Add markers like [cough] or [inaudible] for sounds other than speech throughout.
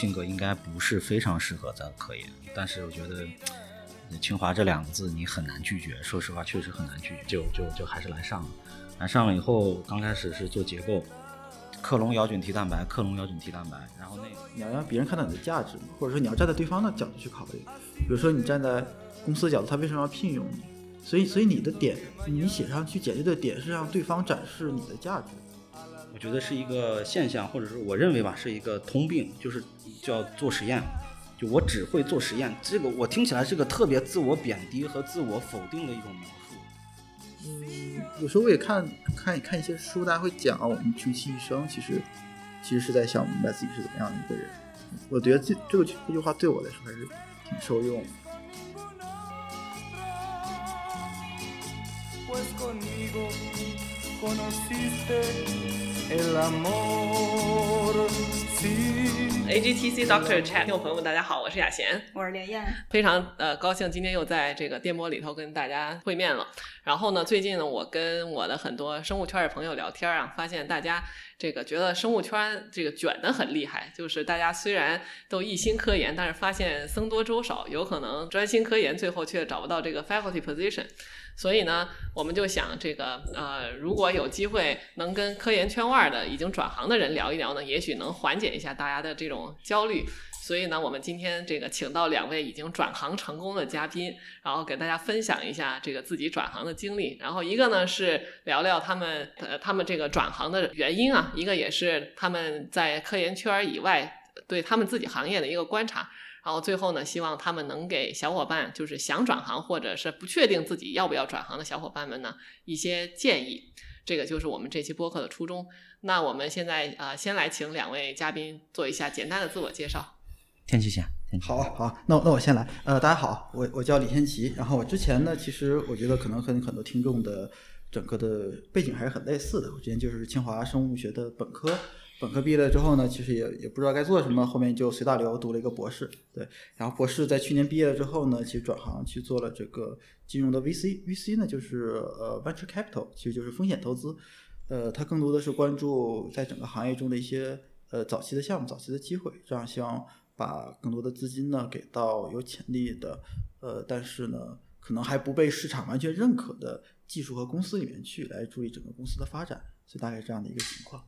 性格应该不是非常适合在科研，但是我觉得清华这两个字你很难拒绝，说实话确实很难拒绝，就就就还是来上了。来上了以后，刚开始是做结构，克隆咬菌提蛋白，克隆咬菌提蛋白，然后那个你要让别人看到你的价值，或者说你要站在对方的角度去考虑，比如说你站在公司的角度，他为什么要聘用你？所以，所以你的点，你写上去简历的点是让对方展示你的价值。我觉得是一个现象，或者是我认为吧，是一个通病，就是叫做实验。就我只会做实验，这个我听起来是个特别自我贬低和自我否定的一种描述。嗯，有时候我也看看看一些书，大家会讲我们穷其一生，其实其实是在想明白自己是怎么样的一个人。我觉得这这个这句话对我来说还是挺受用。AGTC Doctor Chat 听众朋友们，大家好，我是雅贤，我是连燕，非常呃高兴今天又在这个电波里头跟大家会面了。然后呢，最近呢，我跟我的很多生物圈的朋友聊天啊，发现大家这个觉得生物圈这个卷的很厉害，就是大家虽然都一心科研，但是发现僧多粥少，有可能专心科研，最后却找不到这个 faculty position。所以呢，我们就想这个呃，如果有机会能跟科研圈外的已经转行的人聊一聊呢，也许能缓解一下大家的这种焦虑。所以呢，我们今天这个请到两位已经转行成功的嘉宾，然后给大家分享一下这个自己转行的经历。然后一个呢是聊聊他们呃他们这个转行的原因啊，一个也是他们在科研圈以外对他们自己行业的一个观察。然后最后呢，希望他们能给小伙伴，就是想转行或者是不确定自己要不要转行的小伙伴们呢一些建议。这个就是我们这期播客的初衷。那我们现在啊，先来请两位嘉宾做一下简单的自我介绍。天齐先，好好，那那我先来。呃，大家好，我我叫李天齐。然后我之前呢，其实我觉得可能和很多听众的整个的背景还是很类似的。我之前就是清华生物学的本科。本科毕业了之后呢，其实也也不知道该做什么，后面就随大流读了一个博士，对，然后博士在去年毕业了之后呢，其实转行去做了这个金融的 VC，VC 呢就是呃 venture capital，其实就是风险投资，呃，它更多的是关注在整个行业中的一些呃早期的项目、早期的机会，这样希望把更多的资金呢给到有潜力的，呃，但是呢可能还不被市场完全认可的技术和公司里面去，来助力整个公司的发展，所以大概这样的一个情况。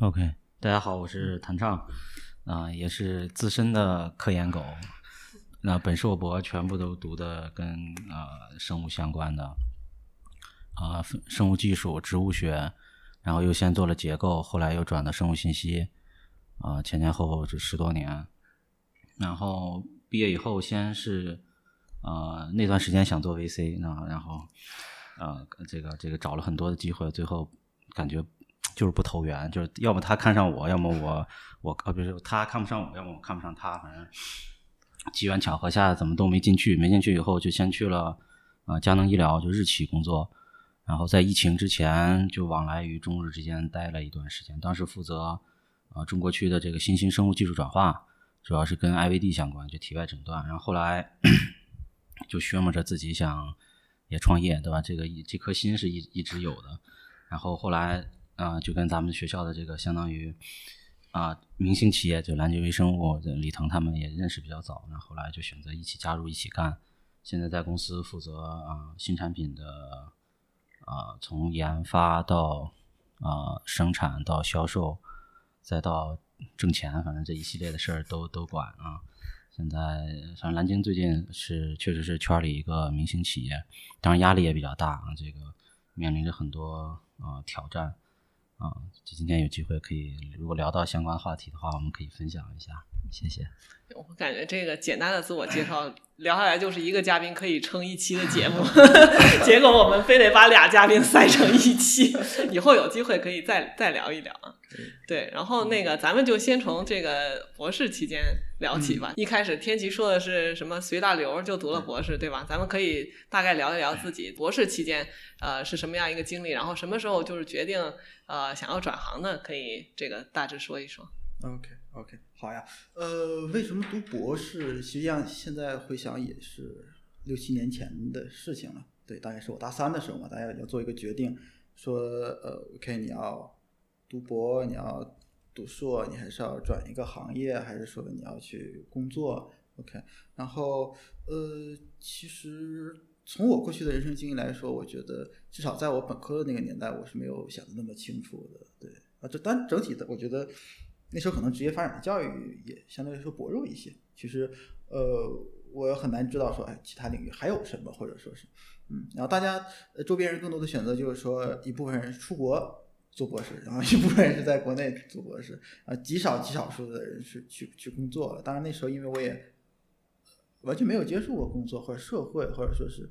OK，大家好，我是谭畅，啊，也是资深的科研狗，那本硕博全部都读的跟呃生物相关的，啊，生物技术、植物学，然后又先做了结构，后来又转的生物信息，啊，前前后后这十多年，然后毕业以后先是呃那段时间想做 VC，那然后呃这个这个找了很多的机会，最后感觉。就是不投缘，就是要么他看上我，要么我我呃不是他看不上我，要么我看不上他，反正机缘巧合下怎么都没进去，没进去以后就先去了呃佳能医疗就日企工作，然后在疫情之前就往来于中日之间待了一段时间，当时负责呃中国区的这个新兴生物技术转化，主要是跟 IVD 相关，就体外诊断，然后后来就琢磨着自己想也创业，对吧？这个一这颗心是一一直有的，然后后来。啊，就跟咱们学校的这个相当于啊明星企业，就蓝鲸微生物李腾他们也认识比较早，然后后来就选择一起加入一起干。现在在公司负责啊新产品的啊从研发到啊生产到销售，再到挣钱，反正这一系列的事儿都都管啊。现在反正蓝鲸最近是确实是圈里一个明星企业，当然压力也比较大啊，这个面临着很多啊挑战。啊，就今天有机会可以，如果聊到相关话题的话，我们可以分享一下。谢谢。我感觉这个简单的自我介绍聊下来，就是一个嘉宾可以撑一期的 [laughs] 节目，[laughs] 结果我们非得把俩嘉宾塞成一期。[laughs] 以后有机会可以再再聊一聊啊。对，然后那个咱们就先从这个博士期间聊起吧。一开始天琪说的是什么随大流就读了博士，对吧？咱们可以大概聊一聊自己博士期间呃是什么样一个经历，然后什么时候就是决定呃想要转行的？可以这个大致说一说。OK OK，好呀。呃，为什么读博士？实际上现在回想也是六七年前的事情了。对，大概是我大三的时候嘛，大家要做一个决定，说呃，OK，你要读博，你要读硕，你还是要转一个行业，还是说你要去工作？OK，然后呃，其实从我过去的人生经历来说，我觉得至少在我本科的那个年代，我是没有想的那么清楚的。对啊，这但整体的，我觉得那时候可能职业发展的教育也相对来说薄弱一些。其实呃，我很难知道说，哎，其他领域还有什么，或者说是。嗯，然后大家周边人更多的选择就是说，一部分人出国做博士，然后一部分人是在国内做博士，啊，极少极少数的人是去去工作了。当然那时候因为我也完全没有接触过工作或者社会或者说是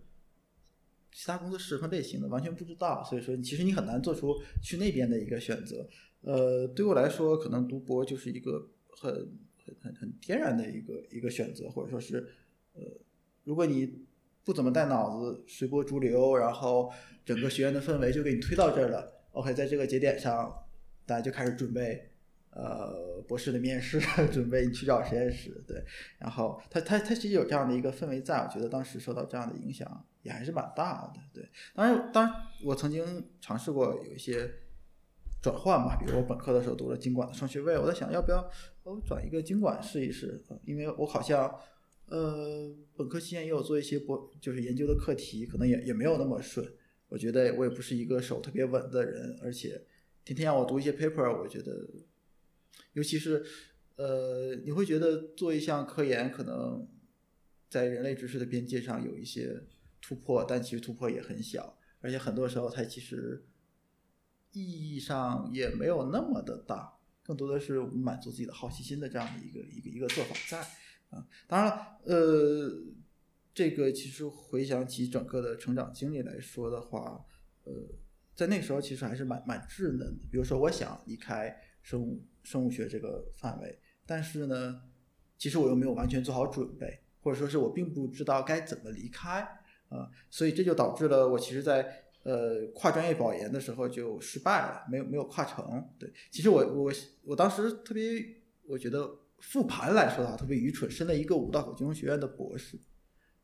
其他工作室和类型的，完全不知道，所以说其实你很难做出去那边的一个选择。呃，对我来说，可能读博就是一个很很很很天然的一个一个选择，或者说是呃，如果你。不怎么带脑子，随波逐流，然后整个学院的氛围就给你推到这儿了。OK，在这个节点上，大家就开始准备呃博士的面试，[laughs] 准备去找实验室。对，然后他他他其实有这样的一个氛围在，我觉得当时受到这样的影响也还是蛮大的。对，当然当然我曾经尝试过有一些转换嘛，比如我本科的时候读了经管的双学位，我在想要不要我转一个经管试一试，因为我好像。呃，本科期间也有做一些博，就是研究的课题，可能也也没有那么顺。我觉得我也不是一个手特别稳的人，而且天天让我读一些 paper，我觉得，尤其是呃，你会觉得做一项科研可能在人类知识的边界上有一些突破，但其实突破也很小，而且很多时候它其实意义上也没有那么的大，更多的是满足自己的好奇心的这样的一个一个一个做法在。啊，当然了，呃，这个其实回想起整个的成长经历来说的话，呃，在那时候其实还是蛮蛮稚嫩的。比如说，我想离开生物生物学这个范围，但是呢，其实我又没有完全做好准备，或者说是我并不知道该怎么离开啊，所以这就导致了我其实，在呃跨专业保研的时候就失败了，没有没有跨成。对，其实我我我当时特别，我觉得。复盘来说的话，特别愚蠢，升了一个五道口金融学院的博士。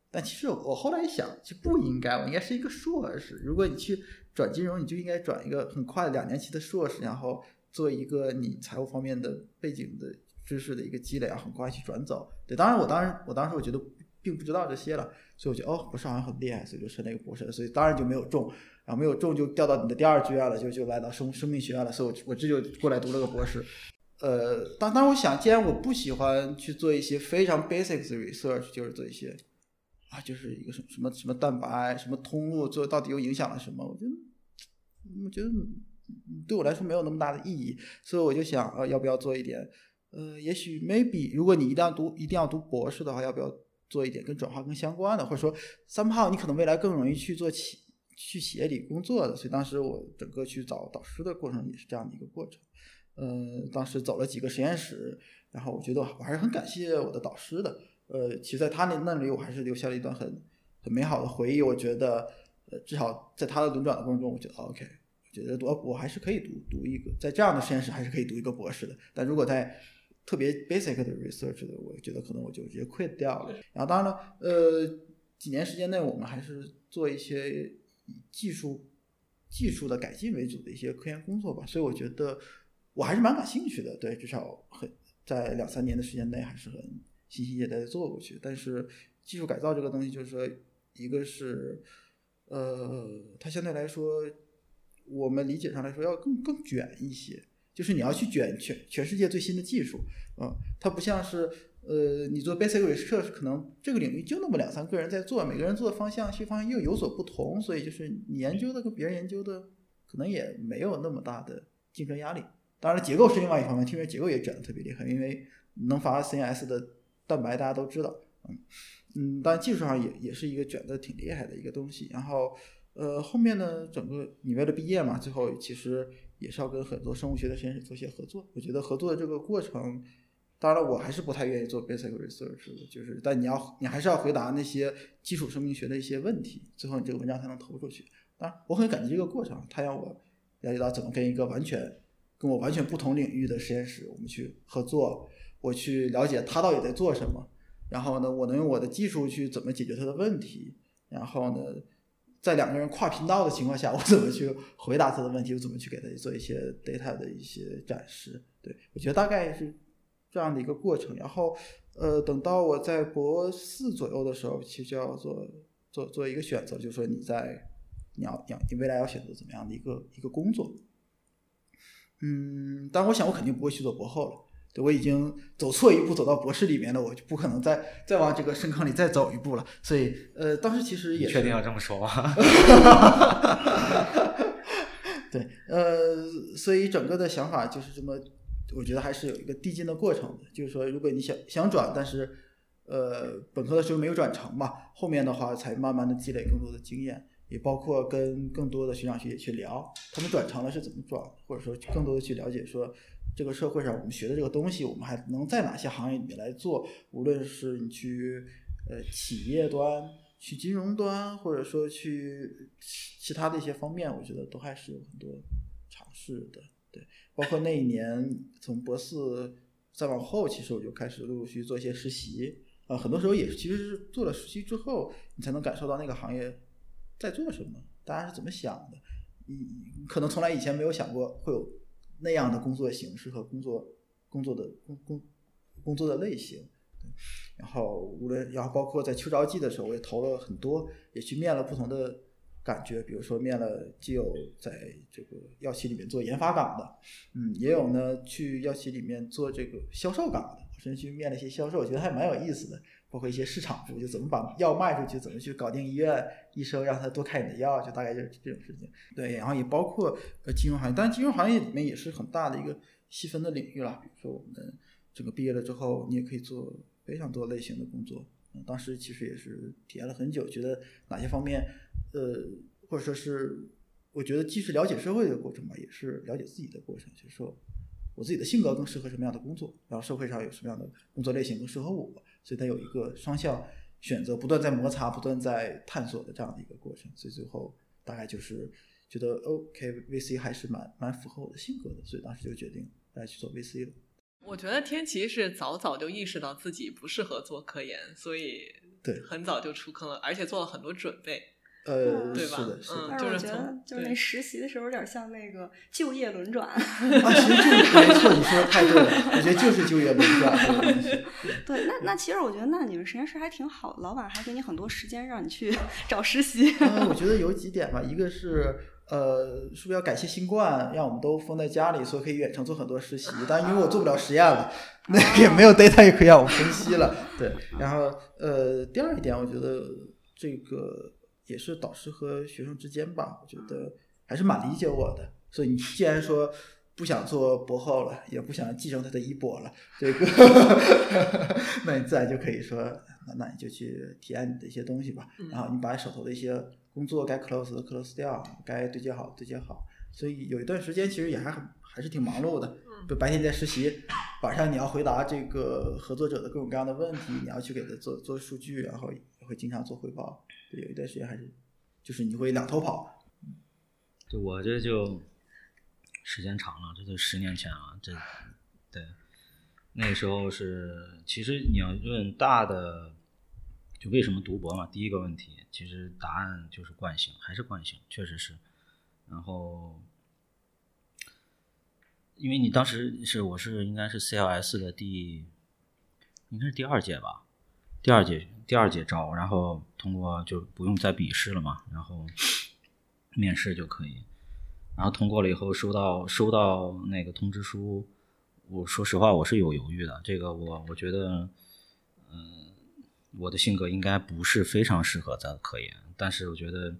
但其实我后来一想，其实不应该，我应该是一个硕士。如果你去转金融，你就应该转一个很快两年期的硕士，然后做一个你财务方面的背景的知识的一个积累啊，很快去转走。对，当然我当时我当时我觉得并不知道这些了，所以我觉得哦，博士好像很厉害，所以就升了一个博士，所以当然就没有中，然后没有中就调到你的第二志愿了，就就来到生生命学院了，所以我我这就过来读了个博士。呃，当当我想，既然我不喜欢去做一些非常 basic 的 research，就是做一些啊，就是一个什么什么什么蛋白、什么通路，做到底又影响了什么？我觉得，我觉得对我来说没有那么大的意义，所以我就想，呃，要不要做一点？呃，也许 maybe，如果你一定要读一定要读博士的话，要不要做一点跟转化更相关的？或者说，somehow 你可能未来更容易去做企去企业里工作的。所以当时我整个去找导师的过程也是这样的一个过程。嗯，当时走了几个实验室，然后我觉得我还是很感谢我的导师的。呃，其实在他那那里，我还是留下了一段很很美好的回忆。我觉得，呃，至少在他的轮转的过程中，我觉得 OK，我觉得我我还是可以读读一个，在这样的实验室还是可以读一个博士的。但如果在特别 basic 的 research 的，我觉得可能我就直接 quit 掉了。然后当然了，呃，几年时间内，我们还是做一些以技术技术的改进为主的一些科研工作吧。所以我觉得。我还是蛮感兴趣的，对，至少很在两三年的时间内还是很心心念念的做过去。但是技术改造这个东西，就是说，一个是，呃，它相对来说，我们理解上来说要更更卷一些，就是你要去卷全全世界最新的技术，啊，它不像是，呃，你做 basic research，可能这个领域就那么两三个人在做，每个人做的方向、去方向又有所不同，所以就是你研究的跟别人研究的，可能也没有那么大的竞争压力。当然，结构是另外一方面，听说结构也卷得特别厉害，因为能发 CNS 的蛋白大家都知道，嗯嗯，但技术上也也是一个卷得挺厉害的一个东西。然后，呃，后面呢，整个你为了毕业嘛，最后其实也是要跟很多生物学的实验室做一些合作。我觉得合作的这个过程，当然了，我还是不太愿意做 basic research 的，就是但你要你还是要回答那些基础生命学的一些问题，最后你这个文章才能投出去。当然，我很感激这个过程，它让我了解到怎么跟一个完全。跟我完全不同领域的实验室，我们去合作，我去了解他到底在做什么，然后呢，我能用我的技术去怎么解决他的问题，然后呢，在两个人跨频道的情况下，[laughs] 我怎么去回答他的问题，我怎么去给他做一些 data 的一些展示，对我觉得大概是这样的一个过程。然后呃，等到我在博四左右的时候，其实就要做做做一个选择，就是说你在你要你要你未来要选择怎么样的一个一个工作。嗯，但我想我肯定不会去做博后了。对我已经走错一步，走到博士里面了，我就不可能再再往这个深坑里再走一步了。所以，呃，当时其实也确定要这么说吗？[laughs] 对，呃，所以整个的想法就是这么，我觉得还是有一个递进的过程的。就是说，如果你想想转，但是呃，本科的时候没有转成嘛，后面的话才慢慢的积累更多的经验，也包括跟更多的学长学姐去聊，他们转成了是怎么转，或者说更多的去了解说这个社会上我们学的这个东西，我们还能在哪些行业里面来做，无论是你去呃企业端。去金融端，或者说去其其他的一些方面，我觉得都还是有很多尝试的。对，包括那一年从博四再往后，其实我就开始陆陆续做一些实习。啊，很多时候也是其实是做了实习之后，你才能感受到那个行业在做什么，大家是怎么想的。你可能从来以前没有想过会有那样的工作形式和工作工作的工工工作的类型。然后无论，然后包括在秋招季的时候，我也投了很多，也去面了不同的感觉，比如说面了既有在这个药企里面做研发岗的，嗯，也有呢去药企里面做这个销售岗的，甚至去面了一些销售，我觉得还蛮有意思的，包括一些市场部，就怎么把药卖出去，怎么去搞定医院医生，让他多开你的药，就大概就是这种事情。对，然后也包括呃金融行业，但金融行业里面也是很大的一个细分的领域了，比如说我们整个毕业了之后，你也可以做。非常多类型的工作，当时其实也是体验了很久，觉得哪些方面，呃，或者说是，我觉得既是了解社会的过程吧，也是了解自己的过程，就是说我自己的性格更适合什么样的工作，然后社会上有什么样的工作类型更适合我，所以它有一个双向选择，不断在摩擦，不断在探索的这样的一个过程，所以最后大概就是觉得 OK，VC 还是蛮蛮符合我的性格的，所以当时就决定来去做 VC 了。我觉得天琪是早早就意识到自己不适合做科研，所以对很早就出坑了，而且做了很多准备。呃，对吧？嗯，就是我觉得就是那实习的时候有点像那个就业轮转。啊，其实就是没错，你说的太对了。我觉得就是就业轮转。[laughs] 对，那那其实我觉得，那你们实验室还挺好，老板还给你很多时间让你去 [laughs] 找实习。嗯，我觉得有几点吧，一个是。呃，是不是要感谢新冠，让我们都封在家里，所以可以远程做很多实习？但因为我做不了实验了，那也没有 data 也可以让我分析了。对，然后呃，第二一点，我觉得这个也是导师和学生之间吧，我觉得还是蛮理解我的。所以你既然说不想做博后了，也不想继承他的衣钵了，这个，[laughs] [laughs] 那你自然就可以说，那那你就去体验你的一些东西吧。然后你把手头的一些。工作该 close 的 close 掉，该对接好对接好，所以有一段时间其实也还很还是挺忙碌的。就白天在实习，晚上你要回答这个合作者的各种各样的问题，你要去给他做做数据，然后也会经常做汇报。有一段时间还是就是你会两头跑。就我这就时间长了，这就十年前了。这对那时候是其实你要问大的。就为什么读博嘛？第一个问题，其实答案就是惯性，还是惯性，确实是。然后，因为你当时是我是应该是 CLS 的第，应该是第二届吧，第二届第二届招，然后通过就不用再笔试了嘛，然后面试就可以，然后通过了以后收到收到那个通知书，我说实话我是有犹豫的，这个我我觉得，嗯。我的性格应该不是非常适合在科研，但是我觉得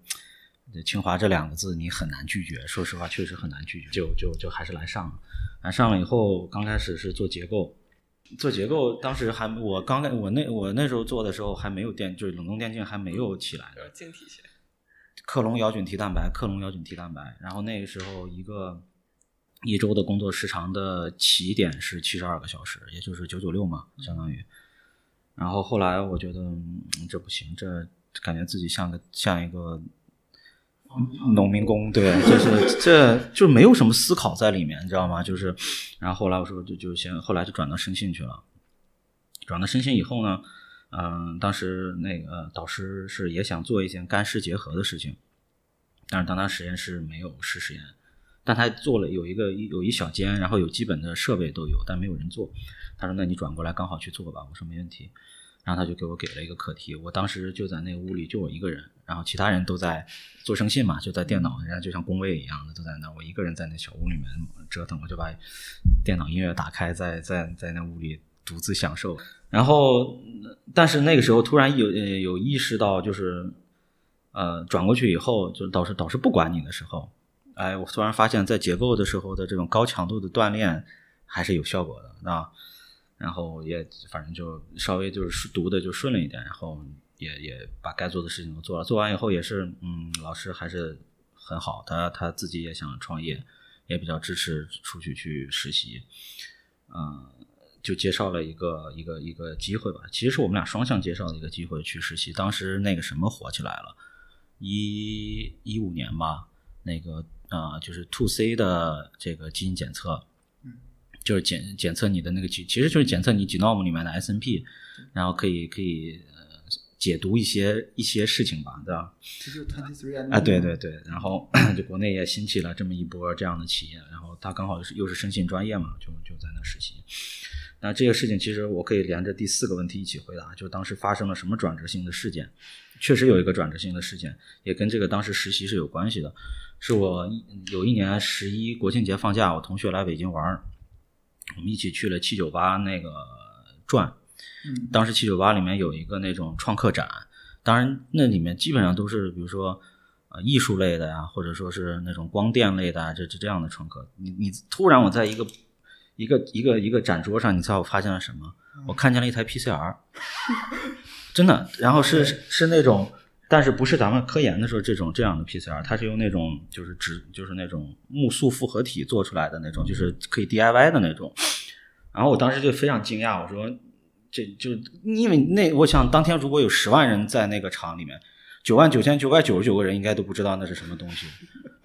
清华这两个字你很难拒绝。说实话，确实很难拒绝，就就就还是来上了。来上了以后，刚开始是做结构，做结构，当时还我刚开我那我那时候做的时候还没有电，就是冷冻电镜还没有起来的。晶体学。克隆姚菌提蛋白，克隆姚菌提蛋白。然后那个时候一个一周的工作时长的起点是七十二个小时，也就是九九六嘛，相当于。然后后来我觉得这不行，这感觉自己像个像一个农民工，对，就是这就没有什么思考在里面，你知道吗？就是，然后后来我说就就先，后来就转到生信去了。转到生信以后呢，嗯，当时那个导师是也想做一件干湿结合的事情，但是当他实验室没有湿实验，但他做了有一个有一小间，然后有基本的设备都有，但没有人做。他说：“那你转过来刚好去做吧。”我说：“没问题。”然后他就给我给了一个课题，我当时就在那个屋里就我一个人，然后其他人都在做声信嘛，就在电脑，人家就像工位一样的都在那，我一个人在那小屋里面折腾，我就把电脑音乐打开，在在在那屋里独自享受。然后，但是那个时候突然有有意识到，就是呃转过去以后，就导师导师不管你的时候，哎，我突然发现，在结构的时候的这种高强度的锻炼还是有效果的啊。然后也反正就稍微就是读的就顺了一点，然后也也把该做的事情都做了。做完以后也是，嗯，老师还是很好，他他自己也想创业，也比较支持出去去实习，嗯，就介绍了一个一个一个机会吧。其实是我们俩双向介绍的一个机会去实习。当时那个什么火起来了，一一五年吧，那个啊就是 to C 的这个基因检测。就是检检测你的那个其其实就是检测你 genome 里面的 SNP，然后可以可以呃解读一些一些事情吧，对吧？这就是 twenty three 啊，对对对，然后 [clears throat] 就国内也兴起了这么一波这样的企业，然后他刚好是又是生信专业嘛，就就在那实习。那这个事情其实我可以连着第四个问题一起回答，就当时发生了什么转折性的事件？确实有一个转折性的事件，也跟这个当时实习是有关系的。是我有一年十一国庆节放假，我同学来北京玩儿。我们一起去了七九八那个转，嗯，当时七九八里面有一个那种创客展，当然那里面基本上都是比如说呃艺术类的呀，或者说是那种光电类的啊，这这这样的创客。你你突然我在一个一个一个一个展桌上，你猜我发现了什么？我看见了一台 PCR，[laughs] 真的，然后是是那种。但是不是咱们科研的时候这种这样的 PCR，它是用那种就是纸就是那种木塑复合体做出来的那种，就是可以 DIY 的那种。然后我当时就非常惊讶，我说这就因为那我想当天如果有十万人在那个厂里面，九万九千九百九十九个人应该都不知道那是什么东西，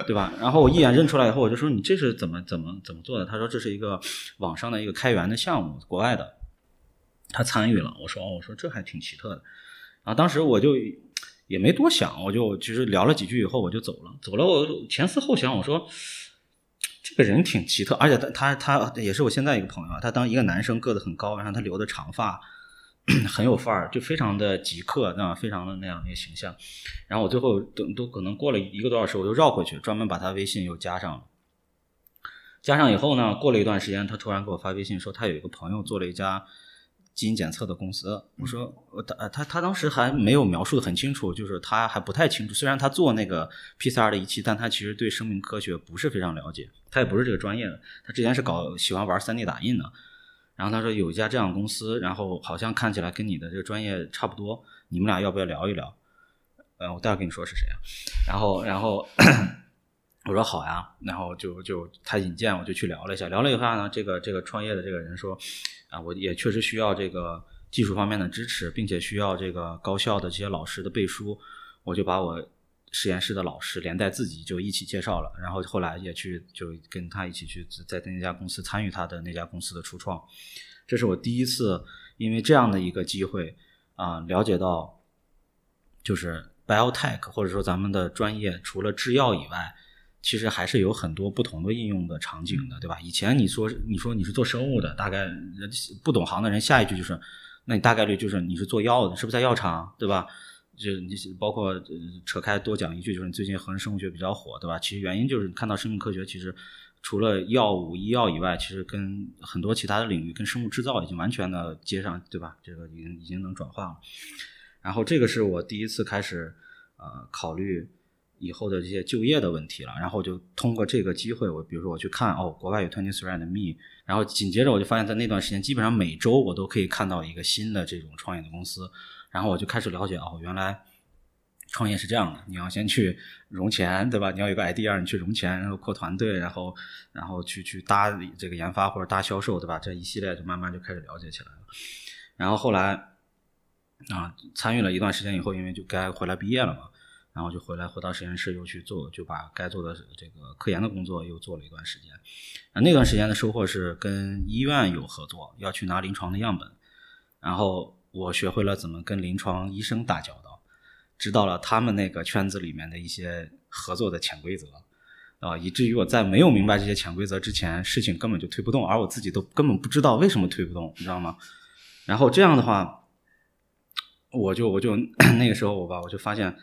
对吧？然后我一眼认出来以后，我就说你这是怎么怎么怎么做的？他说这是一个网上的一个开源的项目，国外的，他参与了。我说哦，我说这还挺奇特的。然后当时我就。也没多想，我就其实聊了几句以后我就走了。走了，我前思后想，我说这个人挺奇特，而且他他他也是我现在一个朋友啊。他当一个男生个子很高，然后他留的长发 [clears throat] 很有范儿，就非常的极客，那非常的那样一个形象。然后我最后都都可能过了一个多小时，我又绕回去，专门把他微信又加上了。加上以后呢，过了一段时间，他突然给我发微信说，他有一个朋友做了一家。基因检测的公司，我说我他他他当时还没有描述的很清楚，就是他还不太清楚。虽然他做那个 PCR 的仪器，但他其实对生命科学不是非常了解，他也不是这个专业的。他之前是搞喜欢玩 3D 打印的，然后他说有一家这样的公司，然后好像看起来跟你的这个专业差不多，你们俩要不要聊一聊？呃，我待会跟你说是谁啊。然后然后 [coughs] 我说好呀，然后就就他引荐，我就去聊了一下。聊了一下呢，这个这个创业的这个人说。啊，我也确实需要这个技术方面的支持，并且需要这个高校的这些老师的背书，我就把我实验室的老师连带自己就一起介绍了，然后后来也去就跟他一起去在那家公司参与他的那家公司的初创，这是我第一次因为这样的一个机会啊了解到，就是 biotech 或者说咱们的专业除了制药以外。其实还是有很多不同的应用的场景的，对吧？以前你说你说你是做生物的，大概不懂行的人下一句就是，那你大概率就是你是做药的，是不是在药厂，对吧？就你包括扯开多讲一句，就是你最近合成生物学比较火，对吧？其实原因就是看到生命科学其实除了药物、医药以外，其实跟很多其他的领域跟生物制造已经完全的接上，对吧？这个已经已经能转化了。然后这个是我第一次开始呃考虑。以后的这些就业的问题了，然后我就通过这个机会，我比如说我去看哦，国外有 Twenty Three and Me，然后紧接着我就发现，在那段时间，基本上每周我都可以看到一个新的这种创业的公司，然后我就开始了解哦，原来创业是这样的，你要先去融钱，对吧？你要有个 idea，你去融钱，然后扩团队，然后然后去去搭这个研发或者搭销售，对吧？这一系列就慢慢就开始了解起来了。然后后来啊，参与了一段时间以后，因为就该回来毕业了嘛。然后就回来，回到实验室又去做，就把该做的这个科研的工作又做了一段时间。啊，那段时间的收获是跟医院有合作，要去拿临床的样本，然后我学会了怎么跟临床医生打交道，知道了他们那个圈子里面的一些合作的潜规则，啊，以至于我在没有明白这些潜规则之前，事情根本就推不动，而我自己都根本不知道为什么推不动，你知道吗？然后这样的话，我就我就 [clears throat] 那个时候我吧，我就发现，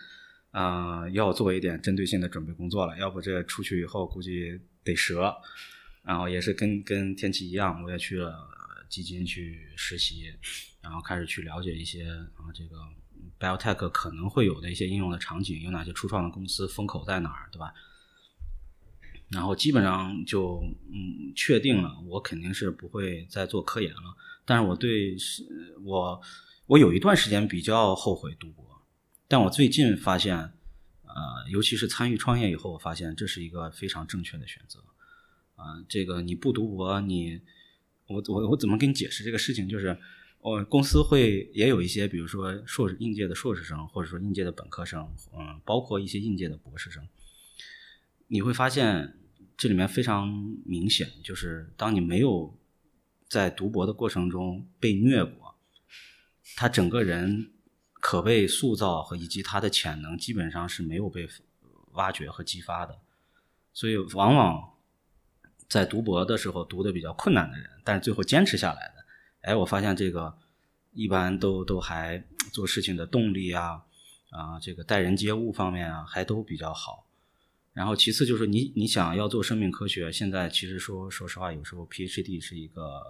啊、要做一点针对性的准备工作了，要不这出去以后估计得折。然后也是跟跟天气一样，我也去了基金去实习，然后开始去了解一些啊这个 biotech 可能会有的一些应用的场景，有哪些初创的公司，风口在哪儿，对吧？然后基本上就嗯确定了，我肯定是不会再做科研了。但是我对是我我有一段时间比较后悔读博，但我最近发现，呃，尤其是参与创业以后，我发现这是一个非常正确的选择。啊、这个你不读博，你我我我怎么跟你解释这个事情？就是我公司会也有一些，比如说硕士应届的硕士生，或者说应届的本科生，嗯，包括一些应届的博士生，你会发现这里面非常明显，就是当你没有在读博的过程中被虐过，他整个人可被塑造和以及他的潜能基本上是没有被挖掘和激发的，所以往往在读博的时候读的比较困难的人，但是最后坚持下来的，哎，我发现这个一般都都还做事情的动力啊啊，这个待人接物方面啊，还都比较好。然后其次就是你你想要做生命科学，现在其实说说实话，有时候 PhD 是一个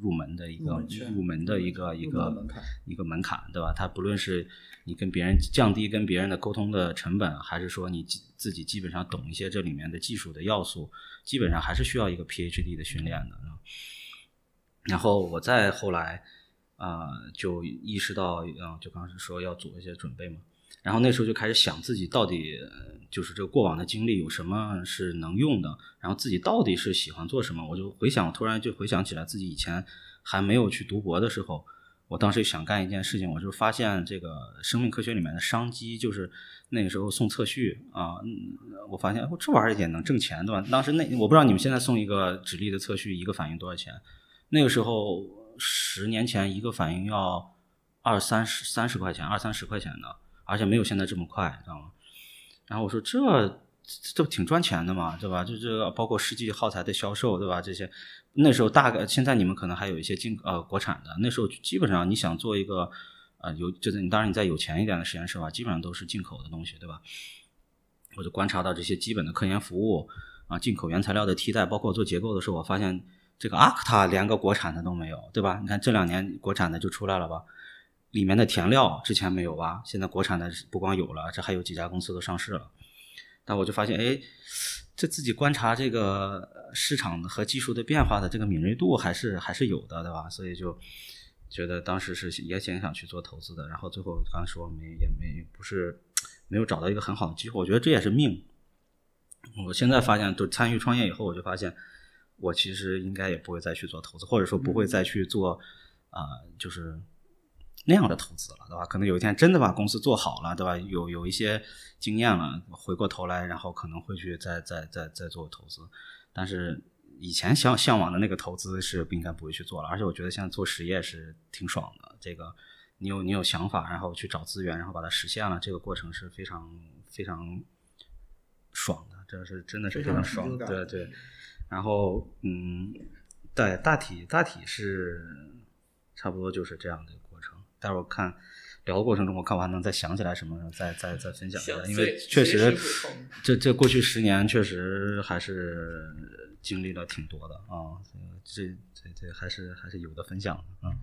入门的一个入门的一个一个门门槛一个门槛，对吧？它不论是你跟别人降低跟别人的沟通的成本，还是说你自自己基本上懂一些这里面的技术的要素，基本上还是需要一个 PhD 的训练的。然后我再后来啊、就意识到，嗯、就刚才说要做一些准备嘛。然后那时候就开始想自己到底就是这过往的经历有什么是能用的，然后自己到底是喜欢做什么。我就回想，突然就回想起来自己以前还没有去读博的时候，我当时想干一件事情，我就发现这个生命科学里面的商机，就是那个时候送测序啊，我发现哦这玩意儿也能挣钱，对吧？当时那我不知道你们现在送一个直立的测序一个反应多少钱，那个时候十年前一个反应要二三十三十块钱，二三十块钱的，而且没有现在这么快，知道吗？然后我说这这不挺赚钱的嘛，对吧？就这个包括实际耗材的销售，对吧？这些那时候大概现在你们可能还有一些进呃国产的，那时候基本上你想做一个呃有就是你当然你在有钱一点的实验室吧，基本上都是进口的东西，对吧？我就观察到这些基本的科研服务啊，进口原材料的替代，包括做结构的时候，我发现这个阿克塔连个国产的都没有，对吧？你看这两年国产的就出来了吧？里面的填料之前没有吧？现在国产的不光有了，这还有几家公司都上市了。但我就发现，哎，这自己观察这个市场和技术的变化的这个敏锐度还是还是有的，对吧？所以就觉得当时是也挺想去做投资的，然后最后刚说没也没不是没有找到一个很好的机会，我觉得这也是命。我现在发现，就参与创业以后，我就发现我其实应该也不会再去做投资，或者说不会再去做啊、就是那样的投资了，对吧？可能有一天真的把公司做好了，对吧？有有一些经验了，回过头来，然后可能会去再再再再做投资。但是以前向向往的那个投资是不应该不会去做了，而且我觉得现在做实业是挺爽的。这个你有你有想法，然后去找资源，然后把它实现了，这个过程是非常非常爽的，这是真的是非常爽对对，然后嗯，对，大体大体是差不多就是这样的。待会儿看聊的过程中，我看我还能再想起来什么，再再再分享一下，因为确实这这过去十年确实还是经历了挺多的啊，这这这还是还是有的分享的啊。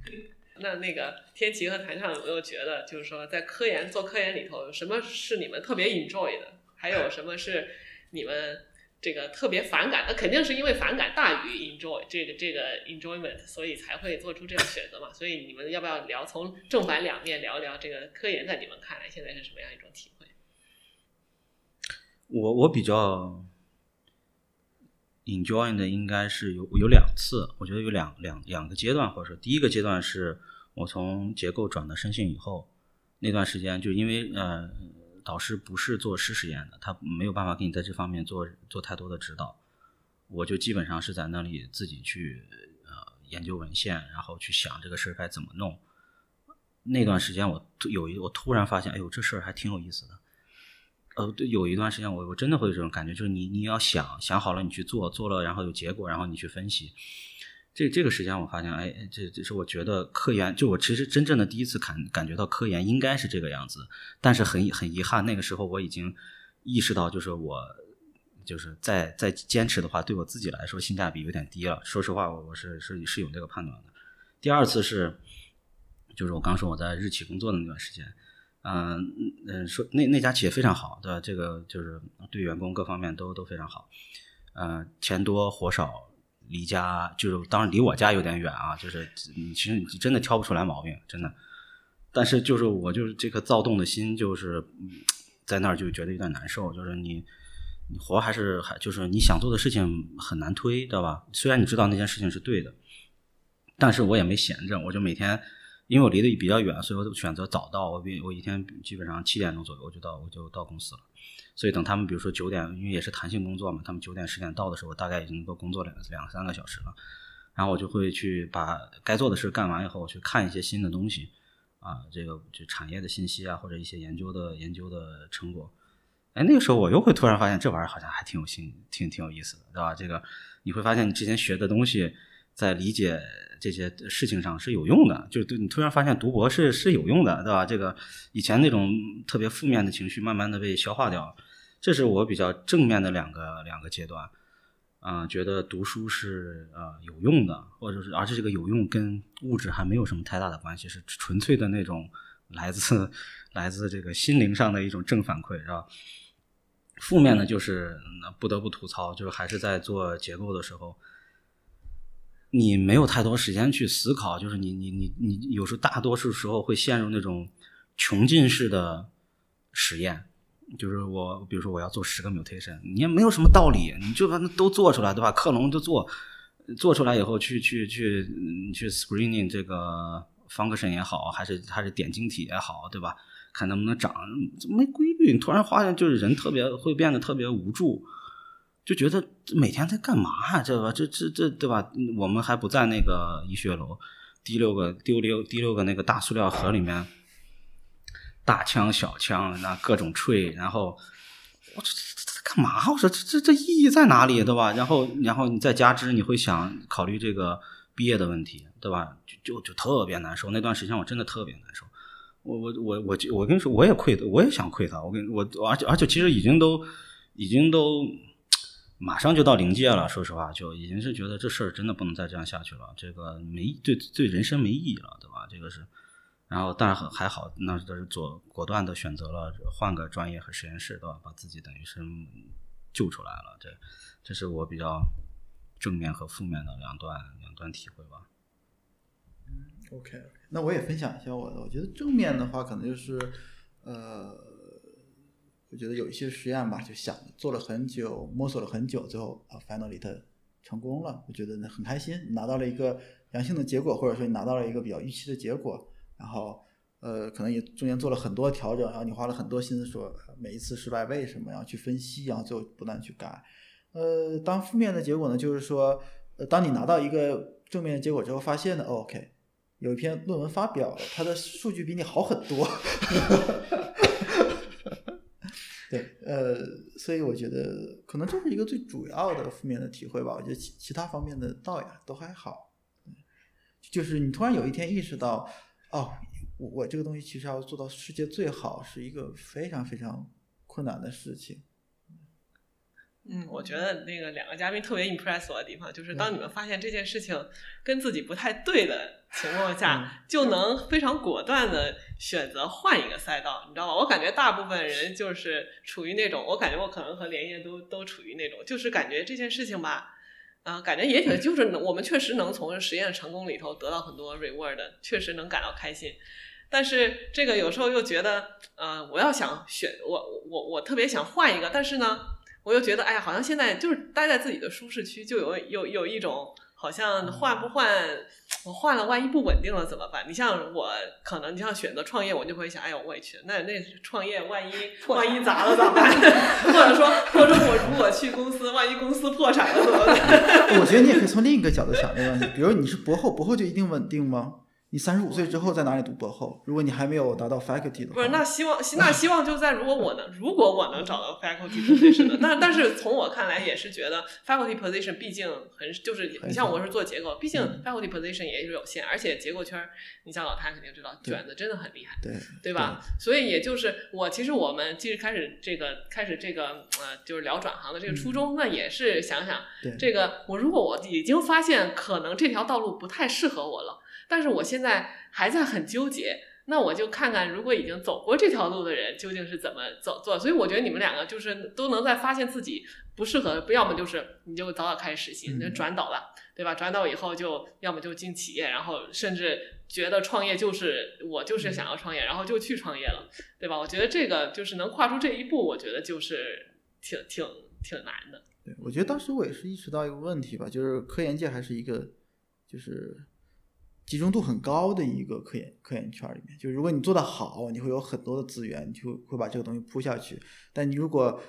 那那个天琪和谭畅有没有觉得，就是说在科研做科研里头，什么是你们特别 enjoy 的，还有什么是你们这个特别反感？那肯定是因为反感大于 enjoy 这个这个 enjoyment，所以才会做出这样选择嘛。所以你们要不要聊从正反两面聊一聊这个科研在你们看来现在是什么样一种体会？我我比较 enjoy 的应该是有有两次，我觉得有两两两个阶段，或者说第一个阶段是我从结构转到生性以后，那段时间就因为呃导师不是做实实验的，他没有办法给你在这方面做做太多的指导，我就基本上是在那里自己去呃研究文献，然后去想这个事儿该怎么弄。那段时间我有一我突然发现，哎呦这事儿还挺有意思的。呃，对，有一段时间我我真的会有这种感觉，就是你你要想想好了，你去做，做了然后有结果，然后你去分析。这这个时间我发现，哎，这这是我觉得科研，就我其实真正的第一次感感觉到科研应该是这个样子，但是很很遗憾，那个时候我已经意识到，就是我就是再再坚持的话，对我自己来说性价比有点低了。说实话，我我是是是有这个判断的。第二次是，就是我刚说我在日企工作的那段时间，嗯嗯，说那那家企业非常好，对吧？这个就是对员工各方面都都非常好，嗯，钱多活少。离家就是当然离我家有点远啊，就是你其实你真的挑不出来毛病，真的。但是就是我就是这颗躁动的心，就是在那儿就觉得有点难受。就是你你活还是还就是你想做的事情很难推，知道吧？虽然你知道那件事情是对的，但是我也没闲着，我就每天因为我离得比较远，所以我选择早到。我比我一天基本上七点钟左右我就到我就到公司了。所以等他们比如说九点，因为也是弹性工作嘛，他们九点十点到的时候，大概已经能够工作两两三个小时了。然后我就会去把该做的事干完以后，去看一些新的东西，啊，这个就产业的信息啊，或者一些研究的研究的成果。哎，那个时候我又会突然发现，这玩意儿好像还挺有兴，挺挺有意思的，对吧？这个你会发现你之前学的东西，在理解这些事情上是有用的，就对你突然发现读博是是有用的，对吧？这个以前那种特别负面的情绪，慢慢的被消化掉。这是我比较正面的两个两个阶段，啊，觉得读书是呃有用的，或者是而且这个有用跟物质还没有什么太大的关系，是纯粹的那种来自来自这个心灵上的一种正反馈，是吧？负面的就是不得不吐槽，就是还是在做结构的时候，你没有太多时间去思考，就是你你你你有时候大多数时候会陷入那种穷尽式的实验。就是我，比如说我要做十个 mutation，你也没有什么道理，你就把那都做出来，对吧？克隆就做，做出来以后去去去去 screening 这个 function 也好，还是还是点晶体也好，对吧？看能不能长，没规律。你突然发现，就是人特别会变得特别无助，就觉得每天在干嘛？这个这这这对吧？我们还不在那个医学楼第六个丢六第六个那个大塑料盒里面。大枪小枪，那各种吹，然后我这这这干嘛？我说这这这意义在哪里，对吧？然后然后你再加之，你会想考虑这个毕业的问题，对吧？就就就特别难受。那段时间我真的特别难受。我我我我我跟你说，我也愧，我也想愧他。我跟我而且而且其实已经都已经都马上就到临界了。说实话，就已经是觉得这事儿真的不能再这样下去了。这个没对对人生没意义了，对吧？这个是。然后，但是还好，那都是做果断的选择了换个专业和实验室，对吧？把自己等于是救出来了。这，这是我比较正面和负面的两段两段体会吧。嗯，OK，那我也分享一下我的。我觉得正面的话，可能就是呃，我觉得有一些实验吧，就想做了很久，摸索了很久，最后啊，finally 它成功了。我觉得很开心，拿到了一个良性的结果，或者说你拿到了一个比较预期的结果。然后，呃，可能也中间做了很多调整，然后你花了很多心思说每一次失败为什么，然后去分析，然后最后不断去改。呃，当负面的结果呢，就是说，呃，当你拿到一个正面的结果之后，发现呢，OK，有一篇论文发表了，它的数据比你好很多。[laughs] 对，呃，所以我觉得可能这是一个最主要的负面的体会吧。我觉得其其他方面的道呀都还好，就是你突然有一天意识到。哦，我我这个东西其实要做到世界最好，是一个非常非常困难的事情。嗯，我觉得那个两个嘉宾特别 impress 我的地方，就是当你们发现这件事情跟自己不太对的情况下，就能非常果断的选择换一个赛道，你知道吗？我感觉大部分人就是处于那种，我感觉我可能和连夜都都处于那种，就是感觉这件事情吧。啊，感觉也挺，就是我们确实能从实验成功里头得到很多 reward，确实能感到开心。但是这个有时候又觉得，呃，我要想选，我我我特别想换一个，但是呢，我又觉得，哎呀，好像现在就是待在自己的舒适区，就有有有一种。好像换不换，我换了，万一不稳定了怎么办？你像我，可能你像选择创业，我就会想，哎呦，我去，那那创业万一 [laughs] 万一砸了怎么办？[laughs] 或者说，或者我如果去公司，万一公司破产了怎么办？[laughs] 我觉得你也可以从另一个角度想这个问题，比如你是博后，博后就一定稳定吗？你三十五岁之后在哪里读博后？如果你还没有达到 faculty 的话，不是，那希望 [laughs] 那希望就在如果我能如果我能找到 faculty position 的，那但是从我看来也是觉得 faculty position 毕竟很就是很你像我是做结构，毕竟嗯 faculty position 也是有限，而且结构圈儿你像老谭肯定知道卷的真的很厉害。对对吧？所以也就是我，其实我们其实开始这个开始这个呃，就是聊转行的这个初衷，那也是想想对这个我如果我已经发现可能这条道路不太适合我了，但是我现在还在很纠结，那我就看看如果已经走过这条路的人究竟是怎么走做。所以我觉得你们两个就是都能在发现自己不适合，要么就是你就早早开始实习，你就嗯转导了，对吧？转导以后就要么就进企业，然后甚至觉得创业就是我就是想要创业，然后就去创业了，对吧？我觉得这个就是能跨出这一步，我觉得就是挺挺挺难的。对，我觉得当时我也是意识到一个问题吧，就是科研界还是一个就是集中度很高的一个科研科研圈里面。就是如果你做得好，你会有很多的资源，你就会把这个东西铺下去。但你如果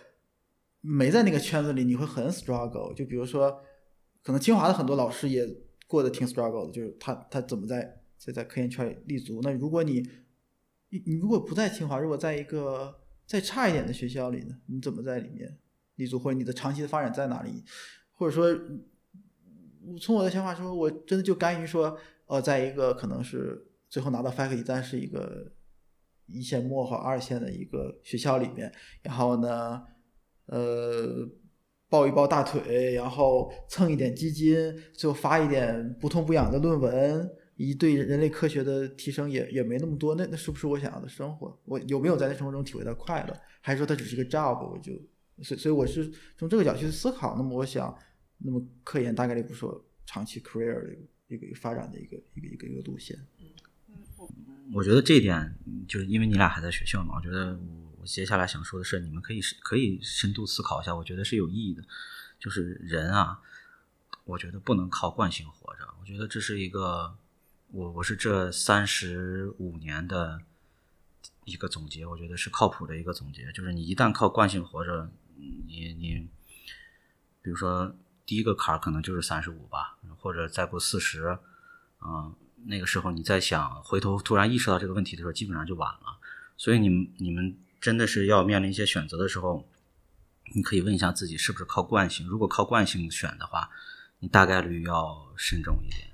没在那个圈子里，你会很 struggle。就比如说，可能清华的很多老师也过得挺 struggle 的，就是他他怎么在在在科研圈里立足。那如果你你如果不在清华，如果在一个再差一点的学校里呢，你怎么在里面立足，或者你的长期的发展在哪里？或者说，从我的想法说，我真的就甘于说，呃，在一个可能是最后拿到 faculty，但是一个一线末或二线的一个学校里面，然后呢，呃，抱一抱大腿，然后蹭一点基金，最后发一点不痛不痒的论文，一对人类科学的提升也也没那么多，那那是不是我想要的生活？我有没有在那生活中体会到快乐？还是说它只是个 job？我就所所以我是从这个角度去思考。那么我想，那么科研大概率不是我长期 career 的一个发展的一个一个一个一个路线。我觉得这一点，就是因为你俩还在学校嘛，我觉得我我接下来想说的是，你们可以可以深度思考一下，我觉得是有意义的。就是人啊，我觉得不能靠惯性活着。我觉得这是一个，我我是这三十五年的一个总结，我觉得是靠谱的一个总结。就是你一旦靠惯性活着，你你，比如说第一个坎儿可能就是三十五吧，或者再过四十，嗯、那个时候你再想回头突然意识到这个问题的时候，基本上就晚了。所以你们你们真的是要面临一些选择的时候，你可以问一下自己是不是靠惯性。如果靠惯性选的话，你大概率要慎重一点。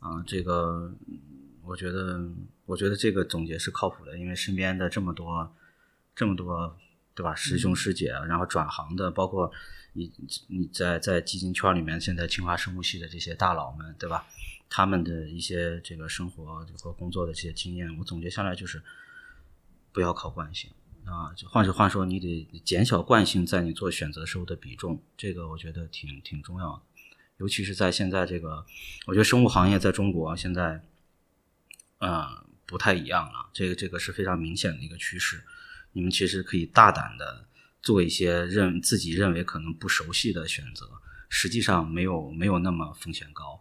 啊、这个嗯我觉得，我觉得这个总结是靠谱的，因为身边的这么多这么多，对吧？师兄师姐，然后转行的，包括你你在在基金圈里面，现在清华生物系的这些大佬们，对吧？他们的一些这个生活和工作的这些经验，我总结下来就是不要靠惯性啊。就换句话说，你得减小惯性在你做选择时候的比重，这个我觉得挺挺重要的。尤其是在现在这个，我觉得生物行业在中国现在，呃，不太一样了。这个这个是非常明显的一个趋势。你们其实可以大胆的做一些认自己认为可能不熟悉的选择，实际上没有没有那么风险高。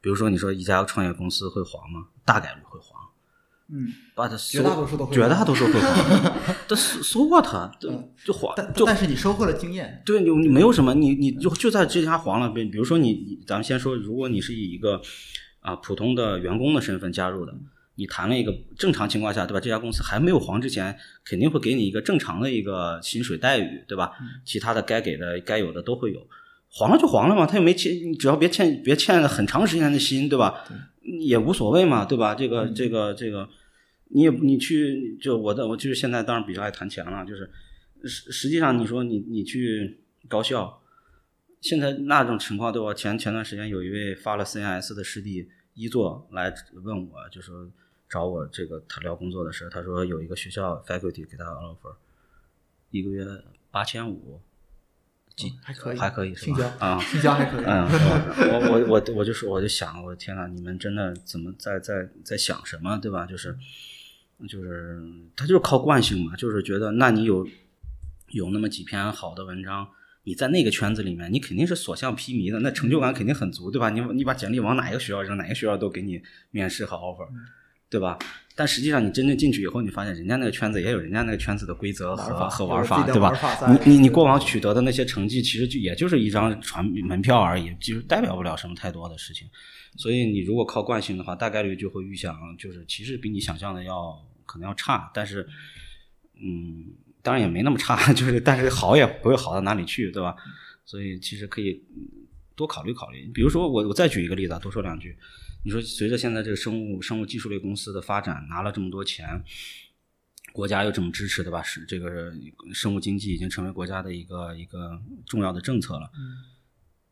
比如说，你说一家创业公司会黄吗？大概率会黄。嗯，把它绝大多数都会绝大多数会黄，[laughs] 但搜搜过它，就黄，但就但是你收获了经验，对你你没有什么，你你就就在这家黄了。比比如说你，你咱们先说，如果你是以一个啊、普通的员工的身份加入的，你谈了一个正常情况下，对吧？这家公司还没有黄之前，肯定会给你一个正常的一个薪水待遇，对吧？其他的该给的、该有的都会有。黄了就黄了嘛，他又没欠，你只要别欠别欠很长时间的薪，对吧？也无所谓嘛，对吧？这个这个这个，你也你去就我的我就是现在当然比较爱谈钱了，就是实实际上你说你你去高校，现在那种情况对吧？前前段时间有一位发了 CNS 的师弟一作来问我，就说找我这个他聊工作的事，他说有一个学校 faculty 给他 offer，一个月八千五，几还可以还可以是吧？啊，性交还可以。嗯，[laughs] 我我我我就说，我就想，我的天呐，你们真的怎么在在在想什么，对吧？就是就是他就是靠惯性嘛，就是觉得那你有有那么几篇好的文章，你在那个圈子里面，你肯定是所向披靡的，那成就感肯定很足，对吧？你你把简历往哪一个学校扔，哪个学校都给你面试和 offer，对吧？但实际上你真正进去以后，你发现人家那个圈子也有人家那个圈子的规则和玩法和玩法，对吧？你你你过往取得的那些成绩，其实就也就是一张传门票而已，其实代表不了什么太多的事情。所以你如果靠惯性的话，大概率就会预想，就是其实比你想象的要可能要差，但是嗯，当然也没那么差，[laughs] 就是但是好也不会好到哪里去，对吧？所以其实可以嗯多考虑考虑。比如说我我再举一个例子啊，多说两句。你说随着现在这个生物生物技术类公司的发展，拿了这么多钱，国家又这么支持，对吧？是这个生物经济已经成为国家的一个一个重要的政策了。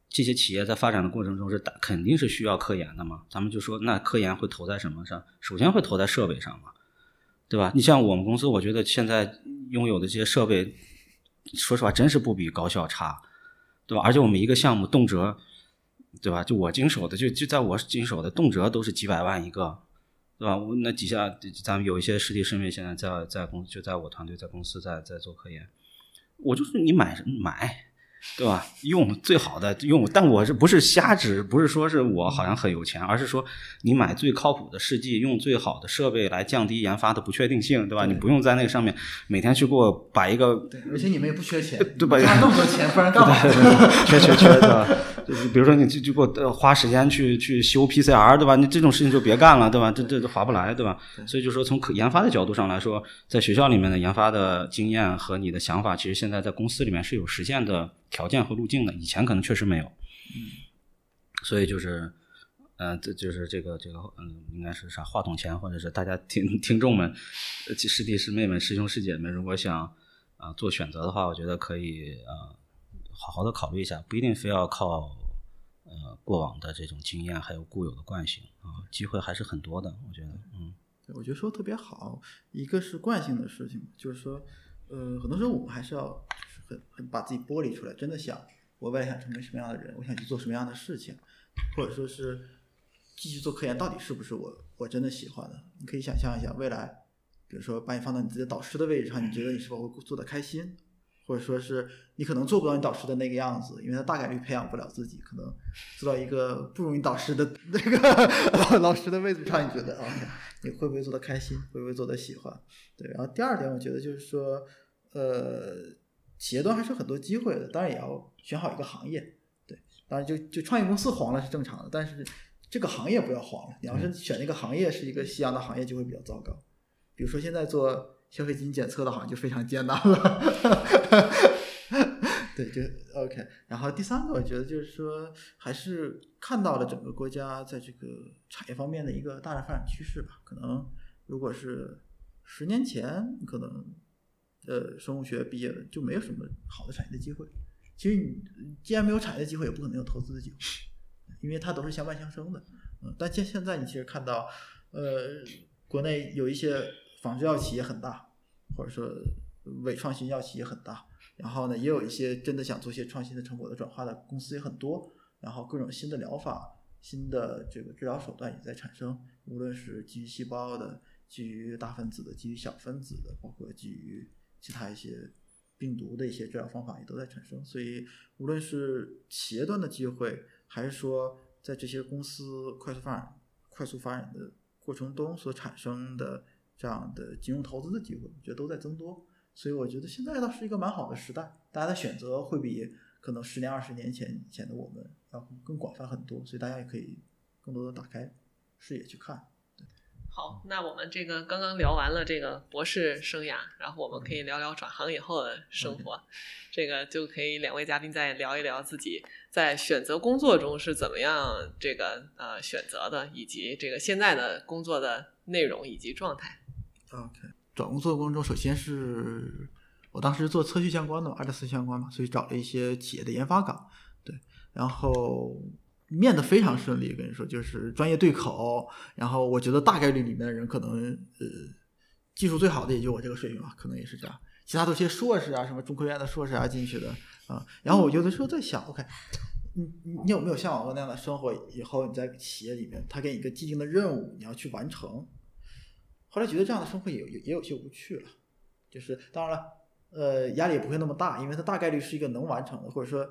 这些企业在发展的过程中是打肯定是需要科研的嘛？咱们就说那科研会投在什么上？首先会投在设备上嘛，对吧？你像我们公司，我觉得现在拥有的这些设备，说实话真是不比高校差，对吧？而且我们一个项目动辄，对吧？就我经手的，就就在我经手的，动辄都是几百万一个，对吧？我那底下咱们有一些师弟师妹现在在在公就在我团队在公司在在做科研，我就是你买什么买。对吧？用最好的用，但我这不是瞎指，不是说是我好像很有钱，而是说你买最靠谱的试剂，用最好的设备来降低研发的不确定性，对吧？你不用在那个上面每天去给我摆一个对，而且你们也不缺钱，[laughs] 对吧花那么多钱，不然干嘛？[laughs] 缺缺缺的，就是比如说你就就给我呃花时间去去修 PCR，对吧？你这种事情就别干了，对吧？这这这划不来，对吧？所以就说从可研发的角度上来说，在学校里面的研发的经验和你的想法，其实现在在公司里面是有实现的条件和路径的，以前可能确实没有。[laughs] 所以就是，呃，这就是这个这个，嗯，应该是啥话筒前，或者是大家听听众们、呃师弟师妹们、师兄师姐们，如果想啊、呃做选择的话，我觉得可以呃好好的考虑一下，不一定非要靠呃过往的这种经验还有固有的惯性啊、机会还是很多的，我觉得，嗯对我觉得说特别好，一个是惯性的事情，就是说，呃，很多时候我们还是要很很把自己剥离出来，真的想我未来想成为什么样的人，我想去做什么样的事情，或者说是继续做科研，到底是不是我我真的喜欢的？你可以想象一下，未来，比如说把你放到你自己导师的位置上，你觉得你是否会做得开心？或者说是你可能做不到你导师的那个样子，因为他大概率培养不了自己，可能做到一个不如你导师的那个老 [laughs] 老师的位置上，你觉得啊，你会不会做的开心？会不会做的喜欢？对，然后第二点，我觉得就是说，呃，企业端还是有很多机会的，当然也要选好一个行业。对，当然就就创业公司黄了是正常的，但是这个行业不要黄了。你要是选那个行业是一个夕阳的行业，就会比较糟糕。比如说现在做消费基因检测的，好像就非常艰难了。[laughs] 对，就 OK。然后第三个，我觉得就是说，还是看到了整个国家在这个产业方面的一个大的发展趋势吧。可能如果是十年前，可能呃生物学毕业了就没有什么好的产业的机会。其实你既然没有产业的机会，也不可能有投资的机会，因为它都是相伴相生的。嗯，但现现在你其实看到，呃，国内有一些仿制药企业很大，或者说伪创新药企业很大，然后呢，也有一些真的想做些创新的成果的转化的公司也很多，然后各种新的疗法、新的这个治疗手段也在产生，无论是基于细胞的、基于大分子的、基于小分子的，包括基于其他一些病毒的一些治疗方法也都在产生。所以，无论是企业端的机会，还是说在这些公司快速发展、快速发展的过程中所产生的这样的金融投资的机会，我觉得都在增多。所以我觉得现在倒是一个蛮好的时代，大家的选择会比可能十年、二十年前以前的我们要更广泛很多，所以大家也可以更多的打开视野去看。好，那我们这个刚刚聊完了这个博士生涯，然后我们可以聊聊转行以后的生活。[laughs] 这个就可以两位嘉宾再聊一聊自己在选择工作中是怎么样这个呃选择的，以及这个现在的工作的内容以及状态。OK，找工作过程中，首先是我当时做测序相关的嘛，二零四相关嘛，所以找了一些企业的研发岗，对，然后面的非常顺利，跟你说就是专业对口，然后我觉得大概率里面的人可能呃技术最好的也就我这个水平吧，可能也是这样，其他都是些硕士啊，什么中科院的硕士啊进去的啊，[laughs] 然后我有的时候在想，OK。你你你有没有向往过那样的生活？以后你在企业里面，他给你一个既定的任务，你要去完成。后来觉得这样的生活也有也也有些无趣了，就是当然了，呃，压力也不会那么大，因为它大概率是一个能完成的，或者说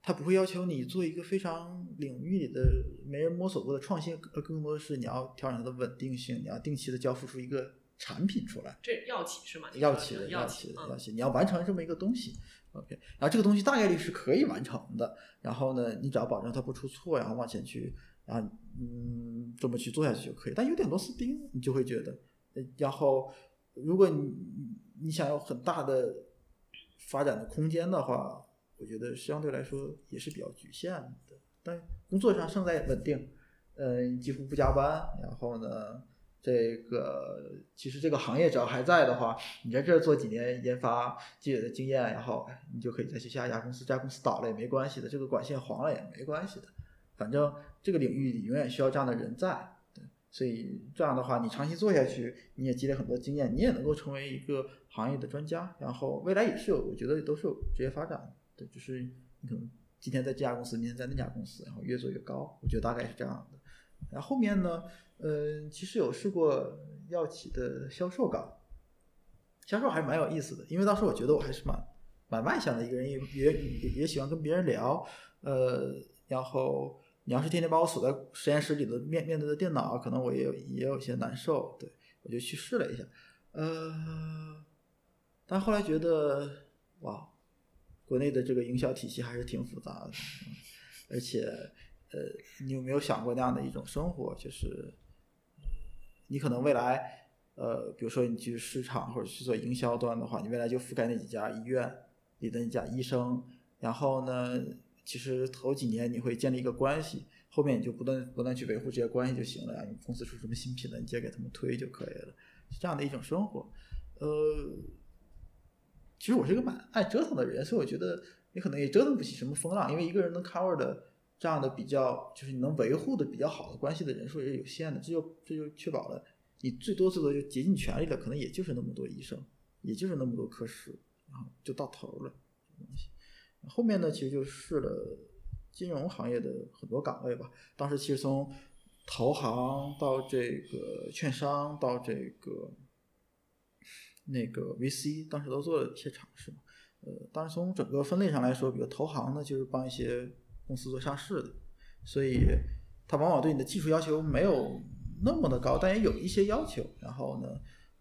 它不会要求你做一个非常领域里的没人摸索过的创新，而更多的是你要调整它的稳定性，你要定期的交付出一个产品出来。这药企是吗？药企的，药企的，嗯药企，你要完成这么一个东西，OK，然后这个东西大概率是可以完成的，然后呢，你只要保证它不出错，然后往前去，然后嗯，这么去做下去就可以。但有点螺丝钉，你就会觉得，呃然后如果你你想有很大的发展的空间的话，我觉得相对来说也是比较局限的。但工作上胜在稳定，嗯，几乎不加班，然后呢，这个其实这个行业只要还在的话，你在这做几年研发积累的经验，然后你就可以再去下一家公司，这家公司倒了也没关系的，这个管线黄了也没关系的，反正这个领域里永远需要这样的人在。所以这样的话，你长期做下去，你也积累很多经验，你也能够成为一个行业的专家，然后未来也是有，我觉得都是有职业发展的。对，就是你可能今天在这家公司，明天在那家公司，然后越做越高，我觉得大概是这样的。然后后面呢，呃，其实有试过药企的销售岗，销售还是蛮有意思的，因为当时我觉得我还是蛮蛮外向的一个人，也也也也喜欢跟别人聊，呃，然后你要是天天把我锁在实验室里的面面对着电脑，可能我也有也有些难受，对我就去试了一下，呃，但后来觉得哇，国内的这个营销体系还是挺复杂的，而且呃，你有没有想过那样的一种生活，就是你可能未来呃，比如说你去市场或者去做营销端的话，你未来就覆盖那几家医院里的那家医生，然后呢，其实头几年你会建立一个关系，后面你就不断不断去维护这些关系就行了呀。你公司出什么新品了，你直接给他们推就可以了，这样的一种生活。呃，其实我是一个蛮爱折腾的人，所以我觉得你可能也折腾不起什么风浪，因为一个人能 cover 的这样的比较，就是你能维护的比较好的关系的人数也是有限的，这就这就确保了你最多最多就竭尽全力了，可能也就是那么多医生，也就是那么多科室，然后就到头了。后面呢，其实就试了金融行业的很多岗位吧。当时其实从投行到这个券商到这个那个 VC，当时都做了一些尝试。呃，当然从整个分类上来说，比如投行呢，就是帮一些公司做上市的，所以它往往对你的技术要求没有那么的高，但也有一些要求。然后呢，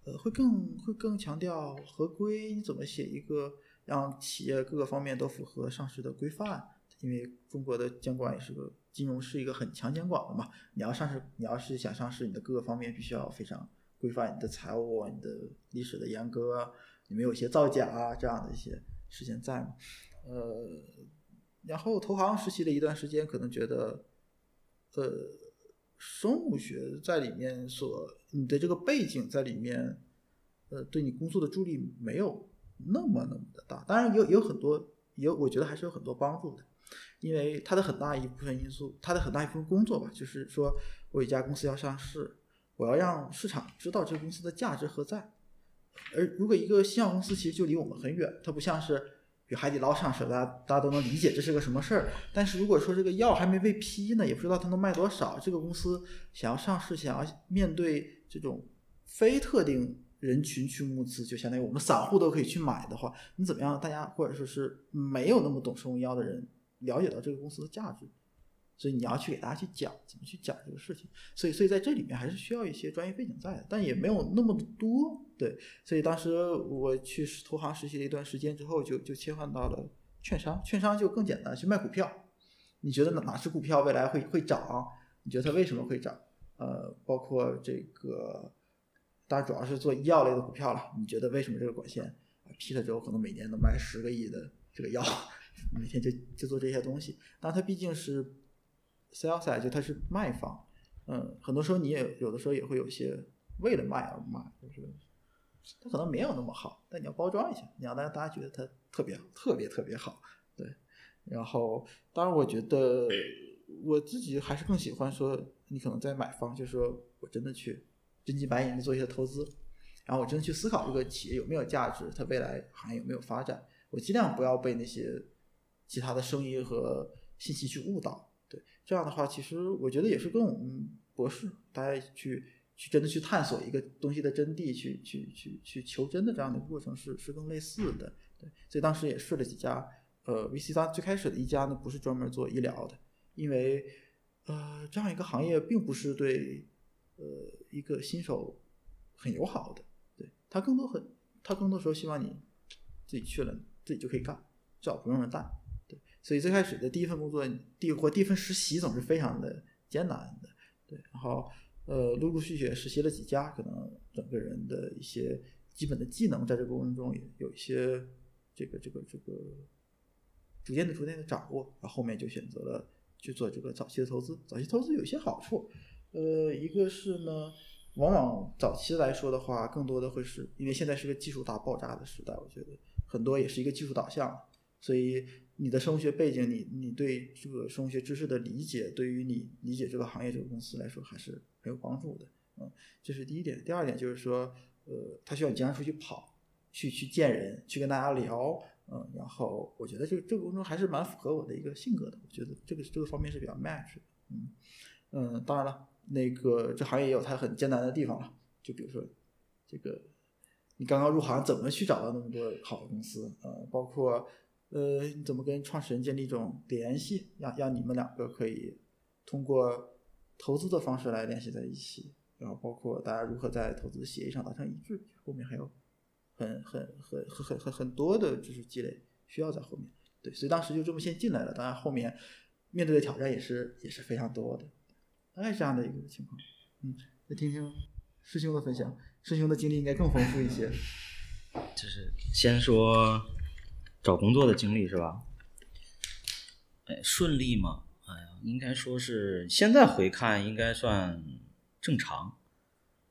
呃，会更会更强调合规，你怎么写一个让企业各个方面都符合上市的规范？因为中国的监管也是个金融是一个很强监管的嘛，你要上市，你要是想上市，你的各个方面必须要非常规范，你的财务、你的历史的严格，你没有一些造假啊这样的一些事情在嘛，呃，然后投行实习了一段时间，可能觉得，呃，生物学在里面所你的这个背景在里面，呃，对你工作的助力没有那么那么的大，当然有有很多，有我觉得还是有很多帮助的。因为它的很大一部分因素，它的很大一部分工作吧，就是说我有一家公司要上市，我要让市场知道这个公司的价值何在。而如果一个新药公司其实就离我们很远，它不像是比海底捞上市，大家大家都能理解这是个什么事儿。但是如果说这个药还没被批呢，也不知道它能卖多少，这个公司想要上市，想要面对这种非特定人群去募资，就相当于我们散户都可以去买的话，你怎么样大家或者说是没有那么懂生物医药的人了解到这个公司的价值？所以你要去给大家去讲怎么去讲这个事情，所以所以在这里面还是需要一些专业背景在的，但也没有那么多，对。所以当时我去投行实习了一段时间之后，就就切换到了券商，券商就更简单，去卖股票。你觉得哪哪只股票未来会会涨？你觉得它为什么会涨？呃，包括这个，当然主要是做医药类的股票了。你觉得为什么这个管线批了之后可能每年能卖十个亿的这个药？[laughs] 每天就就做这些东西，但它毕竟是 sell side，就它是卖方，嗯，很多时候你也有的时候也会有些为了卖而卖，就是它可能没有那么好，但你要包装一下，你要让大家觉得它特别特别特别好，对。然后，当然我觉得我自己还是更喜欢说，你可能在买方，就是说我真的去真金白银的做一些投资，然后我真的去思考这个企业有没有价值，它未来行业有没有发展，我尽量不要被那些其他的声音和信息去误导。对，这样的话，其实我觉得也是跟我们博士大家去去真的去探索一个东西的真谛，去去去去求真的这样的过程是是更类似的。对，所以当时也试了几家呃，VC 三最开始的一家呢不是专门做医疗的，因为呃这样一个行业并不是对呃一个新手很友好的，对他更多很他更多时候希望你自己去了自己就可以干，最好不用人带，对，所以最开始的第一份工作第或第一份实习总是非常的艰难的，对，然后呃陆陆续续实习了几家，可能整个人的一些基本的技能在这个过程中也有一些这个这个这个。逐渐的、逐渐的掌握，然后后面就选择了去做这个早期的投资。早期投资有一些好处，呃，一个是呢，往往早期来说的话，更多的会是因为现在是个技术大爆炸的时代，我觉得很多也是一个技术导向，所以你的生物学背景，你你对这个生物学知识的理解，对于你理解这个行业、这个公司来说还是很有帮助的。嗯，这是第一点。第二点就是说，呃，他需要你经常出去跑，去去见人，去跟大家聊。嗯，然后我觉得这个这个过程还是蛮符合我的一个性格的，我觉得这个这个方面是比较 match 的。嗯嗯，当然了，那个这行业也有它很艰难的地方了，就比如说这个你刚刚入行怎么去找到那么多好的公司呃，包括呃你怎么跟创始人建立一种联系，让让你们两个可以通过投资的方式来联系在一起，然后包括大家如何在投资协议上达成一致，后面还有。很很很很很很很多的知识积累需要在后面，对，所以当时就这么先进来了。当然后面面对的挑战也是也是非常多的，大概这样的一个情况。嗯，再听听师兄的分享，师兄的经历应该更丰富一些。[laughs] 就是先说找工作的经历是吧？哎，顺利吗？哎呀，应该说是现在回看应该算正常。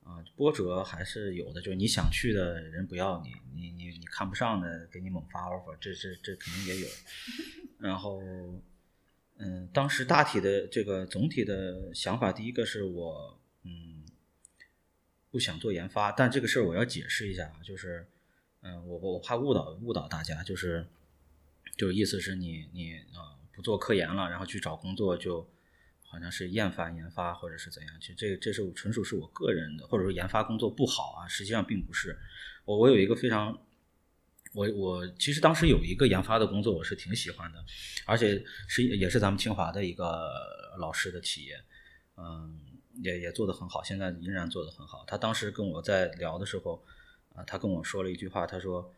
啊，波折还是有的，就是你想去的人不要你，你你你看不上的给你猛发 offer，这这这肯定也有。[laughs] 然后，嗯，当时大体的这个总体的想法，第一个是我嗯不想做研发，但这个事儿我要解释一下，就是嗯我我怕误导误导大家，就是就是意思是你你啊不做科研了，然后去找工作就。好像是厌烦研发或者是怎样，其实这这是纯属是我个人的，或者说研发工作不好啊，实际上并不是。我我有一个非常，我我其实当时有一个研发的工作我是挺喜欢的，而且是也是咱们清华的一个老师的企业，嗯，也也做得很好，现在仍然做得很好。他当时跟我在聊的时候，啊，他跟我说了一句话，他说，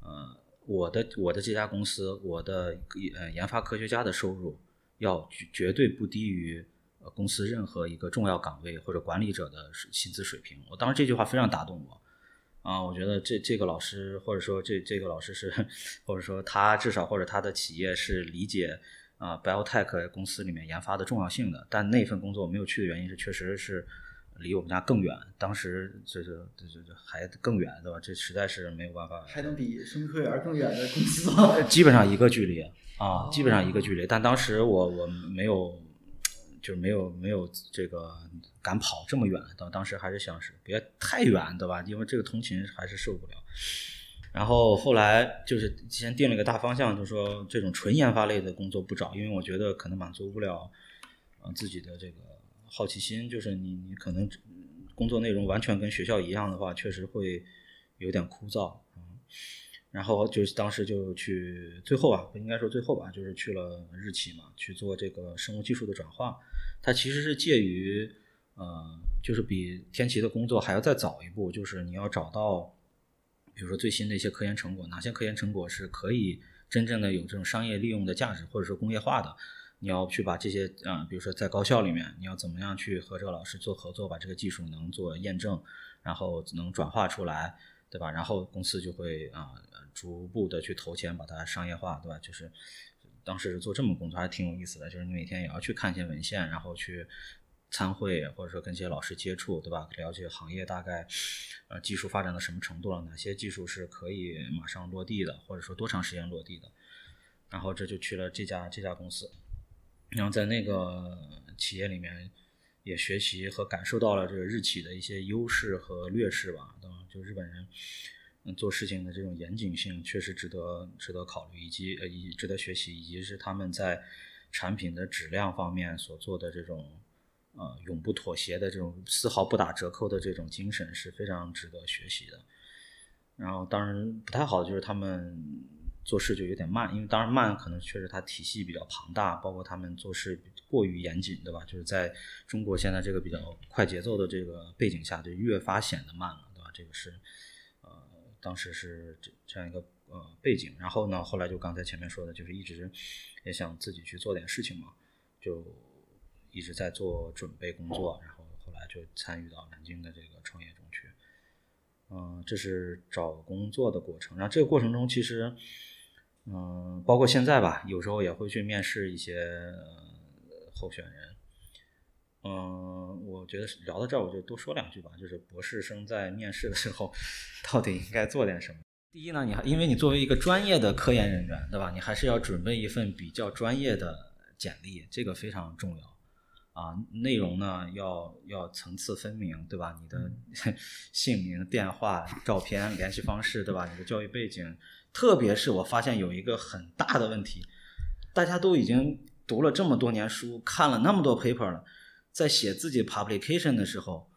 呃，我的我的这家公司，我的呃研发科学家的收入。要绝对不低于公司任何一个重要岗位或者管理者的薪资水平。我当时这句话非常打动我，啊，我觉得这这个老师或者说这这个老师是，或者说他至少或者他的企业是理解啊 biotech 公司里面研发的重要性的。但那份工作我没有去的原因是，确实是离我们家更远，当时这这这这这还更远，对吧？这实在是没有办法。还能比生物科园更远的公司吗？基本上一个距离。啊，基本上一个距离，但当时我我没有，就是没有没有这个敢跑这么远，当当时还是想是别太远，对吧？因为这个通勤还是受不了。然后后来就是先定了一个大方向，就说这种纯研发类的工作不找，因为我觉得可能满足不了呃自己的这个好奇心，就是你你可能工作内容完全跟学校一样的话，确实会有点枯燥。嗯然后就是当时就去最后啊，不应该说最后吧，就是去了日企嘛，去做这个生物技术的转化。它其实是介于呃，就是比天齐的工作还要再早一步，就是你要找到，比如说最新的一些科研成果，哪些科研成果是可以真正的有这种商业利用的价值，或者说工业化的，你要去把这些啊，比如说在高校里面，你要怎么样去和这个老师做合作，把这个技术能做验证，然后能转化出来，对吧？然后公司就会啊。逐步的去投钱把它商业化，对吧？就是当时做这么工作还挺有意思的，就是你每天也要去看一些文献，然后去参会，或者说跟这些老师接触，对吧？了解行业大概呃技术发展到什么程度了，哪些技术是可以马上落地的，或者说多长时间落地的。然后这就去了这家这家公司，然后在那个企业里面也学习和感受到了这个日企的一些优势和劣势吧，对吧？就日本人。做事情的这种严谨性确实值得值得考虑，以及呃，以值得学习，以及是他们在产品的质量方面所做的这种呃永不妥协的这种丝毫不打折扣的这种精神是非常值得学习的。然后，当然不太好的就是他们做事就有点慢，因为当然慢可能确实它体系比较庞大，包括他们做事过于严谨，对吧？就是在中国现在这个比较快节奏的这个背景下，就越发显得慢了，对吧？这个是，当时是这这样一个呃背景。然后呢，后来就刚才前面说的，就是一直也想自己去做点事情嘛，就一直在做准备工作，然后后来就参与到南京的这个创业中去。嗯，这是找工作的过程。然后这个过程中，其实，嗯，包括现在吧，有时候也会去面试一些候选人。嗯，我觉得聊到这儿，我就多说两句吧。就是博士生在面试的时候，到底应该做点什么？第一呢，你还因为你作为一个专业的科研人员，对吧？你还是要准备一份比较专业的简历，这个非常重要。啊，内容呢要要层次分明，对吧？你的 [laughs] 姓名、电话、照片、联系方式，对吧？你的教育背景，特别是我发现有一个很大的问题，大家都已经读了这么多年书，看了那么多 paper 了，在写自己 publication 的时候，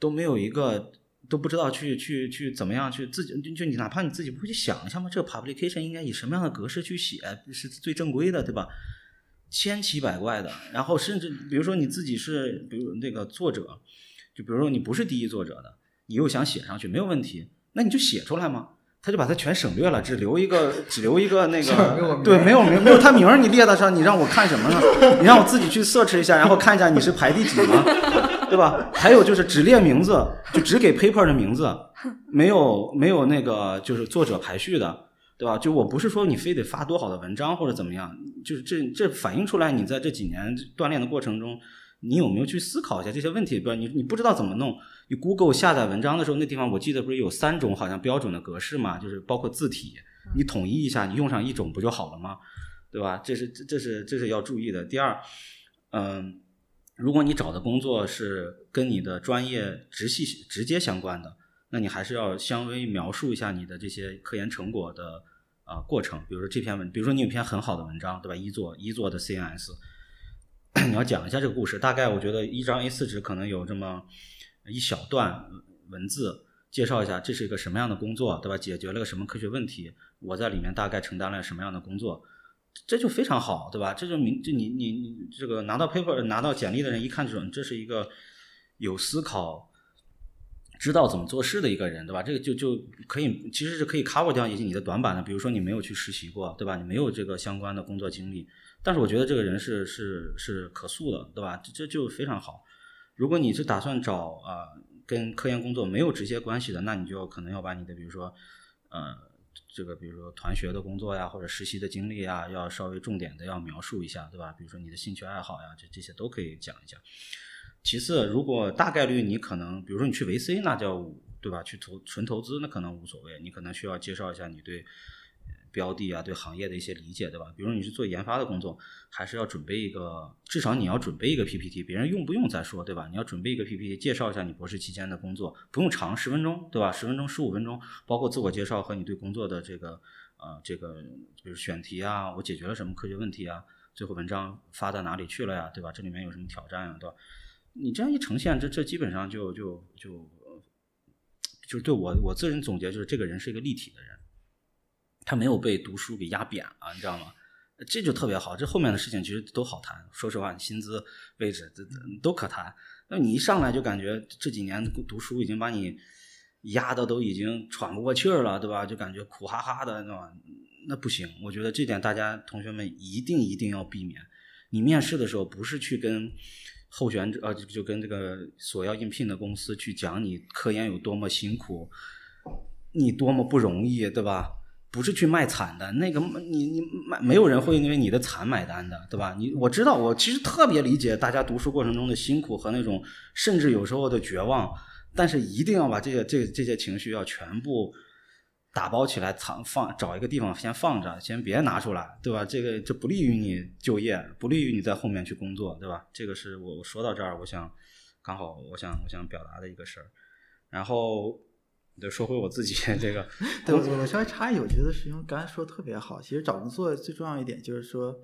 都没有一个都不知道去去去怎么样去自己就就你哪怕你自己不会去想一下吗？这个 publication 应该以什么样的格式去写是最正规的，对吧？千奇百怪的，然后甚至比如说你自己是，比如那个作者，就比如说你不是第一作者的，你又想写上去，没有问题，那你就写出来嘛。他就把它全省略了，只留一个，只留一个那个，对，没有名，没有他名儿，你列到上，你让我看什么呢？你让我自己去 search 一下，然后看一下你是排第几吗？对吧？还有就是只列名字，就只给 paper 的名字，没有没有那个就是作者排序的。对吧？就我不是说你非得发多好的文章或者怎么样，就是这这反映出来你在这几年锻炼的过程中，你有没有去思考一下这些问题？不，你你不知道怎么弄。你 Google 下载文章的时候，那地方我记得不是有三种好像标准的格式嘛？就是包括字体，你统一一下，你用上一种不就好了吗？对吧？这是这这是这是要注意的。第二，嗯，如果你找的工作是跟你的专业直系直接相关的。那你还是要稍微描述一下你的这些科研成果的啊过程，比如说这篇文，比如说你有篇很好的文章，对吧？一作一作的 CNS，你要讲一下这个故事。大概我觉得一张 A4 纸可能有这么一小段文字，介绍一下这是一个什么样的工作，对吧？解决了个什么科学问题？我在里面大概承担了什么样的工作？这就非常好，对吧？这就明就你你你这个拿到 paper 拿到简历的人一看准，这是一个有思考。知道怎么做事的一个人，对吧？这个就就可以，其实是可以 cover 掉一些你的短板的。比如说你没有去实习过，对吧？你没有这个相关的工作经历，但是我觉得这个人是是是可塑的，对吧？这这就非常好。如果你是打算找啊跟科研工作没有直接关系的，那你就可能要把你的比如说呃这个比如说团学的工作呀或者实习的经历啊，要稍微重点的要描述一下，对吧？比如说你的兴趣爱好呀，这这些都可以讲一讲。其次，如果大概率你可能，比如说你去维 C，那叫对吧？去投纯投资，那可能无所谓。你可能需要介绍一下你对标的啊、对行业的一些理解，对吧？比如你是做研发的工作，还是要准备一个，至少你要准备一个 PPT，别人用不用再说，对吧？你要准备一个 PPT，介绍一下你博士期间的工作，不用长，十分钟，对吧？十分钟、十五分钟，包括自我介绍和你对工作的这个呃这个，比如选题啊，我解决了什么科学问题啊，最后文章发到哪里去了呀，对吧？这里面有什么挑战呀，对吧？你这样一呈现，这这基本上就就就，就是对我我自人总结，就是这个人是一个立体的人，他没有被读书给压扁了，你知道吗？这就特别好。这后面的事情其实都好谈，说实话，薪资位置这都可谈。那你一上来就感觉这几年读书已经把你压的都已经喘不过气儿了，对吧？就感觉苦哈哈的，对吧？那不行，我觉得这点大家同学们一定一定要避免。你面试的时候不是去跟。候选者呃就跟这个所要应聘的公司去讲你科研有多么辛苦，你多么不容易，对吧？不是去卖惨的，那个你你买没有人会因为你的惨买单的，对吧？你我知道，我其实特别理解大家读书过程中的辛苦和那种甚至有时候的绝望，但是一定要把这些这这些情绪要全部。打包起来藏放，找一个地方先放着，先别拿出来，对吧？这个这不利于你就业，不利于你在后面去工作，对吧？这个是我我说到这儿，我想刚好我想我想表达的一个事儿。然后就说回我自己 [laughs] 这个，对我我稍微插一句，我觉得是因为刚才说的特别好。其实找工作最重要一点就是说，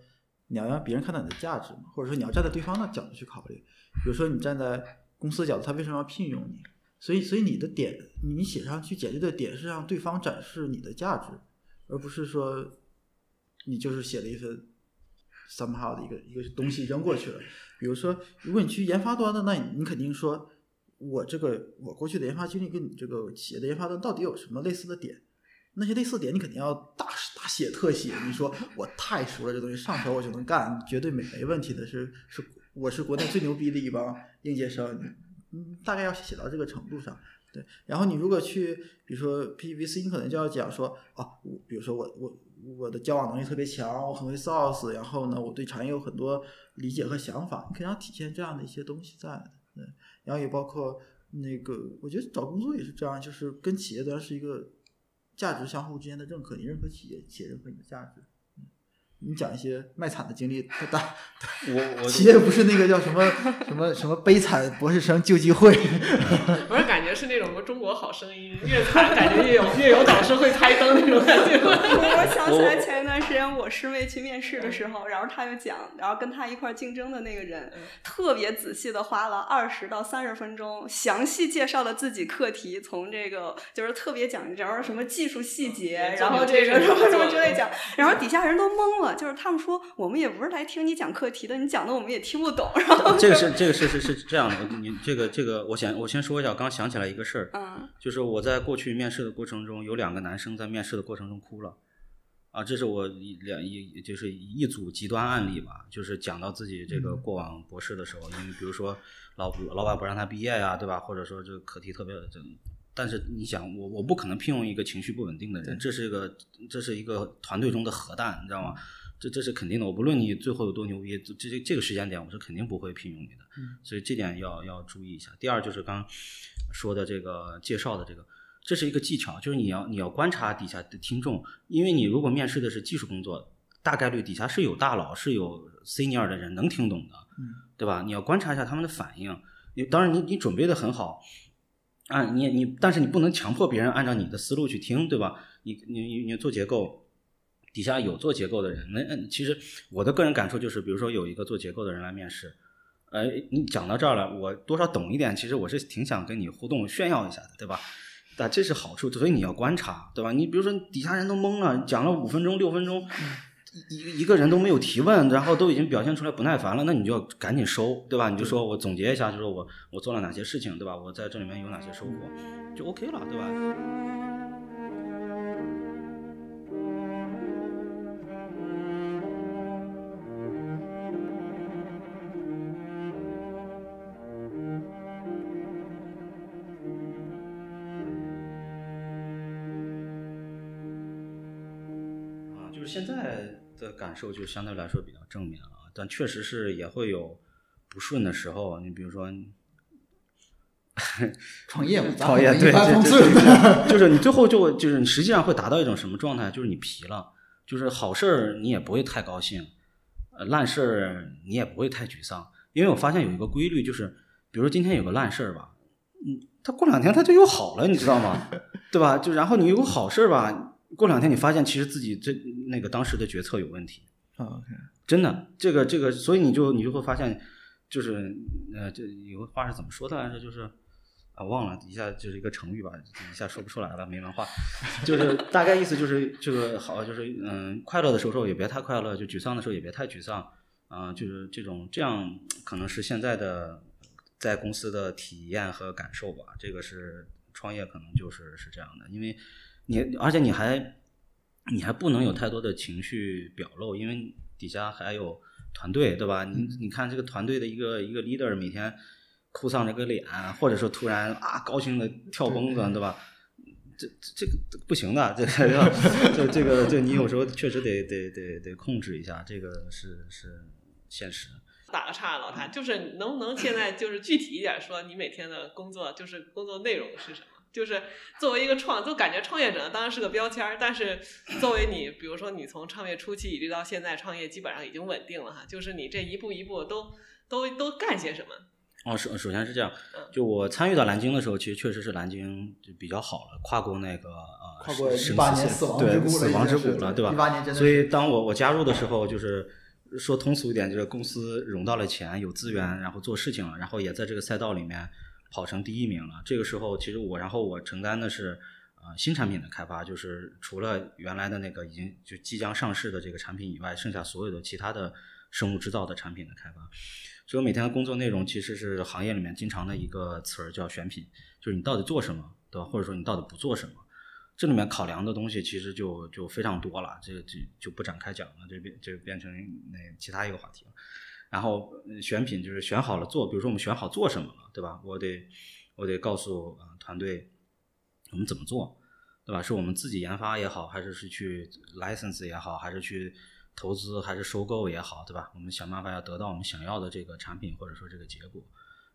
你要让别人看到你的价值嘛，或者说你要站在对方的角度去考虑。比如说你站在公司角度，他为什么要聘用你？所以，所以你的点，你写上去简历的点是让对方展示你的价值，而不是说你就是写了一份 somehow 的一个一个东西扔过去了。比如说，如果你去研发端的，那你你肯定说，我这个我过去的研发经历跟你这个企业的研发端到底有什么类似的点？那些类似点你肯定要大大写特写。你说我太熟了，这东西上手我就能干，绝对没没问题的。是是，我是国内最牛逼的一帮应届生，嗯，大概要写到这个程度上。对，然后你如果去，比如说 PVC，你可能就要讲说，哦，我比如说我我我的交往能力特别强，我很会 source，然后呢，我对产业有很多理解和想法，你肯定要体现这样的一些东西在。对，然后也包括那个，我觉得找工作也是这样，就是跟企业端是一个价值相互之间的认可，你认可企业，企业认可你的价值。你讲一些卖惨的经历，大我我 [laughs] 企业不是那个叫什么什么什么悲惨博士生救济会 [laughs] [laughs] 不是是那种什么中国好声音，越惨感觉越有越有导师会开灯那种感觉。[laughs] 我想起来前一段时间我师妹去面试的时候，然后她就讲，然后跟她一块竞争的那个人，特别仔细的花了二十到三十分钟，详细介绍了自己课题，从这个就是特别讲，然后什么技术细节，然后这个什么什么之类讲，然后底下人都懵了。就是他们说，我们也不是来听你讲课题的，你讲的我们也听不懂。然后这个是这个是是是这样的，你这个这个，我想我先说一下，刚想起来一个事儿，嗯，就是我在过去面试的过程中，有两个男生在面试的过程中哭了，啊，这是我一两一就是一组极端案例吧，就是讲到自己这个过往博士的时候，因为比如说老老板不让他毕业呀，对吧？或者说这个课题特别这。但是你想，我我不可能聘用一个情绪不稳定的人，这是一个这是一个团队中的核弹，你知道吗？这这是肯定的，我不论你最后有多牛逼，这这这个时间点我是肯定不会聘用你的，所以这点要要注意一下。第二就是刚说的这个介绍的这个，这是一个技巧，就是你要你要观察底下的听众，因为你如果面试的是技术工作，大概率底下是有大佬是有 senior 的人能听懂的，对吧？你要观察一下他们的反应。你当然你你准备的很好，啊，你你但是你不能强迫别人按照你的思路去听，对吧？你你你你做结构。底下有做结构的人，那其实我的个人感受就是，比如说有一个做结构的人来面试，哎，你讲到这儿了，我多少懂一点，其实我是挺想跟你互动炫耀一下的，对吧？但这是好处，所以你要观察，对吧？你比如说底下人都懵了，讲了五分钟、六分钟，一一个人都没有提问，然后都已经表现出来不耐烦了，那你就要赶紧收，对吧？你就说我总结一下，就是我我做了哪些事情，对吧？我在这里面有哪些收获，就 OK 了，对吧？感受就相对来说比较正面啊，但确实是也会有不顺的时候。你比如说，[laughs] 创业嘛，创业对，就 [laughs] 就是你最后就就是你实际上会达到一种什么状态？就是你疲了，就是好事儿你也不会太高兴，呃，烂事儿你也不会太沮丧。因为我发现有一个规律，就是比如说今天有个烂事儿吧，嗯，它过两天它就又好了，你知道吗？[laughs] 对吧？就然后你有个好事儿吧。过两天你发现其实自己这那个当时的决策有问题，OK，真的，这个这个，所以你就你就会发现，就是呃，这有个话是怎么说的来着？就是啊，忘了，一下就是一个成语吧，一下说不出来了，没文化。就是大概意思就是这个好，就是嗯，快乐的时候也别太快乐，就沮丧的时候也别太沮丧啊，就是这种这样可能是现在的在公司的体验和感受吧。这个是创业可能就是是这样的，因为。你而且你还，你还不能有太多的情绪表露，因为底下还有团队，对吧？你你看这个团队的一个一个 leader 每天哭丧着个脸，或者说突然啊高兴的跳蹦子，对吧？这这个不行的，这个这 [laughs] 这个这你有时候确实得得得得控制一下，这个是是现实。打个岔，老谭，就是能不能现在就是具体一点说，你每天的工作就是工作内容是什么？就是作为一个创，就感觉创业者当然是个标签儿，但是作为你，比如说你从创业初期一直到现在创业，基本上已经稳定了哈。就是你这一步一步都都都干些什么？哦，首首先是这样，就我参与到蓝鲸的时候，其实确实是蓝鲸就比较好了，跨过那个呃，跨过一八年死亡之谷死亡之谷了，对吧？一八年真的。所以当我我加入的时候，就是说通俗一点，就是公司融到了钱，有资源，然后做事情了，然后也在这个赛道里面。跑成第一名了，这个时候其实我，然后我承担的是，呃新产品的开发，就是除了原来的那个已经就即将上市的这个产品以外，剩下所有的其他的生物制造的产品的开发。所以我每天的工作内容其实是行业里面经常的一个词儿叫选品，就是你到底做什么，对吧？或者说你到底不做什么？这里面考量的东西其实就就非常多了，这个就就不展开讲了，这变就变成那其他一个话题了。然后选品就是选好了做，比如说我们选好做什么了，对吧？我得我得告诉呃团队我们怎么做，对吧？是我们自己研发也好，还是是去 license 也好，还是去投资还是收购也好，对吧？我们想办法要得到我们想要的这个产品或者说这个结果，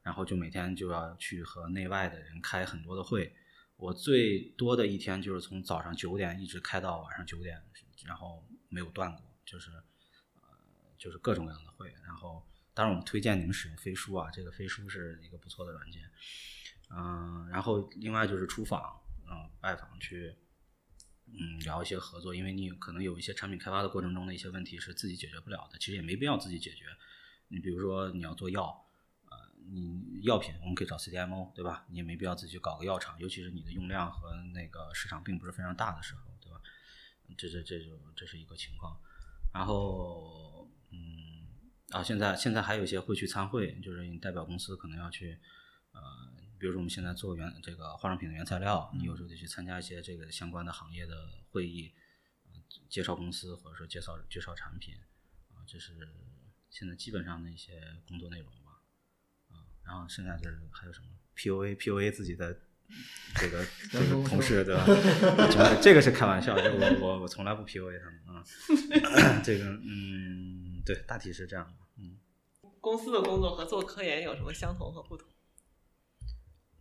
然后就每天就要去和内外的人开很多的会。我最多的一天就是从早上九点一直开到晚上九点，然后没有断过，就是就是各种各样的会。然后当然我们推荐你们使用飞书啊，这个飞书是一个不错的软件。嗯，然后另外就是出访，嗯，拜访去，嗯，聊一些合作，因为你可能有一些产品开发的过程中的一些问题是自己解决不了的，其实也没必要自己解决。你比如说你要做药。呃你药品我们可以找 CDMO，对吧？你也没必要自己去搞个药厂，尤其是你的用量和那个市场并不是非常大的时候，对吧？这这这就这是一个情况。然后，啊，现在现在还有一些会去参会，就是你代表公司可能要去，呃，比如说我们现在做原这个化妆品的原材料，你有时候得去参加一些这个相关的行业的会议，介绍公司或者说介绍介绍产品，啊，这是现在基本上的一些工作内容吧，啊。然后剩下就是还有什么 P U A P U A 自己的这个 [laughs] 这个同事对吧？这个是开玩笑，就我我我从来不 P U A 他们啊。[coughs] 这个嗯，对，大体是这样的。嗯，公司的工作和做科研有什么相同和不同？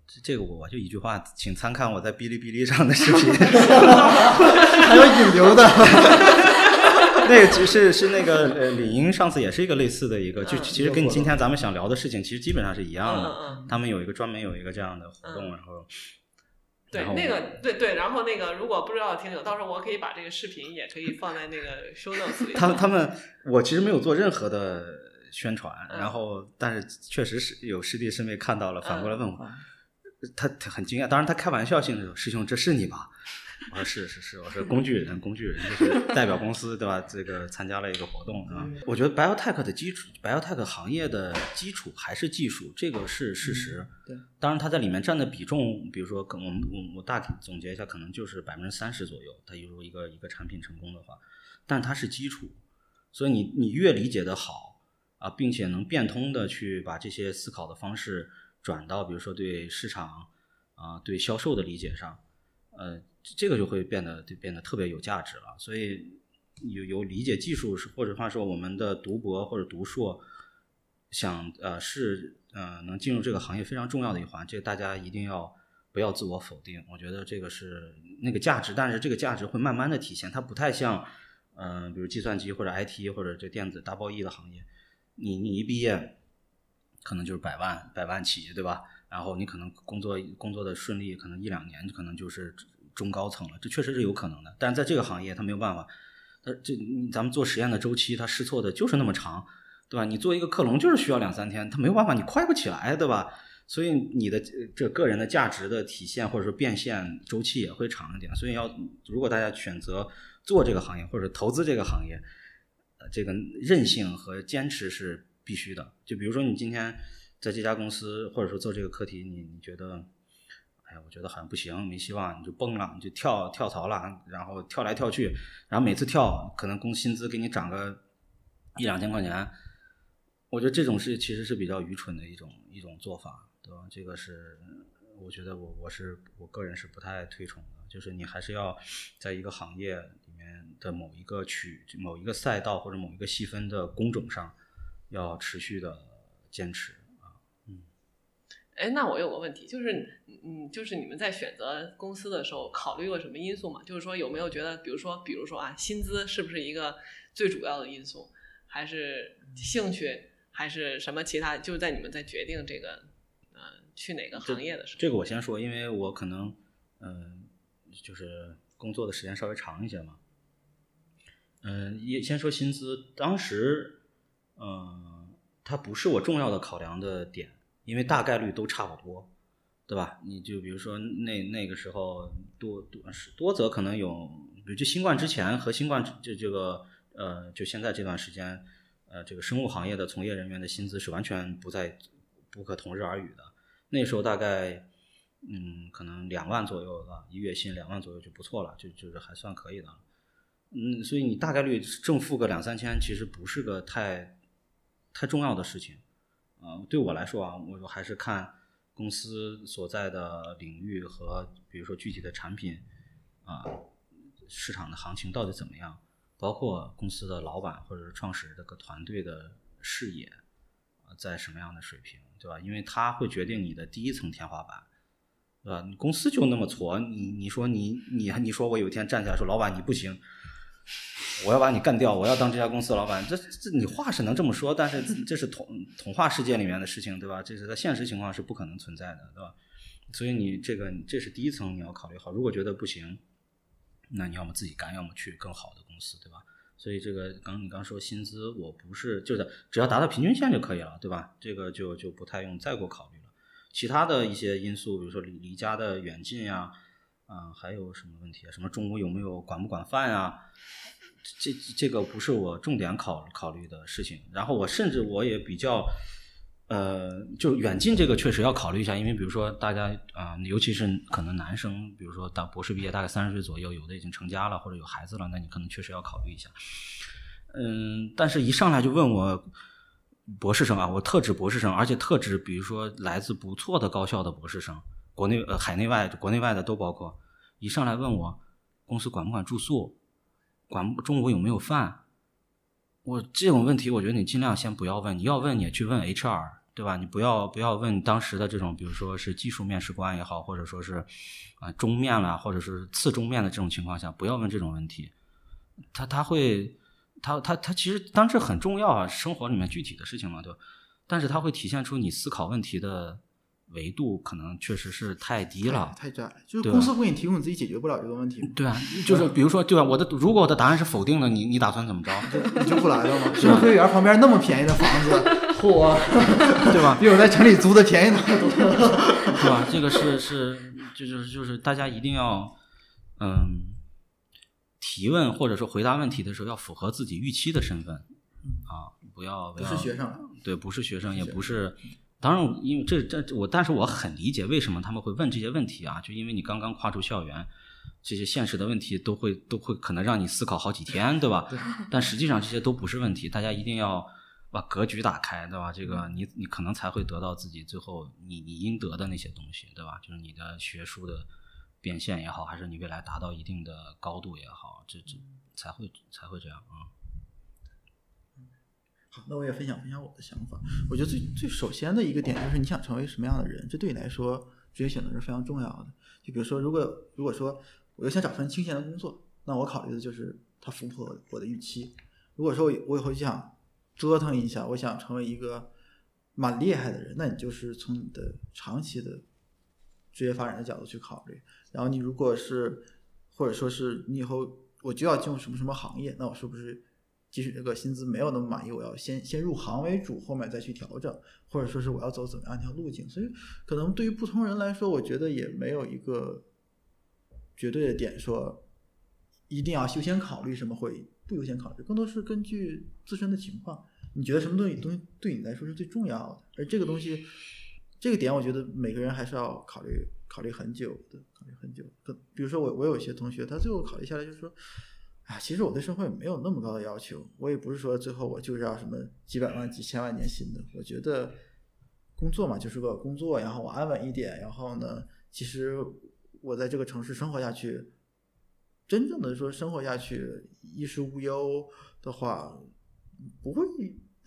这这个我我就一句话，请参看我在哔哩哔哩上的视频，[laughs] 还有引流的。[laughs] 那个其实是那个呃，李英上次也是一个类似的一个，就其实跟你今天咱们想聊的事情，其实基本上是一样的。他们有一个专门有一个这样的活动，然后对那个对对，然后那个如果不知道的听友，到时候我可以把这个视频也可以放在那个 [laughs] show notes 里。他他们 [laughs] 我其实没有做任何的宣传，然后但是确实是有师弟师妹看到了，反过来问我，他他很惊讶，当然他开玩笑性的说：“师兄，这是你吧？”我说是是是，我是工具人，工具人就是代表公司对吧？这个参加了一个活动啊。我觉得 biotech 的基础，biotech 行业的基础还是技术，这个是事实。对，当然它在里面占的比重，比如说，我们我我大体总结一下，可能就是百分之三十左右。它如果一个一个产品成功的话，但它是基础，所以你你越理解的好啊，并且能变通的去把这些思考的方式转到，比如说对市场啊、对销售的理解上，呃。这个就会变得就变得特别有价值了，所以有有理解技术是或者话说我们的读博或者读硕，想呃是呃能进入这个行业非常重要的一环，这个大家一定要不要自我否定，我觉得这个是那个价值，但是这个价值会慢慢的体现，它不太像嗯比如计算机或者 IT 或者这电子大包一的行业，你你一毕业可能就是百万百万起对吧？然后你可能工作工作的顺利，可能一两年可能就是。中高层了，这确实是有可能的，但是在这个行业，他没有办法，他这咱们做实验的周期，他试错的就是那么长，对吧？你做一个克隆就是需要两三天，他没有办法，你快不起来，对吧？所以你的这个人的价值的体现或者说变现周期也会长一点。所以要如果大家选择做这个行业或者投资这个行业，呃，这个韧性和坚持是必须的。就比如说你今天在这家公司或者说做这个课题，你你觉得？哎我觉得好像不行，没希望，你就崩了，你就跳跳槽了，然后跳来跳去，然后每次跳可能工薪资给你涨个一两千块钱，我觉得这种是其实是比较愚蠢的一种一种做法，对吧？这个是我觉得我我是我个人是不太推崇的，就是你还是要在一个行业里面的某一个区、某一个赛道或者某一个细分的工种上要持续的坚持。哎，那我有个问题，就是，嗯，就是你们在选择公司的时候考虑过什么因素吗？就是说有没有觉得，比如说，比如说啊，薪资是不是一个最主要的因素，还是兴趣，还是什么其他？就是在你们在决定这个，呃，去哪个行业的时候。这个我先说，因为我可能，嗯，就是工作的时间稍微长一些嘛。嗯，也先说薪资，当时，嗯，它不是我重要的考量的点。因为大概率都差不多，对吧？你就比如说那那个时候多多是多则可能有，比如就新冠之前和新冠这这个呃，就现在这段时间，呃，这个生物行业的从业人员的薪资是完全不在不可同日而语的。那时候大概嗯，可能两万左右吧，一月薪两万左右就不错了，就就是还算可以的。嗯，所以你大概率正负个两三千，其实不是个太太重要的事情。啊，对我来说啊，我还是看。公司所在的领域和比如说具体的产品啊，市场的行情到底怎么样？包括公司的老板或者是创始人这个团队的视野啊，在什么样的水平，对吧？因为它会决定你的第一层天花板，对吧？你公司就那么挫，你你说你你你说我有一天站起来说老板你不行。我要把你干掉！我要当这家公司的老板。这这，你话是能这么说，但是 [laughs] 这是童童话世界里面的事情，对吧？这是在现实情况是不可能存在的，对吧？所以你这个，这是第一层你要考虑好。如果觉得不行，那你要么自己干，要么去更好的公司，对吧？所以这个刚你刚说薪资，我不是就是只要达到平均线就可以了，对吧？这个就就不太用再过考虑了。其他的一些因素，比如说离离家的远近呀。啊，还有什么问题啊？什么中午有没有管不管饭啊？这这个不是我重点考考虑的事情。然后我甚至我也比较，呃，就远近这个确实要考虑一下，因为比如说大家啊，尤其是可能男生，比如说到博士毕业大概三十岁左右，有的已经成家了或者有孩子了，那你可能确实要考虑一下。嗯，但是一上来就问我博士生啊，我特指博士生，而且特指比如说来自不错的高校的博士生。国内呃海内外国内外的都包括，一上来问我公司管不管住宿，管中午有没有饭，我这种问题我觉得你尽量先不要问，你要问你去问 HR 对吧？你不要不要问当时的这种，比如说是技术面试官也好，或者说是啊中面了，或者是次中面的这种情况下，不要问这种问题，他他会他他他其实当时很重要啊，生活里面具体的事情嘛，对吧？但是他会体现出你思考问题的。维度可能确实是太低了，太窄了，就是公司不给你提供，你自己解决不了这个问题。对啊，就是比如说，对吧？我的如果我的答案是否定的，你你打算怎么着？你 [laughs] 就不来了吗？[laughs] 是飞园旁边那么便宜的房子，[laughs] 嚯，对吧？比我在城里租的便宜的多，是吧？这个是是，就是就是大家一定要，嗯，提问或者说回答问题的时候要符合自己预期的身份啊，不要不是学生，对，不是学生，也不是。当然，因为这这我，但是我很理解为什么他们会问这些问题啊，就因为你刚刚跨出校园，这些现实的问题都会都会可能让你思考好几天，对吧？但实际上这些都不是问题，大家一定要把格局打开，对吧？这个你你可能才会得到自己最后你你应得的那些东西，对吧？就是你的学术的变现也好，还是你未来达到一定的高度也好，这这才会才会这样啊。好，那我也分享分享我的想法。我觉得最最首先的一个点就是你想成为什么样的人，这对你来说职业选择是非常重要的。就比如说，如果如果说我又想找份清闲的工作，那我考虑的就是它符合我的预期。如果说我以后就想折腾一下，我想成为一个蛮厉害的人，那你就是从你的长期的职业发展的角度去考虑。然后你如果是或者说是你以后我就要进入什么什么行业，那我是不是？即使这个薪资没有那么满意，我要先先入行为主，后面再去调整，或者说是我要走怎么样一条路径。所以，可能对于不同人来说，我觉得也没有一个绝对的点，说一定要优先考虑什么，会不优先考虑，更多是根据自身的情况，你觉得什么东西东西对你来说是最重要的？而这个东西，这个点，我觉得每个人还是要考虑考虑很久的，考虑很久。比如说我我有一些同学，他最后考虑下来就是说。啊，其实我对生活也没有那么高的要求，我也不是说最后我就是要什么几百万、几千万年薪的。我觉得工作嘛，就是个工作，然后我安稳一点，然后呢，其实我在这个城市生活下去，真正的说生活下去，衣食无忧的话，不会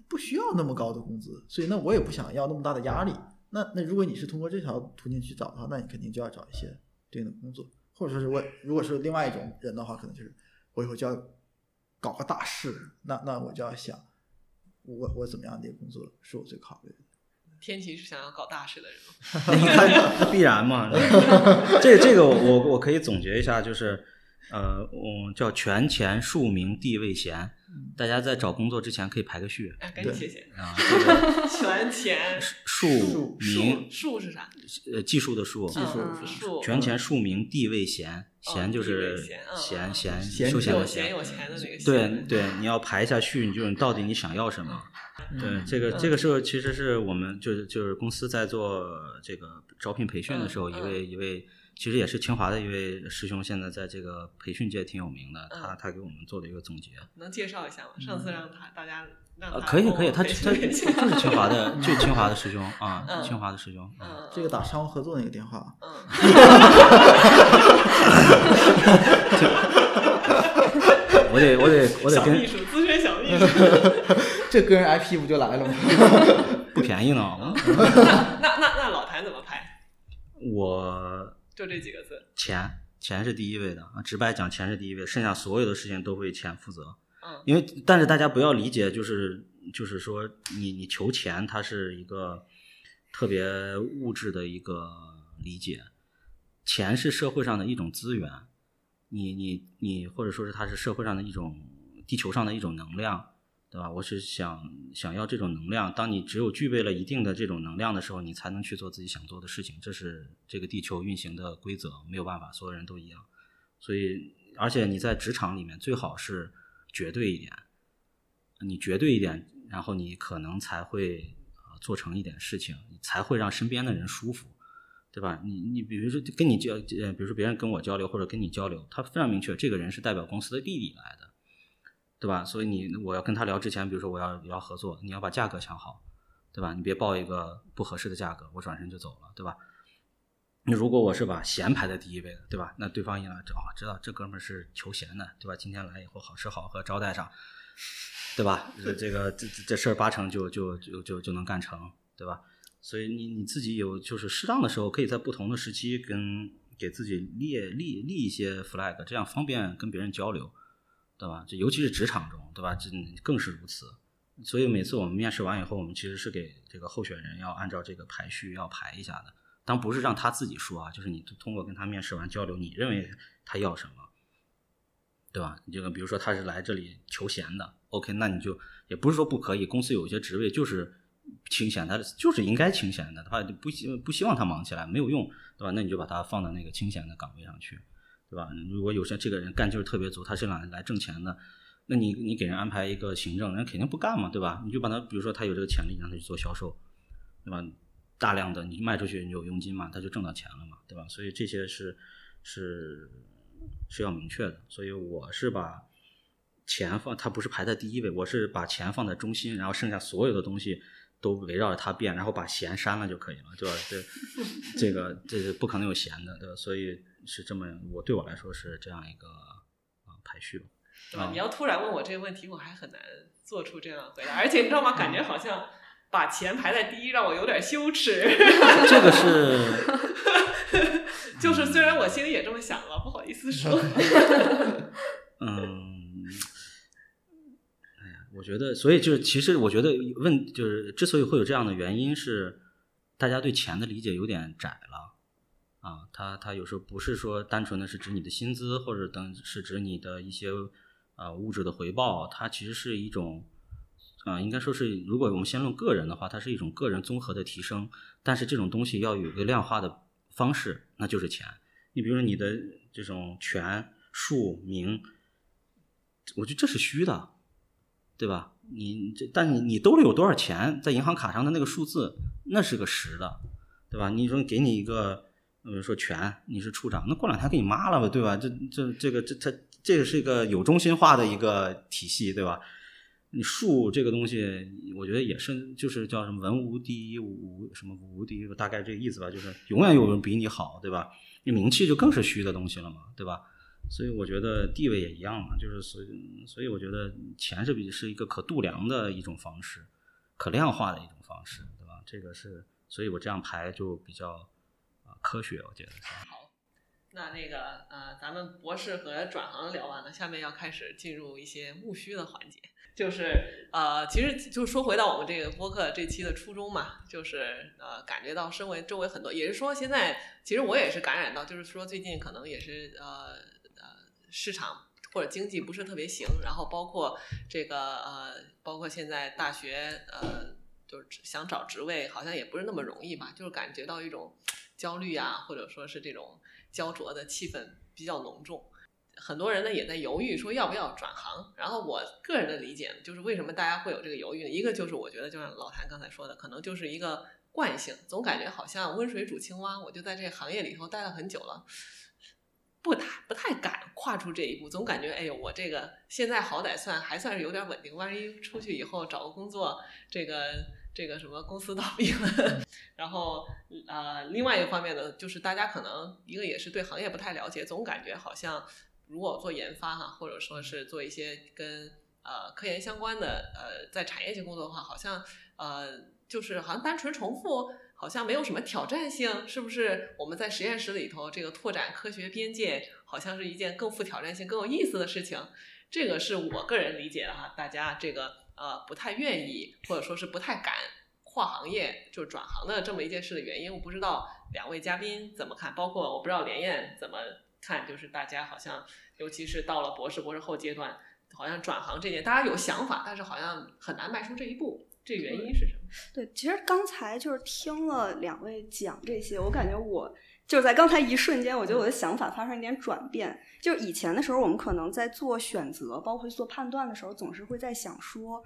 不需要那么高的工资，所以那我也不想要那么大的压力。那那如果你是通过这条途径去找的话，那你肯定就要找一些对应的工作，或者说是我如果是另外一种人的话，可能就是。我以后就要搞个大事，那那我就要想，我我怎么样的工作是我最考虑的？天琪是想要搞大事的人吗？[laughs] 你看，必然嘛。[laughs] 这这个我我可以总结一下，就是呃，我叫权钱数名地位贤，大家在找工作之前可以排个序哎，赶紧对谢谢。啊。这个 [laughs] 权钱数名数是啥？呃技术的术，技术权钱数名地位贤，贤就是闲嗯嗯闲嗯闲闲休闲的有闲有钱的那个对对，你要排一下序，你就是到底你想要什么。对，这个这个时候其实是我们就是就是公司在做这个招聘培训的时候，嗯一位一位其实也是清华的一位师兄，现在在这个培训界挺有名的，他嗯他给我们做了一个总结。能介绍一下吗？上次让他大家让呃，他可以可以，他给他就是清华的，[laughs] 就清华的师兄啊，嗯清华的师兄。这个打商务合作那个电话，嗯，[laughs] 我得我得我得跟小秘书，资深小秘书。[laughs] 这个人 IP 不就来了吗？不便宜呢。那那那那老谭怎么排？我就这几个字。钱钱是第一位的啊，直白讲钱是第一位，剩下所有的事情都为钱负责。嗯因为但是大家不要理解，就是就是说你你求钱，它是一个特别物质的一个理解，钱是社会上的一种资源，你你你或者说是它是社会上的一种地球上的一种能量。对吧？我是想想要这种能量。当你只有具备了一定的这种能量的时候，你才能去做自己想做的事情。这是这个地球运行的规则，没有办法，所有人都一样。所以，而且你在职场里面最好是绝对一点，你绝对一点，然后你可能才会呃做成一点事情，才会让身边的人舒服，对吧？你你比如说跟你交，呃，比如说别人跟我交流或者跟你交流，他非常明确，这个人是代表公司的利益来的。对吧？所以你我要跟他聊之前，比如说我要要合作，你要把价格想好，对吧？你别报一个不合适的价格，我转身就走了，对吧？你如果我是把闲排在第一位的，对吧？那对方一来，哦，知道这哥们儿是求闲的，对吧？今天来以后好吃好喝招待上，对吧？这个这这这事儿八成就就就就就能干成，对吧？所以你你自己有就是适当的时候，可以在不同的时期跟给自己列立立一些 flag，这样方便跟别人交流。对吧？这尤其是职场中，对吧？这更是如此。所以每次我们面试完以后，我们其实是给这个候选人要按照这个排序要排一下的。当不是让他自己说啊，就是你通过跟他面试完交流，你认为他要什么，对吧？你这个比如说他是来这里求闲的，OK，那你就也不是说不可以，公司有些职位就是清闲，他就是应该清闲的，他不希不希望他忙起来没有用，对吧？那你就把他放到那个清闲的岗位上去。对吧？如果有些这个人干劲儿特别足，他是来来挣钱的，那你你给人安排一个行政，人肯定不干嘛，对吧？你就把他，比如说他有这个潜力，让他去做销售，对吧？大量的你卖出去，你有佣金嘛，他就挣到钱了嘛，对吧？所以这些是是是要明确的。所以我是把钱放，它不是排在第一位，我是把钱放在中心，然后剩下所有的东西都围绕着它变，然后把闲删了就可以了，对吧？这这个这是不可能有闲的，对吧？所以。是这么，我对我来说是这样一个啊排序吧。对吧？你要突然问我这个问题，我还很难做出这样的回答。而且你知道吗？感觉好像把钱排在第一，让我有点羞耻。[laughs] 这个是，[laughs] 就是虽然我心里也这么想了，不好意思说。[laughs] 嗯，哎呀，我觉得，所以就是，其实我觉得问，就是之所以会有这样的原因是，大家对钱的理解有点窄了。啊，它它有时候不是说单纯的是指你的薪资，或者等是指你的一些啊物质的回报，它其实是一种啊，应该说是，如果我们先论个人的话，它是一种个人综合的提升。但是这种东西要有个量化的方式，那就是钱。你比如说你的这种权、术、名，我觉得这是虚的，对吧？你这但你你兜里有多少钱，在银行卡上的那个数字，那是个实的，对吧？你说给你一个。比如说权，你是处长，那过两天给你妈了吧，对吧？这这这个这它这个是一个有中心化的一个体系，对吧？你术这个东西，我觉得也是，就是叫什么文无第一，武什么无第一，大概这个意思吧，就是永远有人比你好，对吧？你名气就更是虚的东西了嘛，对吧？所以我觉得地位也一样嘛，就是所以所以我觉得钱是比是一个可度量的一种方式，可量化的一种方式，对吧？这个是，所以我这样排就比较。科学，我觉得好。那那个呃，咱们博士和转行聊完了，下面要开始进入一些务虚的环节，就是呃，其实就说回到我们这个播客这期的初衷嘛，就是呃，感觉到身为周围很多，也是说现在其实我也是感染到，就是说最近可能也是呃呃市场或者经济不是特别行，然后包括这个呃，包括现在大学呃，就是想找职位好像也不是那么容易吧，就是感觉到一种焦虑啊，或者说是这种焦灼的气氛比较浓重。很多人呢也在犹豫说要不要转行，然后我个人的理解就是为什么大家会有这个犹豫呢？一个就是我觉得就像老谭刚才说的，可能就是一个惯性，总感觉好像温水煮青蛙，我就在这个行业里头待了很久了，不太不太敢跨出这一步，总感觉哎呦我这个现在好歹算还算是有点稳定，万一出去以后找个工作，这个这个什么公司倒闭了，[laughs] 然后呃另外一个方面呢，就是大家可能一个也是对行业不太了解，总感觉好像。如果做研发哈，或者说是做一些跟呃科研相关的呃在产业性工作的话，好像呃就是好像单纯重复，好像没有什么挑战性，是不是？我们在实验室里头这个拓展科学边界，好像是一件更富挑战性、更有意思的事情。这个是我个人理解的哈，大家这个呃不太愿意，或者说是不太敢跨行业就转行的这么一件事的原因，我不知道两位嘉宾怎么看，包括我不知道连燕怎么。看，就是大家好像，尤其是到了博士、博士后阶段，好像转行这件，大家有想法，但是好像很难迈出这一步。这原因是什么？对，其实刚才就是听了两位讲这些，我感觉我就是在刚才一瞬间，我觉得我的想法发生一点转变。就是以前的时候，我们可能在做选择，包括做判断的时候，总是会在想说。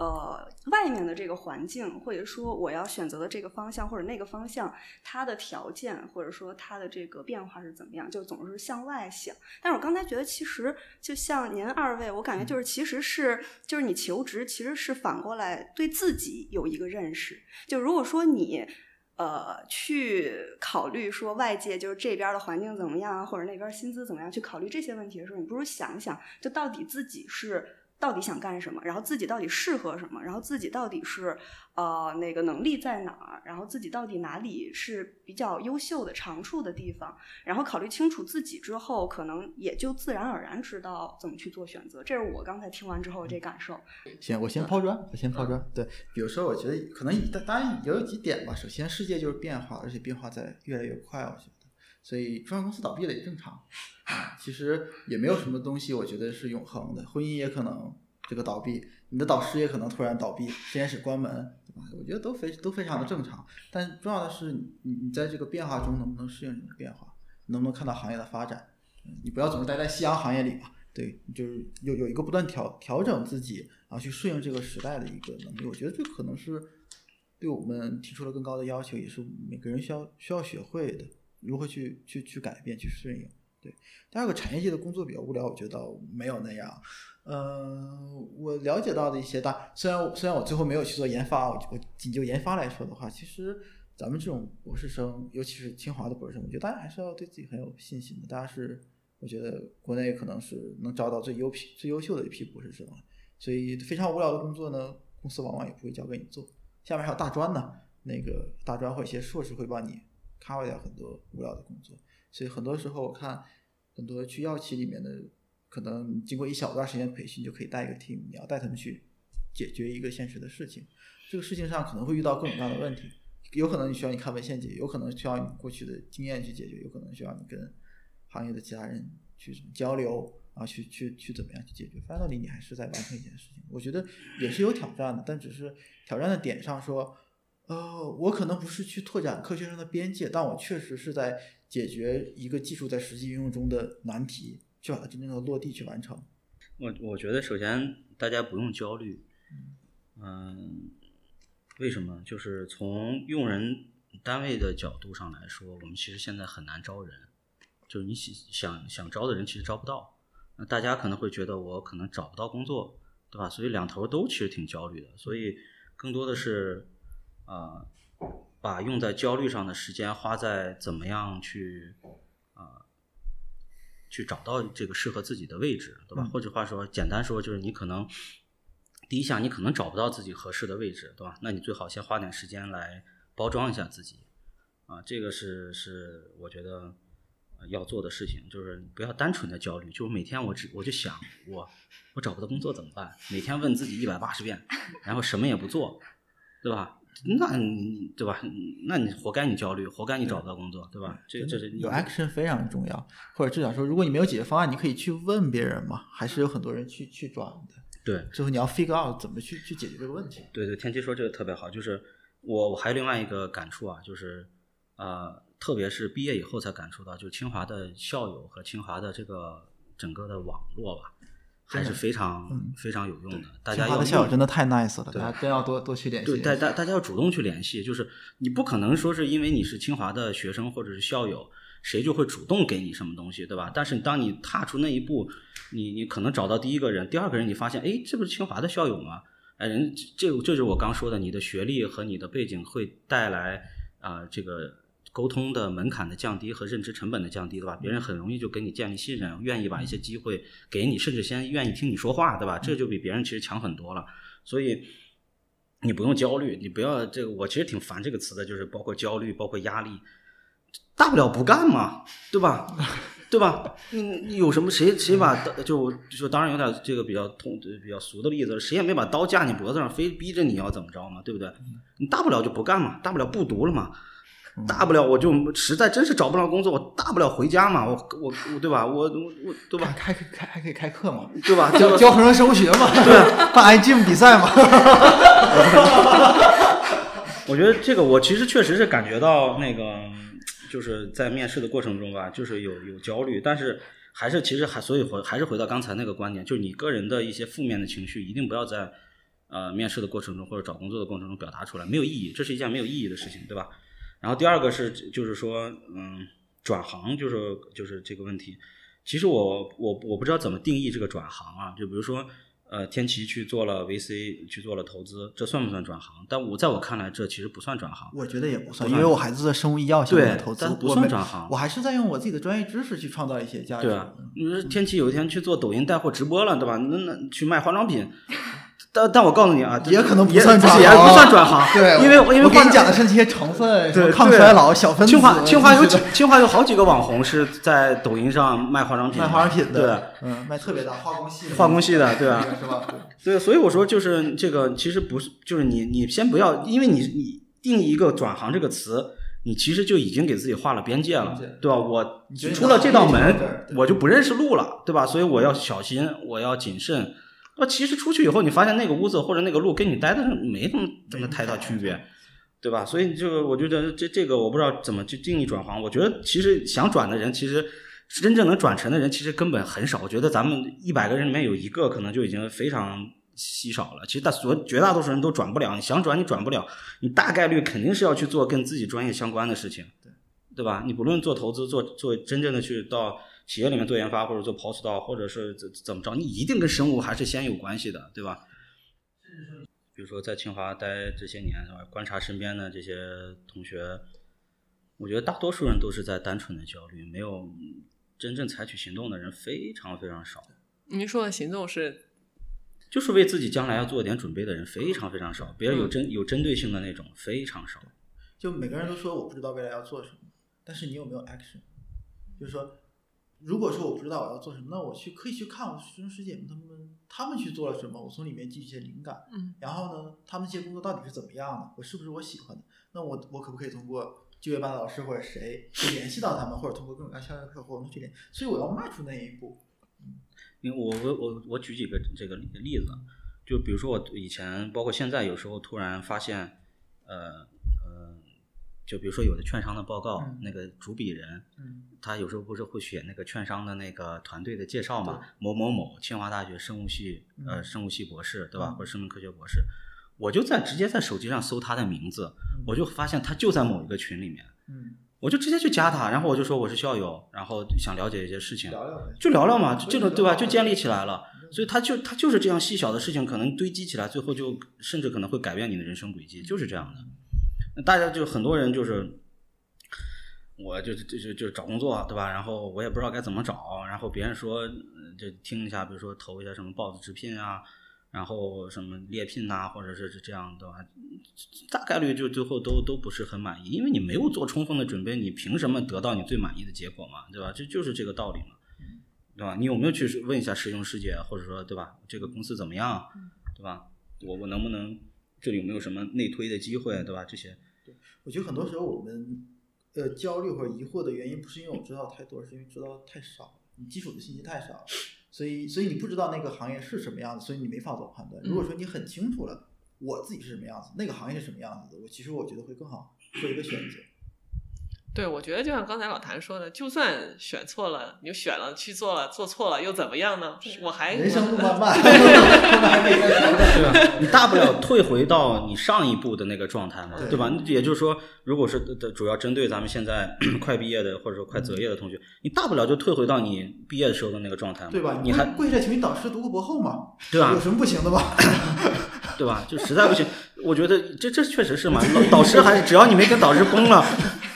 呃，外面的这个环境，或者说我要选择的这个方向或者那个方向，它的条件或者说它的这个变化是怎么样，就总是向外想。但是我刚才觉得，其实就像您二位，我感觉就是其实是就是你求职其实是反过来对自己有一个认识。就如果说你呃去考虑说外界就是这边的环境怎么样啊，或者那边薪资怎么样，去考虑这些问题的时候，你不如想想，就到底自己是。到底想干什么？然后自己到底适合什么？然后自己到底是呃那个能力在哪儿？然后自己到底哪里是比较优秀的长处的地方？然后考虑清楚自己之后，可能也就自然而然知道怎么去做选择。这是我刚才听完之后这感受。行，我先抛砖，我先抛砖。对，比如说，我觉得可能当当然也有几点吧。首先，世界就是变化，而且变化在越来越快，我觉得。所以，上市公司倒闭了也正常啊。其实也没有什么东西，我觉得是永恒的。婚姻也可能这个倒闭，你的导师也可能突然倒闭，实验室关门，对吧？我觉得都非都非常的正常。但重要的是，你你在这个变化中能不能适应这个变化，能不能看到行业的发展？你不要总是待在夕阳行业里吧？对，就是有有一个不断调调整自己啊，去适应这个时代的一个能力。我觉得这可能是对我们提出了更高的要求，也是每个人需要需要学会的。如何去去去改变去适应？对，第二个产业界的工作比较无聊，我觉得没有那样。嗯，我了解到的一些大，虽然虽然我最后没有去做研发，我我仅就研发来说的话，其实咱们这种博士生，尤其是清华的博士生，我觉得大家还是要对自己很有信心的。大家是，我觉得国内可能是能招到最优批最优秀的一批博士生，所以非常无聊的工作呢，公司往往也不会交给你做。下面还有大专呢，那个大专或一些硕士会帮你。Cover 掉很多无聊的工作，所以很多时候我看很多去药企里面的，可能经过一小段时间培训就可以带一个 team，你要带他们去解决一个现实的事情，这个事情上可能会遇到各种各样的问题，有可能你需要你看文献解决，有可能需要你过去的经验去解决，有可能需要你跟行业的其他人去交流啊，去去去怎么样去解决，翻到底你还是在完成一件事情，我觉得也是有挑战的，但只是挑战的点上说。呃，我可能不是去拓展科学上的边界，但我确实是在解决一个技术在实际应用中的难题，去把它真正的落地去完成。我我觉得首先大家不用焦虑，嗯，为什么？就是从用人单位的角度上来说，我们其实现在很难招人，就是你想想想招的人其实招不到。那大家可能会觉得我可能找不到工作，对吧？所以两头都其实挺焦虑的，所以更多的是。啊，把用在焦虑上的时间花在怎么样去啊，去找到这个适合自己的位置，对吧？或者话说，简单说就是你可能第一项你可能找不到自己合适的位置，对吧？那你最好先花点时间来包装一下自己，啊，这个是是我觉得要做的事情，就是不要单纯的焦虑，就是每天我只我就想我我找不到工作怎么办？每天问自己一百八十遍，然后什么也不做，对吧？那你对吧？那你活该你焦虑，活该你找不到工作，对吧？这这是有 action 非常重要，或者至少说，如果你没有解决方案，你可以去问别人嘛，还是有很多人去去转的。对，最后你要 figure out 怎么去去解决这个问题。对对，天琪说这个特别好，就是我我还有另外一个感触啊，就是呃，特别是毕业以后才感触到，就是清华的校友和清华的这个整个的网络吧，还是非常非常有用的。大家要清华的校友真的太 nice 了，大家真要多多去联系对，大大大家要主动去联系，就是你不可能说是因为你是清华的学生或者是校友，谁就会主动给你什么东西，对吧？但是当你踏出那一步，你你可能找到第一个人，第二个人你发现，哎，这不是清华的校友吗？哎，人这这就是我刚说的，你的学历和你的背景会带来啊、这个沟通的门槛的降低和认知成本的降低，对吧？别人很容易就跟你建立信任，愿意把一些机会给你，甚至先愿意听你说话，对吧？这就比别人其实强很多了。所以你不用焦虑，你不要这个，我其实挺烦这个词的，就是包括焦虑，包括压力，大不了不干嘛，对吧？[laughs] 对吧？你你有什么谁谁把刀就就当然有点这个比较痛比较俗的例子，谁也没把刀架你脖子上，非逼着你要怎么着嘛，对不对？你大不了就不干嘛，大不了不读了嘛，大不了我就实在真是找不着工作，我大不了回家嘛，我我我对吧？我我我对吧？开开开还可以开课嘛，[laughs] 对吧？教教恒生生物学嘛，对，[laughs] 办 iGym 比赛嘛。[laughs] 我觉得这个我其实确实是感觉到那个，就是在面试的过程中吧，就是有有焦虑，但是还是其实还所以回还是回到刚才那个观点，就是你个人的一些负面的情绪一定不要在呃面试的过程中或者找工作的过程中表达出来，没有意义，这是一件没有意义的事情，对吧？然后第二个是就是说，嗯，转行就是就是这个问题，其实我我我不知道怎么定义这个转行啊，就比如说。呃，天奇去做了 VC，去做了投资，这算不算转行？但我在我看来，这其实不算转行。我觉得也不算，因为我孩子在生物医药相关的投资，但不算转行我还是在用我自己的专业知识去创造一些价值。对啊，你说天奇有一天去做抖音带货直播了，对吧？那那去卖化妆品，[laughs] 但但我告诉你啊，也可能不算转行，也不算转行，对，因为因为化我给你讲的是这些成分，对抗衰老、小分子。清华清华有几清华有好几个网红是在抖音上卖化妆品，卖化妆品对的，嗯，卖特别大，化工系的，化工系的对啊是吧？对，所以我说就是这个，其实不是，就是你你先不要，因为你你定义一个转行这个词，你其实就已经给自己画了边界了对吧？我出了这道门我就不认识路了，对吧？所以我要小心，我要谨慎。那其实出去以后，你发现那个屋子或者那个路跟你待的没什么什么太大区别，对吧？所以这个我觉得这这个我不知道怎么去定义转行。我觉得其实想转的人，其实真正能转成的人，其实根本很少。我觉得咱们一百个人里面有一个，可能就已经非常稀少了。其实大所绝大多数人都转不了，你想转你转不了，你大概率肯定是要去做跟自己专业相关的事情，对对吧？你不论做投资，做做真正的去到企业里面做研发，或者做 postdoc，或者是怎怎么着，你一定跟生物还是先有关系的，对吧？比如说在清华待这些年，是吧？观察身边的这些同学，我觉得大多数人都是在单纯的焦虑，没有真正采取行动的人非常非常少。您说的行动是就是为自己将来要做点准备的人非常非常少，别人有针有针对性的那种非常少。就每个人都说我不知道未来要做什么，但是你有没有 action？就是说，如果说我不知道我要做什么，那我去可以去看我师兄师姐们他们他们去做了什么，我从里面汲取一些灵感。嗯，然后呢，他们这些工作到底是怎么样的？我是不是我喜欢的？那我我可不可以通过就业班的老师或者谁去联系到他们，或者通过各种各样的客户去联？所以我要迈出那一步。嗯因为我我我我举几个这个例子，就比如说我以前包括现在，有时候突然发现，呃呃，就比如说有的券商的报告，嗯。那个主笔人，嗯。他有时候不是会写那个券商的那个团队的介绍嘛，某某某清华大学生物系呃嗯。生物系博士对吧，嗯。或者生命科学博士，我就在直接在手机上搜他的名字，嗯。我就发现他就在某一个群里面，嗯，我就直接去加他，然后我就说我是校友，然后想了解一些事情，聊聊呗。就聊聊嘛，就这种对吧？就建立起来了。所以他就他就是这样细小的事情，可能堆积起来，最后就甚至可能会改变你的人生轨迹，就是这样的。那大家就很多人就是，我就就就就找工作对吧？然后我也不知道该怎么找，然后别人说呃就听一下，比如说投一下什么 BOSS 直聘啊，然后什么猎聘呐、或者是这样的吧？大概率就最后都都不是很满意，因为你没有做充分的准备，你凭什么得到你最满意的结果嘛？对吧？这就是这个道理嘛。对吧？你有没有去问一下师兄师姐，或者说对吧？这个公司怎么样，对吧？我我能不能这里有没有什么内推的机会，对吧？这些我觉得很多时候我们呃焦虑或者疑惑的原因，不是因为我们知道太多，是因为知道太少，你基础的信息太少，所以所以你不知道那个行业是什么样子，所以你没法做判断。如果说你很清楚了我自己是什么样子，那个行业是什么样子的，我其实我觉得会更好做一个选择。对，我觉得就像刚才老谭说的，就算选错了，你就选了去做了，做错了又怎么样呢？我还人生路漫漫。[laughs] [laughs] 对吧？你大不了退回到你上一步的那个状态嘛，对对吧？也就是说，如果是主要针对咱们现在 [coughs] 快毕业的或者说快择业的同学，你大不了就退回到你毕业的时候的那个状态嘛，对吧？你还跪下请你导师读个博后嘛，对吧有什么不行的吧？[laughs] 对吧？就实在不行，我觉得这这确实是嘛。导导师还是只要你没跟导师崩了，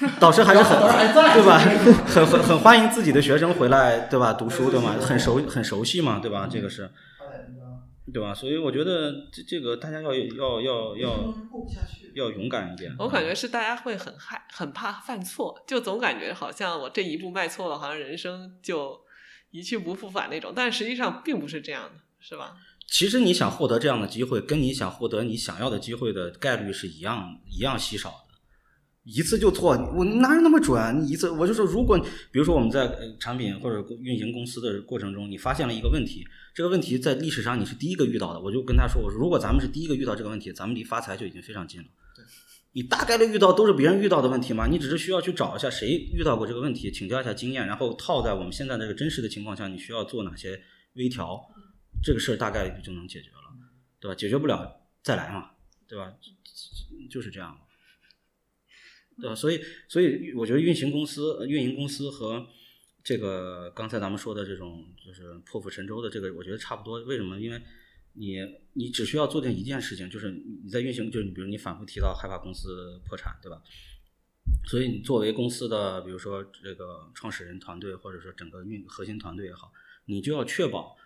[laughs] 导师还是很对吧？[laughs] 很很很欢迎自己的学生回来，对吧？读书对吗？很熟很熟悉嘛，对吧？这个是对吧？所以我觉得这这个大家要要要要。要勇敢一点。我感觉是大家会很害很怕犯错，就总感觉好像我这一步迈错了，好像人生就一去不复返那种。但实际上并不是这样的，是吧？其实你想获得这样的机会，跟你想获得你想要的机会的概率是一样一样稀少的。一次就错，我哪有那么准？你一次，我就说，如果比如说我们在呃产品或者运营公司的过程中，你发现了一个问题，这个问题在历史上你是第一个遇到的，我就跟他说，我说如果咱们是第一个遇到这个问题，咱们离发财就已经非常近了。你大概率遇到都是别人遇到的问题嘛，你只是需要去找一下谁遇到过这个问题，请教一下经验，然后套在我们现在这个真实的情况下，你需要做哪些微调，这个事儿大概率就能解决了，对吧？解决不了再来嘛，对吧？就是这样嘛，对吧？所以，所以我觉得运行公司、运营公司和这个刚才咱们说的这种就是破釜沉舟的这个，我觉得差不多。为什么？因为你你只需要做这一件事情，就是你在运行，就是你比如你反复提到害怕公司破产，对吧？所以你作为公司的，比如说这个创始人团队，或者说整个运核心团队也好，你就要确保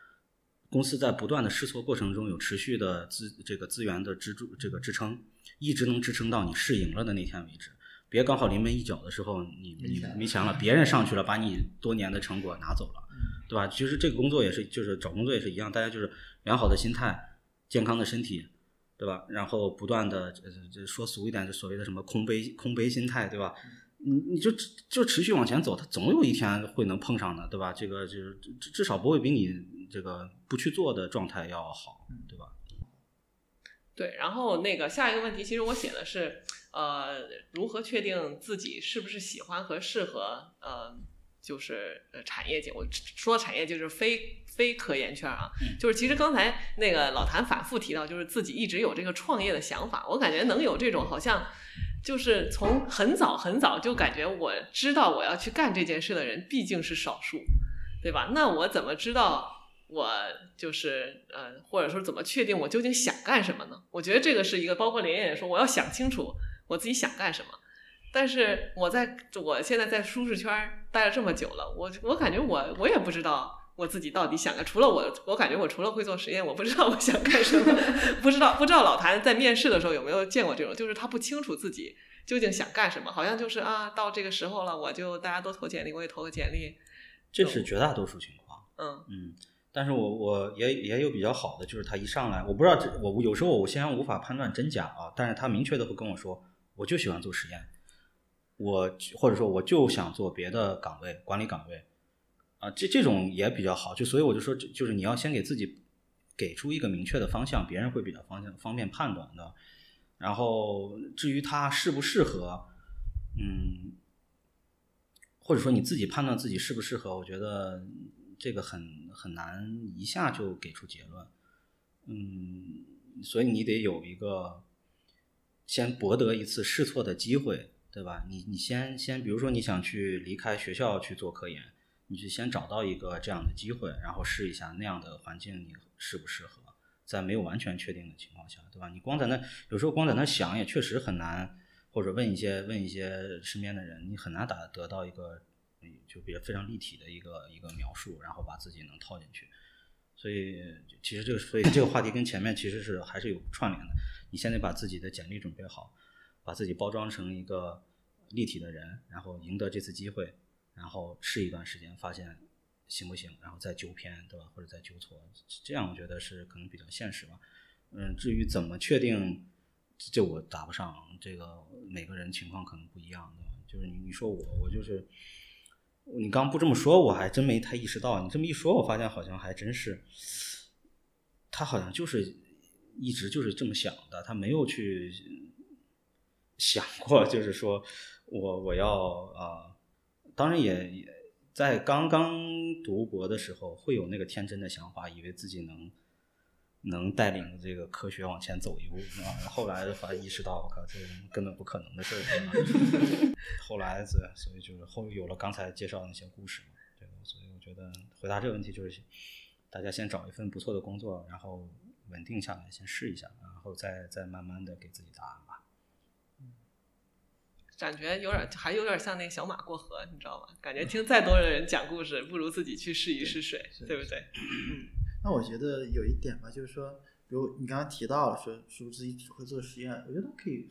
公司在不断的试错过程中有持续的资这个资源的支柱这个支撑，一直能支撑到你试赢了的那天为止。别刚好临门一脚的时候，你你没钱了，别人上去了，把你多年的成果拿走了，对吧？其实这个工作也是，就是找工作也是一样，大家就是良好的心态、健康的身体，对吧？然后不断的，这这说俗一点，就所谓的什么空杯空杯心态，对吧？你你就就持续往前走，它总有一天会能碰上的，对吧？这个就是至至少不会比你这个不去做的状态要好，对吧？对，然后那个下一个问题，其实我写的是，呃，如何确定自己是不是喜欢和适合，呃，就是呃产业界。我说产业就是非非科研圈啊，就是其实刚才那个老谭反复提到，就是自己一直有这个创业的想法。我感觉能有这种好像，就是从很早很早就感觉我知道我要去干这件事的人，毕竟是少数，对吧？那我怎么知道？我就是呃，或者说怎么确定我究竟想干什么呢？我觉得这个是一个，包括连也说，我要想清楚我自己想干什么。但是我在我现在在舒适圈待了这么久了，我我感觉我我也不知道我自己到底想干。除了我，我感觉我除了会做实验，我不知道我想干什么。[laughs] 不知道不知道老谭在面试的时候有没有见过这种，就是他不清楚自己究竟想干什么，好像就是啊，到这个时候了，我就大家都投简历，我也投个简历。这是绝大多数情况。嗯嗯，但是我我也也有比较好的，就是他一上来，我不知道我有时候我先无法判断真假啊，但是他明确的会跟我说，我就喜欢做实验，我或者说我就想做别的岗位，管理岗位，啊，这这种也比较好，就所以我就说，就是你要先给自己给出一个明确的方向，别人会比较方向方便判断的。然后至于他适不适合，嗯，或者说你自己判断自己适不适合，我觉得这个很很难一下就给出结论，嗯，所以你得有一个先博得一次试错的机会，对吧？你你先先，比如说你想去离开学校去做科研，你就先找到一个这样的机会，然后试一下那样的环境你适不适合，在没有完全确定的情况下，对吧？你光在那有时候光在那想也确实很难，或者问一些问一些身边的人，你很难打得到一个就比较非常立体的一个一个描述，然后把自己能套进去。所以其实这个所以这个话题跟前面其实是还是有串联的。你现在把自己的简历准备好，把自己包装成一个立体的人，然后赢得这次机会，然后试一段时间，发现行不行，然后再纠偏，对吧？或者再纠错，这样我觉得是可能比较现实吧。嗯，至于怎么确定这我答不上，这个每个人情况可能不一样的。就是你你说我，我就是你刚不这么说，我还真没太意识到。你这么一说，我发现好像还真是，他好像就是一直就是这么想的，他没有去想过，就是说我我要啊、当然也也在刚刚读博的时候，会有那个天真的想法，以为自己能能带领这个科学往前走一步啊。后来的话意识到，我靠，这根本不可能的事儿。对 [laughs] 后来这所以就是后有了刚才介绍的那些故事嘛，对吧？所以我觉得回答这个问题就是，大家先找一份不错的工作，然后稳定下来，先试一下，然后再再慢慢的给自己答案吧。感觉有点还有点像那个小马过河，你知道吗？感觉听再多的人讲故事，不如自己去试一试水，对不对？那我觉得有一点吧，就是说，比如你刚刚提到了说，说自己只会做实验，我觉得可以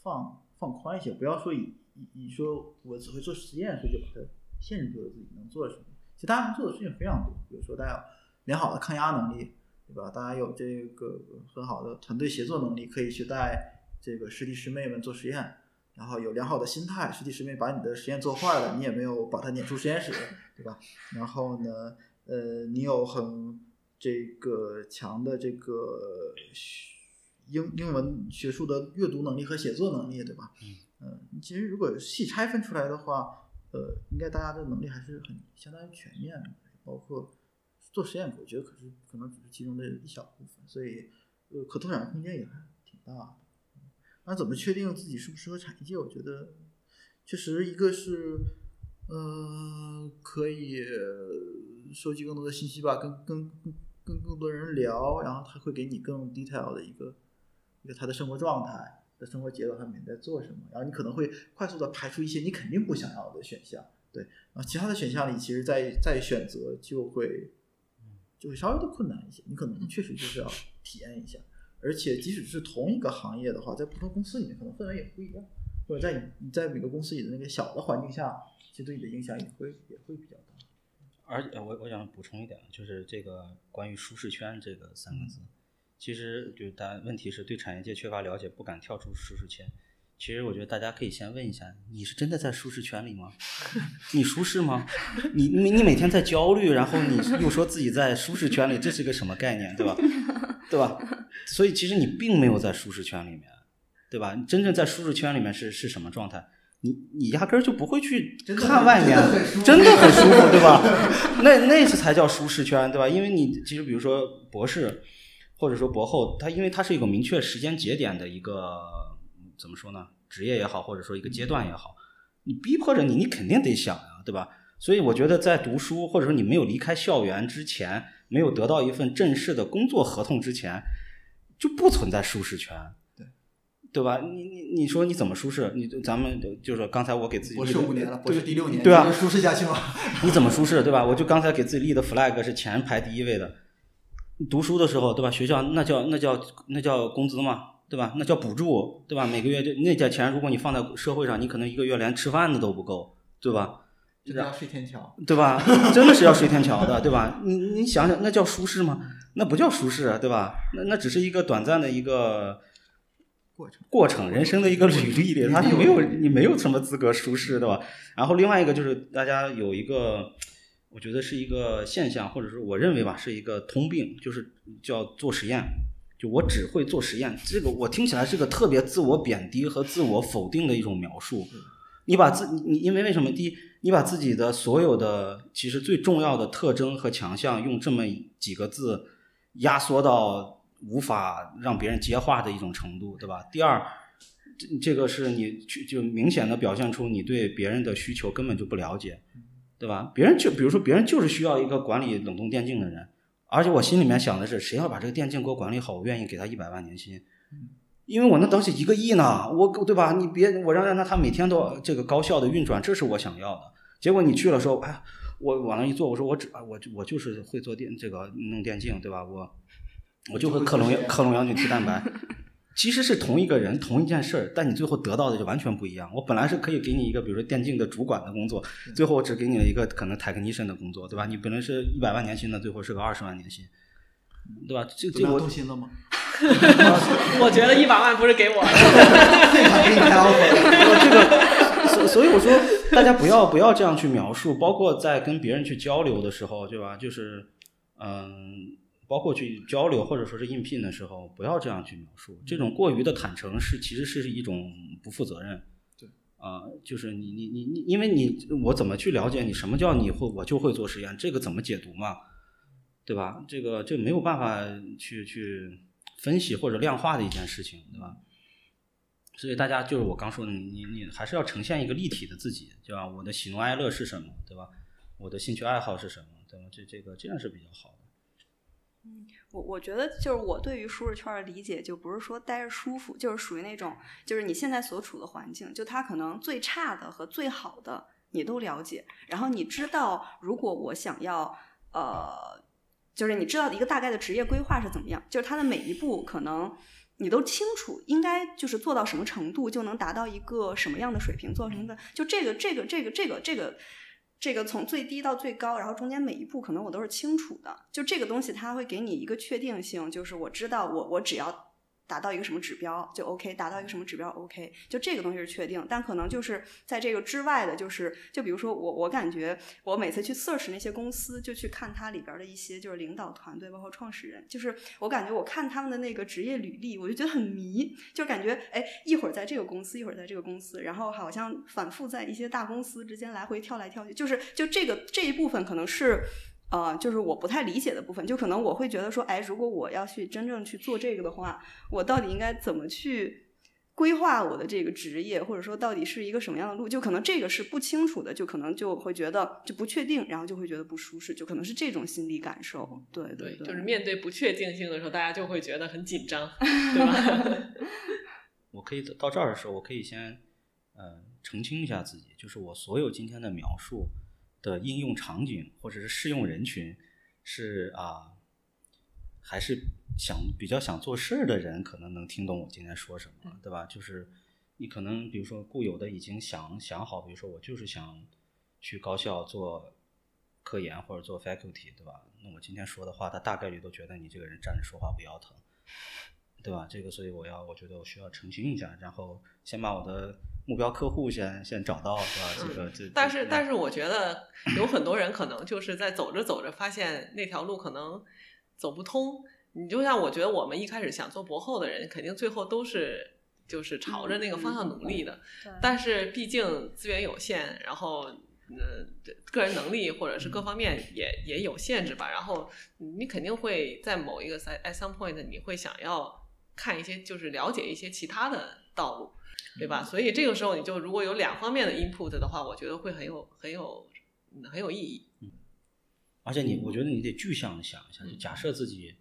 放放宽一些，不要说以以以说我只会做实验，所以就把它限制住了自己能做什么。其实大家能做的事情非常多，比如说大家良好的抗压能力，对吧？大家有这个很好的团队协作能力，可以去带这个师弟师妹们做实验。然后有良好的心态，师弟师妹把你的实验做坏了，你也没有把它撵出实验室，对吧？然后呢，呃，你有很这个强的这个学英英文学术的阅读能力和写作能力，对吧？嗯、其实如果细拆分出来的话，呃，应该大家的能力还是很相当于全面的，包括做实验，我觉得可是可能只是其中的一小部分，所以呃，可拓展空间也还挺大的。那怎么确定自己适不适合产业界？我觉得确实一个是，呃，可以呃收集更多的信息吧，跟跟跟跟更多人聊，然后他会给你更 detail 的一个一个他的生活状态、的生活节奏，他每天在做什么，然后你可能会快速的排除一些你肯定不想要的选项，对，然后其他的选项里，其实再再选择就会就会稍微的困难一些，你可能确实就是要体验一下。而且即使是同一个行业的话，在不同公司里面可能氛围也不一样，或者在你你在每个公司里的那个小的环境下，其实对你的影响也会也会比较大。而且我我想补充一点，就是这个关于舒适圈这个三个字，其实就是大家问题是对产业界缺乏了解，不敢跳出舒适圈。其实我觉得大家可以先问一下，你是真的在舒适圈里吗？[laughs] 你舒适吗？你你你每天在焦虑，然后你又说自己在舒适圈里，这是个什么概念，对吧？对吧？所以其实你并没有在舒适圈里面，对吧？你真正在舒适圈里面是是什么状态？你你压根儿就不会去看外面真的很舒，服对吧？那那是才叫舒适圈，对吧？因为你其实比如说博士或者说博后，他因为他是一个明确时间节点的一个怎么说呢？职业也好，或者说一个阶段也好，你逼迫着你，你肯定得想呀，对吧？所以我觉得在读书或者说你没有离开校园之前，没有得到一份正式的工作合同之前，就不存在舒适圈。对对吧？你你你说你怎么舒适？你咱们就是刚才我给自己博立的士五年了，我是第六年，对啊舒适下去吗？[laughs] 你怎么舒适，对吧？我就刚才给自己立的 flag 是钱排第一位的。读书的时候，对吧？学校那叫那叫那叫工资嘛，对吧？那叫补助，对吧？每个月就那点钱，如果你放在社会上，你可能一个月连吃饭的都不够，对吧？真的要睡天桥。对吧？真的是要睡天桥的，对吧？你你想想，那叫舒适吗？那不叫舒适，啊对吧？那那只是一个短暂的一个过程过程，人生的一个履历里，他没有你没有什么资格舒适，对吧？然后另外一个就是大家有一个，我觉得是一个现象，或者说我认为吧，是一个通病，就是叫做实验。就我只会做实验，这个我听起来是个特别自我贬低和自我否定的一种描述。你把自你你因为为什么？第一，你把自己的所有的其实最重要的特征和强项，用这么几个字压缩到无法让别人接话的一种程度，对吧？第二，这这个是你去就明显的表现出你对别人的需求根本就不了解，对吧？别人就比如说别人就是需要一个管理冷冻电竞的人，而且我心里面想的是，谁要把这个电竞给我管理好，我愿意给他一百万年薪。因为我那东西一个亿呢，我对吧？你别我让让他每天都这个高效的运转，这是我想要的。结果你去了说，哎，我往那一坐，我说我只我我就是会做电这个弄电竞，对吧？我我就会克隆克隆羊菌 T 蛋白，其实是同一个人同一件事儿，但你最后得到的就完全不一样。我本来是可以给你一个比如说电竞的主管的工作，最后我只给你了一个可能 technician 的工作，对吧？你本来是一百万年薪的，最后是个二十万年薪，对吧？这这我动心了吗？[laughs] 我觉得一百万不是给我的。[laughs] 给你开 offer，这个，所所以我说，大家不要不要这样去描述，包括在跟别人去交流的时候，对吧？就是，嗯，包括去交流或者说是应聘的时候，不要这样去描述。这种过于的坦诚是其实是一种不负责任。对，啊、就是你你你你，因为你我怎么去了解你什么叫你会我就会做实验，这个怎么解读嘛？对吧？这个这没有办法去去分析或者量化的一件事情，对吧？所以大家就是我刚说的，你你你还是要呈现一个立体的自己，对吧？我的喜怒哀乐是什么，对吧？我的兴趣爱好是什么，对吧？这这个这样是比较好的。我我觉得就是我对于舒适圈的理解，就不是说待着舒服，就是属于那种，就是你现在所处的环境，就它可能最差的和最好的你都了解，然后你知道，如果我想要呃，就是你知道一个大概的职业规划是怎么样，就是它的每一步可能你都清楚，应该就是做到什么程度就能达到一个什么样的水平，做什么的，就这个这个这个这个。这个这个从最低到最高，然后中间每一步可能我都是清楚的。就这个东西，它会给你一个确定性，就是我知道我我只要达到一个什么指标就 OK，达到一个什么指标 OK，就这个东西是确定。但可能就是在这个之外的，就是就比如说我我感觉我每次去 search 那些公司，就去看它里边的一些就是领导团队，包括创始人，就是我感觉我看他们的那个职业履历，我就觉得很迷，就感觉哎一会儿在这个公司，一会儿在这个公司，然后好像反复在一些大公司之间来回跳来跳去，就是就这个这一部分可能是。呃，就是我不太理解的部分，就可能我会觉得说，哎，如果我要去真正去做这个的话，我到底应该怎么去规划我的这个职业，或者说到底是一个什么样的路？就可能这个是不清楚的，就可能就会觉得就不确定，然后就会觉得不舒适，就可能是这种心理感受。对对，对，就是面对不确定性的时候，大家就会觉得很紧张，[laughs] 对吧？[laughs] 我可以到这儿的时候，我可以先呃澄清一下自己，就是我所有今天的描述的应用场景或者是适用人群是啊、还是想比较想做事儿的人可能能听懂我今天说什么，对吧？就是你可能比如说固有的已经想想好，比如说我就是想去高校做科研或者做 faculty，对吧？那我今天说的话，他大概率都觉得你这个人站着说话不腰疼。对吧？这个，所以我要，我觉得我需要澄清一下，然后先把我的目标客户先先找到，是吧？这个这，嗯但是，但是我觉得有很多人可能就是在走着走着，发现那条路可能走不通。你就像我觉得我们一开始想做博后的人，肯定最后都是就是朝着那个方向努力的。对但是毕竟资源有限，然后呃，个人能力或者是各方面也也有限制吧。然后你肯定会在某一个 at at some point，你会想要看一些，就是了解一些其他的道路，对吧？所以这个时候你就如果有两方面的 input 的话，我觉得会很有很有嗯很有意义。嗯而且你，我觉得你得具象的想一下，就假设自己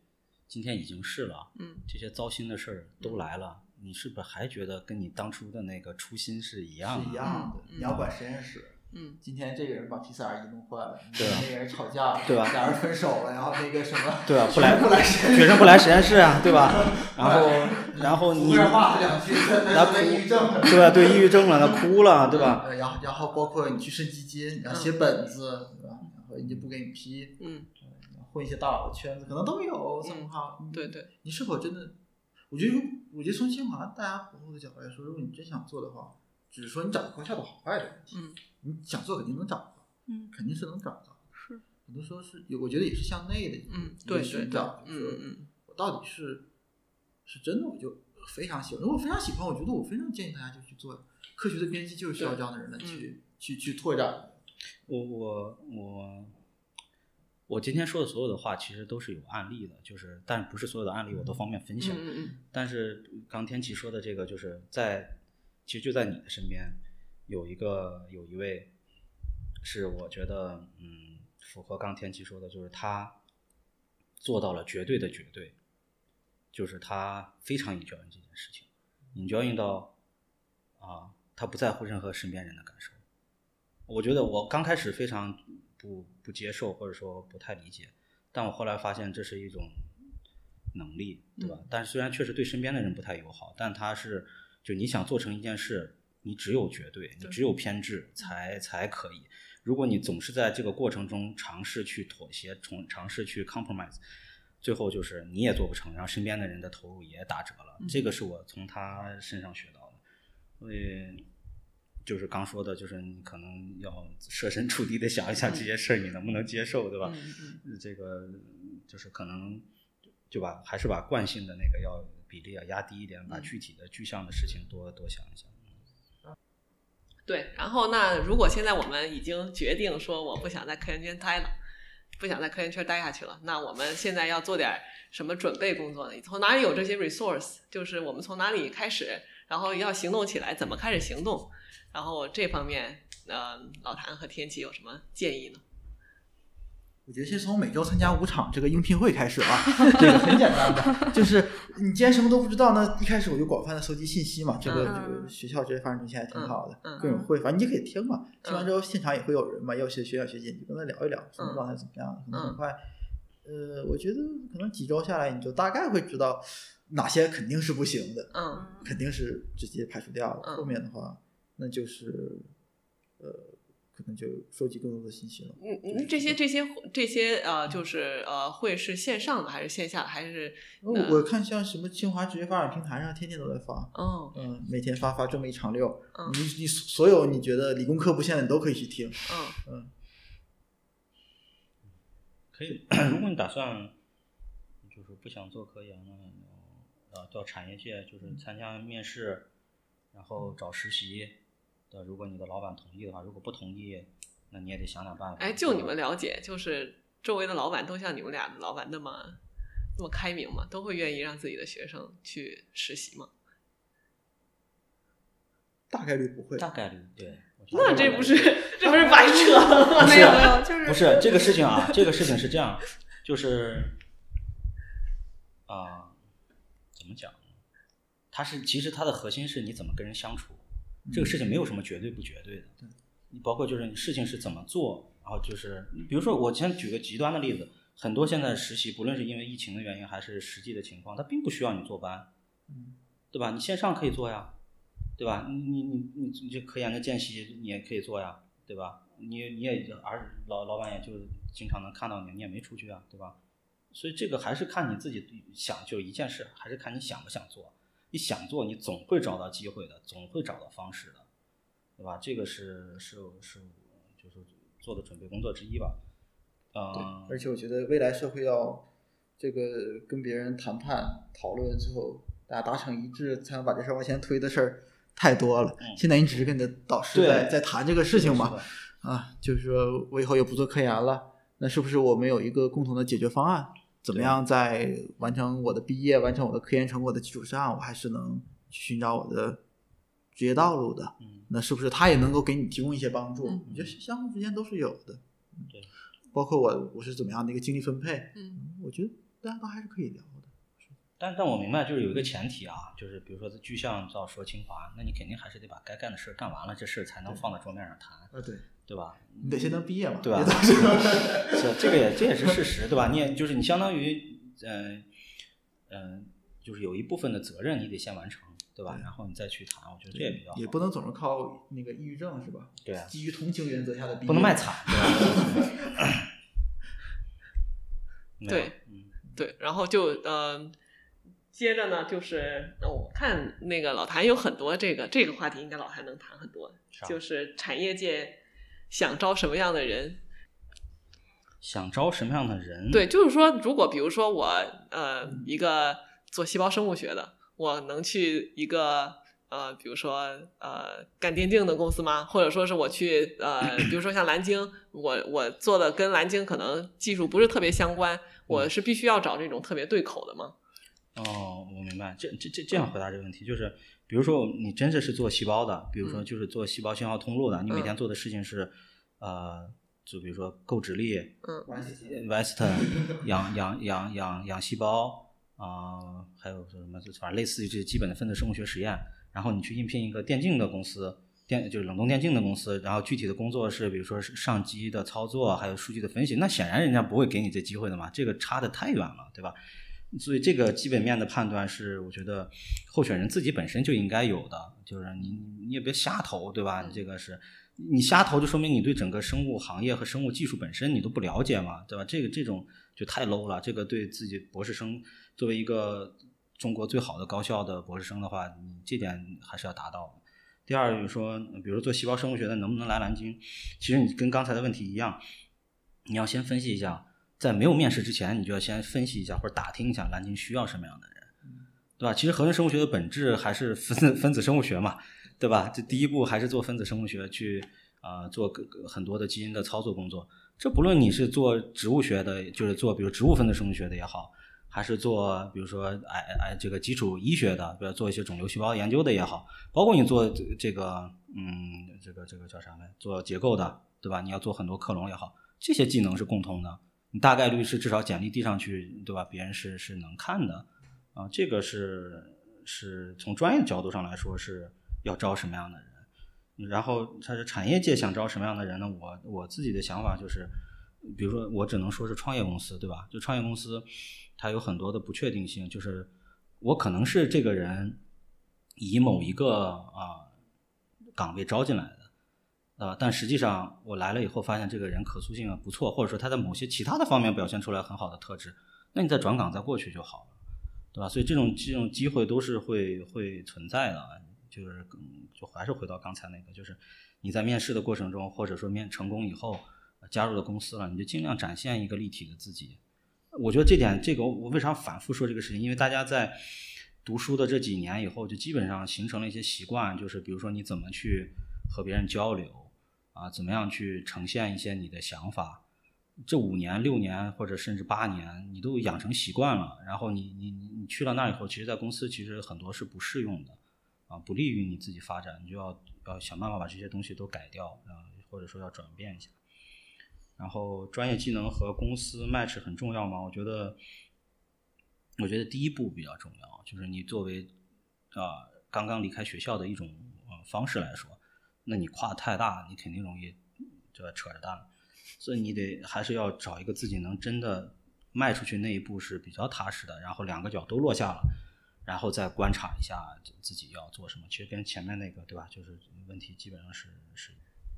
今天已经是了，嗯，这些糟心的事儿都来了，你是不是还觉得跟你当初的那个初心是一样的？是一样的。嗯你要管实验室，嗯，今天这个人把 PCR 仪弄坏了，对啊那个人吵架了，对吧俩人分手了，然后那个什么，对吧？不来不来实验学生不来实验室啊，对吧？然后，然后你胡人骂两句，那那那抑郁症了。对吧？对，抑郁症了，那哭了，对吧？呃然后然后包括你去升基金，你要写本子，对吧？然后人家不给你批，嗯，混一些大佬的圈子，可能都有这么好。嗯对对，你是否真的？我觉得如，我觉得从清华大家活动的角度来说，如果你真想做的话，只是说你找高校的好坏的问题。嗯，你想做肯定能找到，嗯，肯定是能找到。是，很多时候是有，我觉得也是向内的一个嗯对对寻找，就是嗯嗯我到底是是真的我就非常喜欢，如果非常喜欢，我觉得我非常建议大家就去做。科学的编辑就是需要这样的人来去去去拓展。我我我我今天说的所有的话，其实都是有案例的，就是但不是所有的案例我都方便分享。嗯嗯但是刚天琪说的这个，就是在其实就在你的身边有一个有一位，是我觉得嗯符合刚天琪说的，就是他做到了绝对的绝对，就是他非常 enjoy 这件事情，enjoy 到啊他不在乎任何身边人的感受。我觉得我刚开始非常不不接受，或者说不太理解，但我后来发现这是一种能力，对吧？但是虽然确实对身边的人不太友好，但他是就你想做成一件事，你只有绝对，你只有偏执才才可以。如果你总是在这个过程中尝试去妥协，从尝试去 compromise，最后就是你也做不成，然后身边的人的投入也打折了。嗯这个是我从他身上学到的，所以就是刚说的，就是你可能要设身处地的想一想这些事儿你能不能接受，对吧？嗯嗯这个就是可能就把还是把惯性的那个要比例要压低一点，把嗯具体的具象的事情多多想一想。对，然后那如果现在我们已经决定说我不想在科研圈待了，不想在科研圈待下去了，那我们现在要做点什么准备工作呢？从哪里有这些 resource？就是我们从哪里开始，然后要行动起来，怎么开始行动？然后这方面，呃，老谭和天琪有什么建议呢？我觉得先从每周参加五场这个应聘会开始啊，这个很简单的，就是你既然什么都不知道，那一开始我就广泛的搜集信息嘛。这个嗯这个学校这些发展中心还挺好的，各种会，反正你就可以听嘛。听完之后现场也会有人嘛，要学学长学姐，你就跟他聊一聊，什么状态怎么样，可能很快。呃，我觉得可能几周下来，你就大概会知道哪些肯定是不行的，嗯肯定是直接排除掉了。嗯后面的话，那就是呃，可能就收集更多的信息了。嗯嗯，这些这些这些呃，就是呃，会是线上的还是线下的还是？我我看像什么清华职业发展平台上，天天都在发，哦嗯，每天发发这么一长溜，嗯你你所有你觉得理工科不限的，你都可以去听，嗯嗯，可以，如果你打算就是不想做科研了，呃，到产业界就是参加面试，然后找实习的，如果你的老板同意的话，如果不同意，那你也得想想办法。哎，就你们了解，就是周围的老板都像你们俩的老板那么那么开明吗？都会愿意让自己的学生去实习吗？大概率不会。大概率对。那这不是这不是白扯了吗？没有没有，就是不是这个事情啊，这个事情是这样，就是啊、怎么讲呢？它是其实它的核心是你怎么跟人相处，这个事情没有什么绝对不绝对的。你包括就是你事情是怎么做，然后就是比如说我先举个极端的例子，很多现在实习，不论是因为疫情的原因还是实际的情况，它并不需要你坐班，嗯，对吧？你线上可以做呀，对吧？你你你你你这科研的间隙你也可以做呀，对吧？你你也而老老板也就经常能看到你，你也没出去啊，对吧？所以这个还是看你自己想，就一件事，还是看你想不想做。你想做，你总会找到机会的，总会找到方式的，对吧？这个是是是就是做的准备工作之一吧。啊嗯，，而且我觉得未来社会要这个跟别人谈判讨论之后，大家达成一致，才能把这事儿往前推的事儿太多了。嗯现在你只是跟你的导师在在谈这个事情嘛，啊，就是说我以后也不做科研了，那是不是我们有一个共同的解决方案？怎么样在完成我的毕业、完成我的科研成果的基础上，我还是能去寻找我的职业道路的？嗯，那是不是他也能够给你提供一些帮助？嗯我觉得相互之间都是有的。对，包括我我是怎么样的一个精力分配，嗯我觉得大家都还是可以聊的。但但我明白，就是有一个前提啊，就是比如说具象到说清华，那你肯定还是得把该干的事儿干完了，这事儿才能放在桌面上谈，啊，对，对吧？你得先能毕业嘛，对吧别到时候 [laughs] 是这个也这也是事实，对吧？你也就是你相当于嗯嗯、就是有一部分的责任你得先完成，对吧？对然后你再去谈，我觉得这也比较好。也不能总是靠那个抑郁症是吧？对啊基于同情原则下的毕业，不能卖惨，对吧？[laughs] 对，嗯，对，然后就呃，接着呢，就是呃我看那个老谭有很多这个这个话题，应该老谭能谈很多，是啊就是产业界想招什么样的人，想招什么样的人？对，就是说，如果比如说我呃一个做细胞生物学的，我能去一个呃，比如说呃干电竞的公司吗？或者说是我去呃，比如说像蓝鲸，我我做的跟蓝鲸可能技术不是特别相关，我是必须要找这种特别对口的吗？哦，我明白。这这这这样回答这个问题，就是比如说你真的是做细胞的，比如说嗯。就是做细胞信号通路的，你每嗯。天做的事情是呃，就比如说购直立、嗯。Weston [laughs] 养养养养养细胞啊、还有说什么，就反正类似于这基本的分子生物学实验。然后你去应聘一个电竞的公司，电就是冷冻电竞的公司，然后具体的工作是比如说是上机的操作，还有数据的分析，那显然人家不会给你这机会的嘛，这个差的太远了，对吧？所以这个基本面的判断是，我觉得候选人自己本身就应该有的，就是你你也别瞎投，对吧？你这个是你瞎投就说明你对整个生物行业和生物技术本身你都不了解嘛，对吧？这个这种就太 low 了。这个对自己博士生作为一个中国最好的高校的博士生的话，你这点还是要达到。第二就是说，比如做细胞生物学的能不能来南京？其实你跟刚才的问题一样，你要先分析一下，在没有面试之前，你就要先分析一下或者打听一下蓝鲸需要什么样的人，对吧？其实合成生物学的本质还是分子分子生物学嘛。对吧？这第一步还是做分子生物学，去啊做很多的基因的操作工作。这不论你是做植物学的，就是做比如植物分子生物学的也好，还是做比如说哎哎这个基础医学的，比如做一些肿瘤细胞研究的也好，包括你做这个嗯这个这个叫啥来，做结构的，对吧？你要做很多克隆也好，这些技能是共通的。你大概率是至少简历递上去，对吧？别人是是能看的啊。这个是是从专业角度上来说是。要招什么样的人？然后他是产业界想招什么样的人呢？我我自己的想法就是，比如说我只能说是创业公司，对吧？就创业公司，它有很多的不确定性，就是我可能是这个人以某一个啊岗位招进来的，啊，但实际上我来了以后发现这个人可塑性不错，或者说他在某些其他的方面表现出来很好的特质，那你再转岗再过去就好了，对吧？所以这种这种机会都是会会存在的。就是就还是回到刚才那个，就是你在面试的过程中，或者说面成功以后加入了公司了，你就尽量展现一个立体的自己。我觉得这点，这个我为啥反复说这个事情？因为大家在读书的这几年以后，就基本上形成了一些习惯，就是比如说你怎么去和别人交流啊，怎么样去呈现一些你的想法。这五年、六年或者甚至八年，你都养成习惯了，然后你你你你去了那以后，其实，在公司其实很多是不适用的。啊，不利于你自己发展，你就要要想办法把这些东西都改掉，啊，或者说要转变一下。然后专业技能和公司 match 很重要吗？我觉得，我觉得第一步比较重要，就是你作为啊刚刚离开学校的一种呃方式来说，那你跨太大，你肯定容易就扯着蛋。所以你得还是要找一个自己能真的迈出去那一步是比较踏实的，然后两个脚都落下了。然后再观察一下自己要做什么，其实跟前面那个对吧，就是问题基本上是是。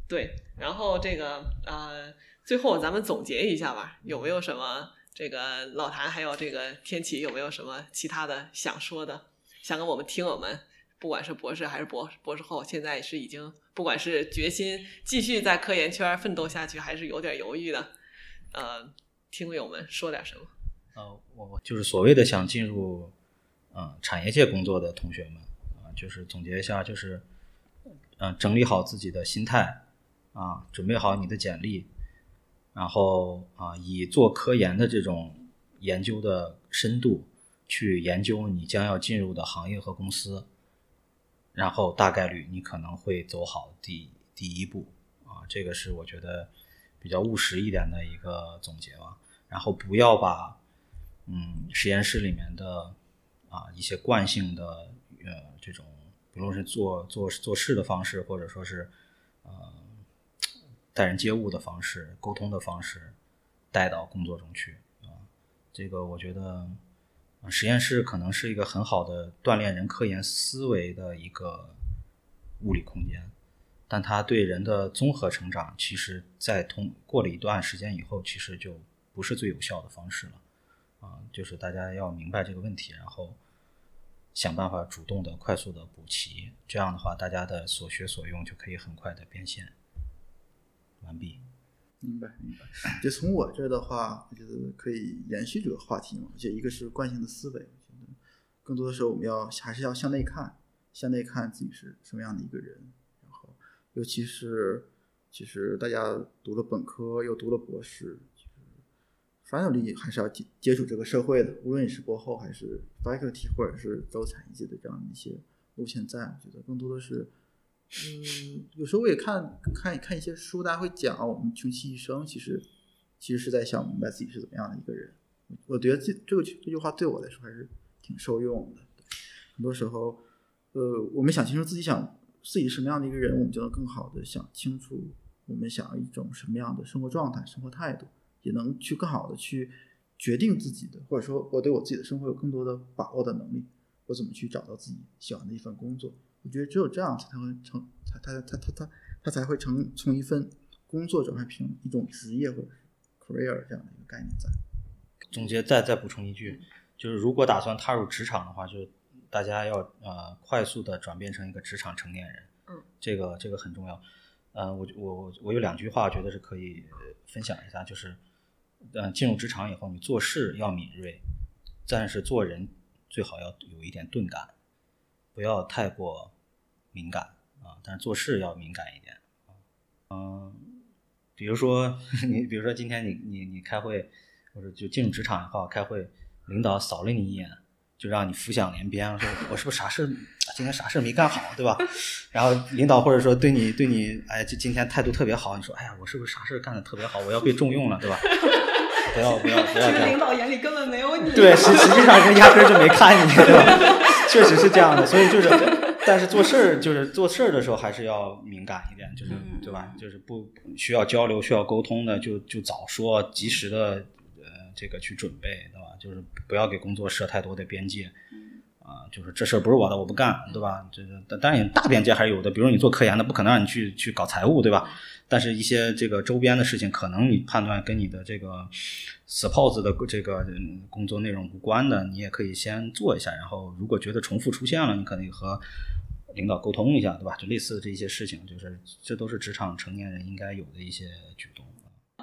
对，然后这个呃，最后咱们总结一下吧，有没有什么这个老谭还有这个天启有没有什么其他的想说的，想跟我们听友们，不管是博士还是博博士后，现在是已经不管是决心继续在科研圈奋斗下去，还是有点犹豫的，呃，听友们说点什么？呃，我就是所谓的想进入。嗯，产业界工作的同学们啊，就是总结一下，就是嗯，整理好自己的心态啊，准备好你的简历，然后啊，以做科研的这种研究的深度去研究你将要进入的行业和公司，然后大概率你可能会走好第第一步啊，这个是我觉得比较务实一点的一个总结吧。然后不要把嗯实验室里面的。啊，一些惯性的呃，这种不论是做做做事的方式，或者说是呃待人接物的方式、沟通的方式，带到工作中去啊。这个我觉得实验室可能是一个很好的锻炼人科研思维的一个物理空间，但它对人的综合成长，其实在通过了一段时间以后，其实就不是最有效的方式了。啊，就是大家要明白这个问题，然后想办法主动的、快速的补齐。这样的话，大家的所学所用就可以很快的变现。完毕。明白，明白。就从我这儿的话，我觉得可以延续这个话题嘛。我觉得一个是惯性的思维，我觉得更多的时候我们要还是要向内看，向内看自己是什么样的一个人。然后，尤其是其实大家读了本科又读了博士。反正你还是要接接触这个社会的，无论你是博后还是 faculty，或者是走产业界的这样的一些路线在，我觉得更多的是，嗯，有时候我也看看看一些书，大家会讲我们穷其一生，其实其实是在想明白自己是怎么样的一个人。我觉得这这个这句话对我来说还是挺受用的。很多时候，呃，我们想清楚自己想自己什么样的一个人，我们就能更好的想清楚我们想要一种什么样的生活状态、生活态度。也能去更好的去决定自己的，或者说我对我自己的生活有更多的把握的能力。我怎么去找到自己喜欢的一份工作？我觉得只有这样才会成，他他他他他他才会成从一份工作转换成一种职业或者 career 这样的一个概念在。总结再再补充一句，就是如果打算踏入职场的话，就大家要呃快速的转变成一个职场成年人，嗯，这个这个很重要。呃，我我我有两句话，觉得是可以分享一下，就是，呃，进入职场以后，你做事要敏锐，但是做人最好要有一点钝感，不要太过敏感啊，但是做事要敏感一点。嗯，比如说 [laughs] 你，比如说今天你你你开会，或者就进入职场以后开会，领导扫了你一眼，就让你浮想联翩，说我是不是啥事今天啥事没干好，对吧？然后领导或者说对你对你，哎，就今天态度特别好，你说，哎呀，我是不是啥事干的特别好，我要被重用了，对吧？[laughs] 不要不要不要这 [laughs] 个领。导眼里根本没有你。对，实实际上人压根儿就没看你，对吧？确实是这样的，所以就是，[laughs] 但是做事儿就是做事儿的时候还是要敏感一点，就是嗯对吧？就是不需要交流、需要沟通的，就就早说，及时的呃这个去准备，对吧？就是不要给工作设太多的边界。啊，就是这事儿不是我的，我不干，对吧？这个，但当然大边界还是有的。比如你做科研的，不可能让你去去搞财务，对吧？但是一些这个周边的事情，可能你判断跟你的这个 suppose 的这个工作内容无关的，你也可以先做一下。然后如果觉得重复出现了，你可以和领导沟通一下，对吧？就类似的这些事情，就是这都是职场成年人应该有的一些举动。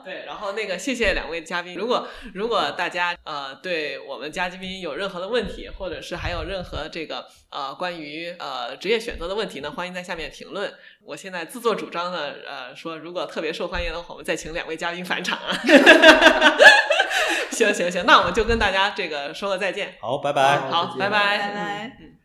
对，然后那个谢谢两位嘉宾。如果如果大家呃对我们嘉宾有任何的问题，或者是还有任何这个呃关于呃职业选择的问题呢，欢迎在下面评论。我现在自作主张的呃说，如果特别受欢迎的话，我们再请两位嘉宾返场啊。[laughs] 行行行，那我们就跟大家这个说个再见。好，拜拜。好，拜拜。拜拜嗯嗯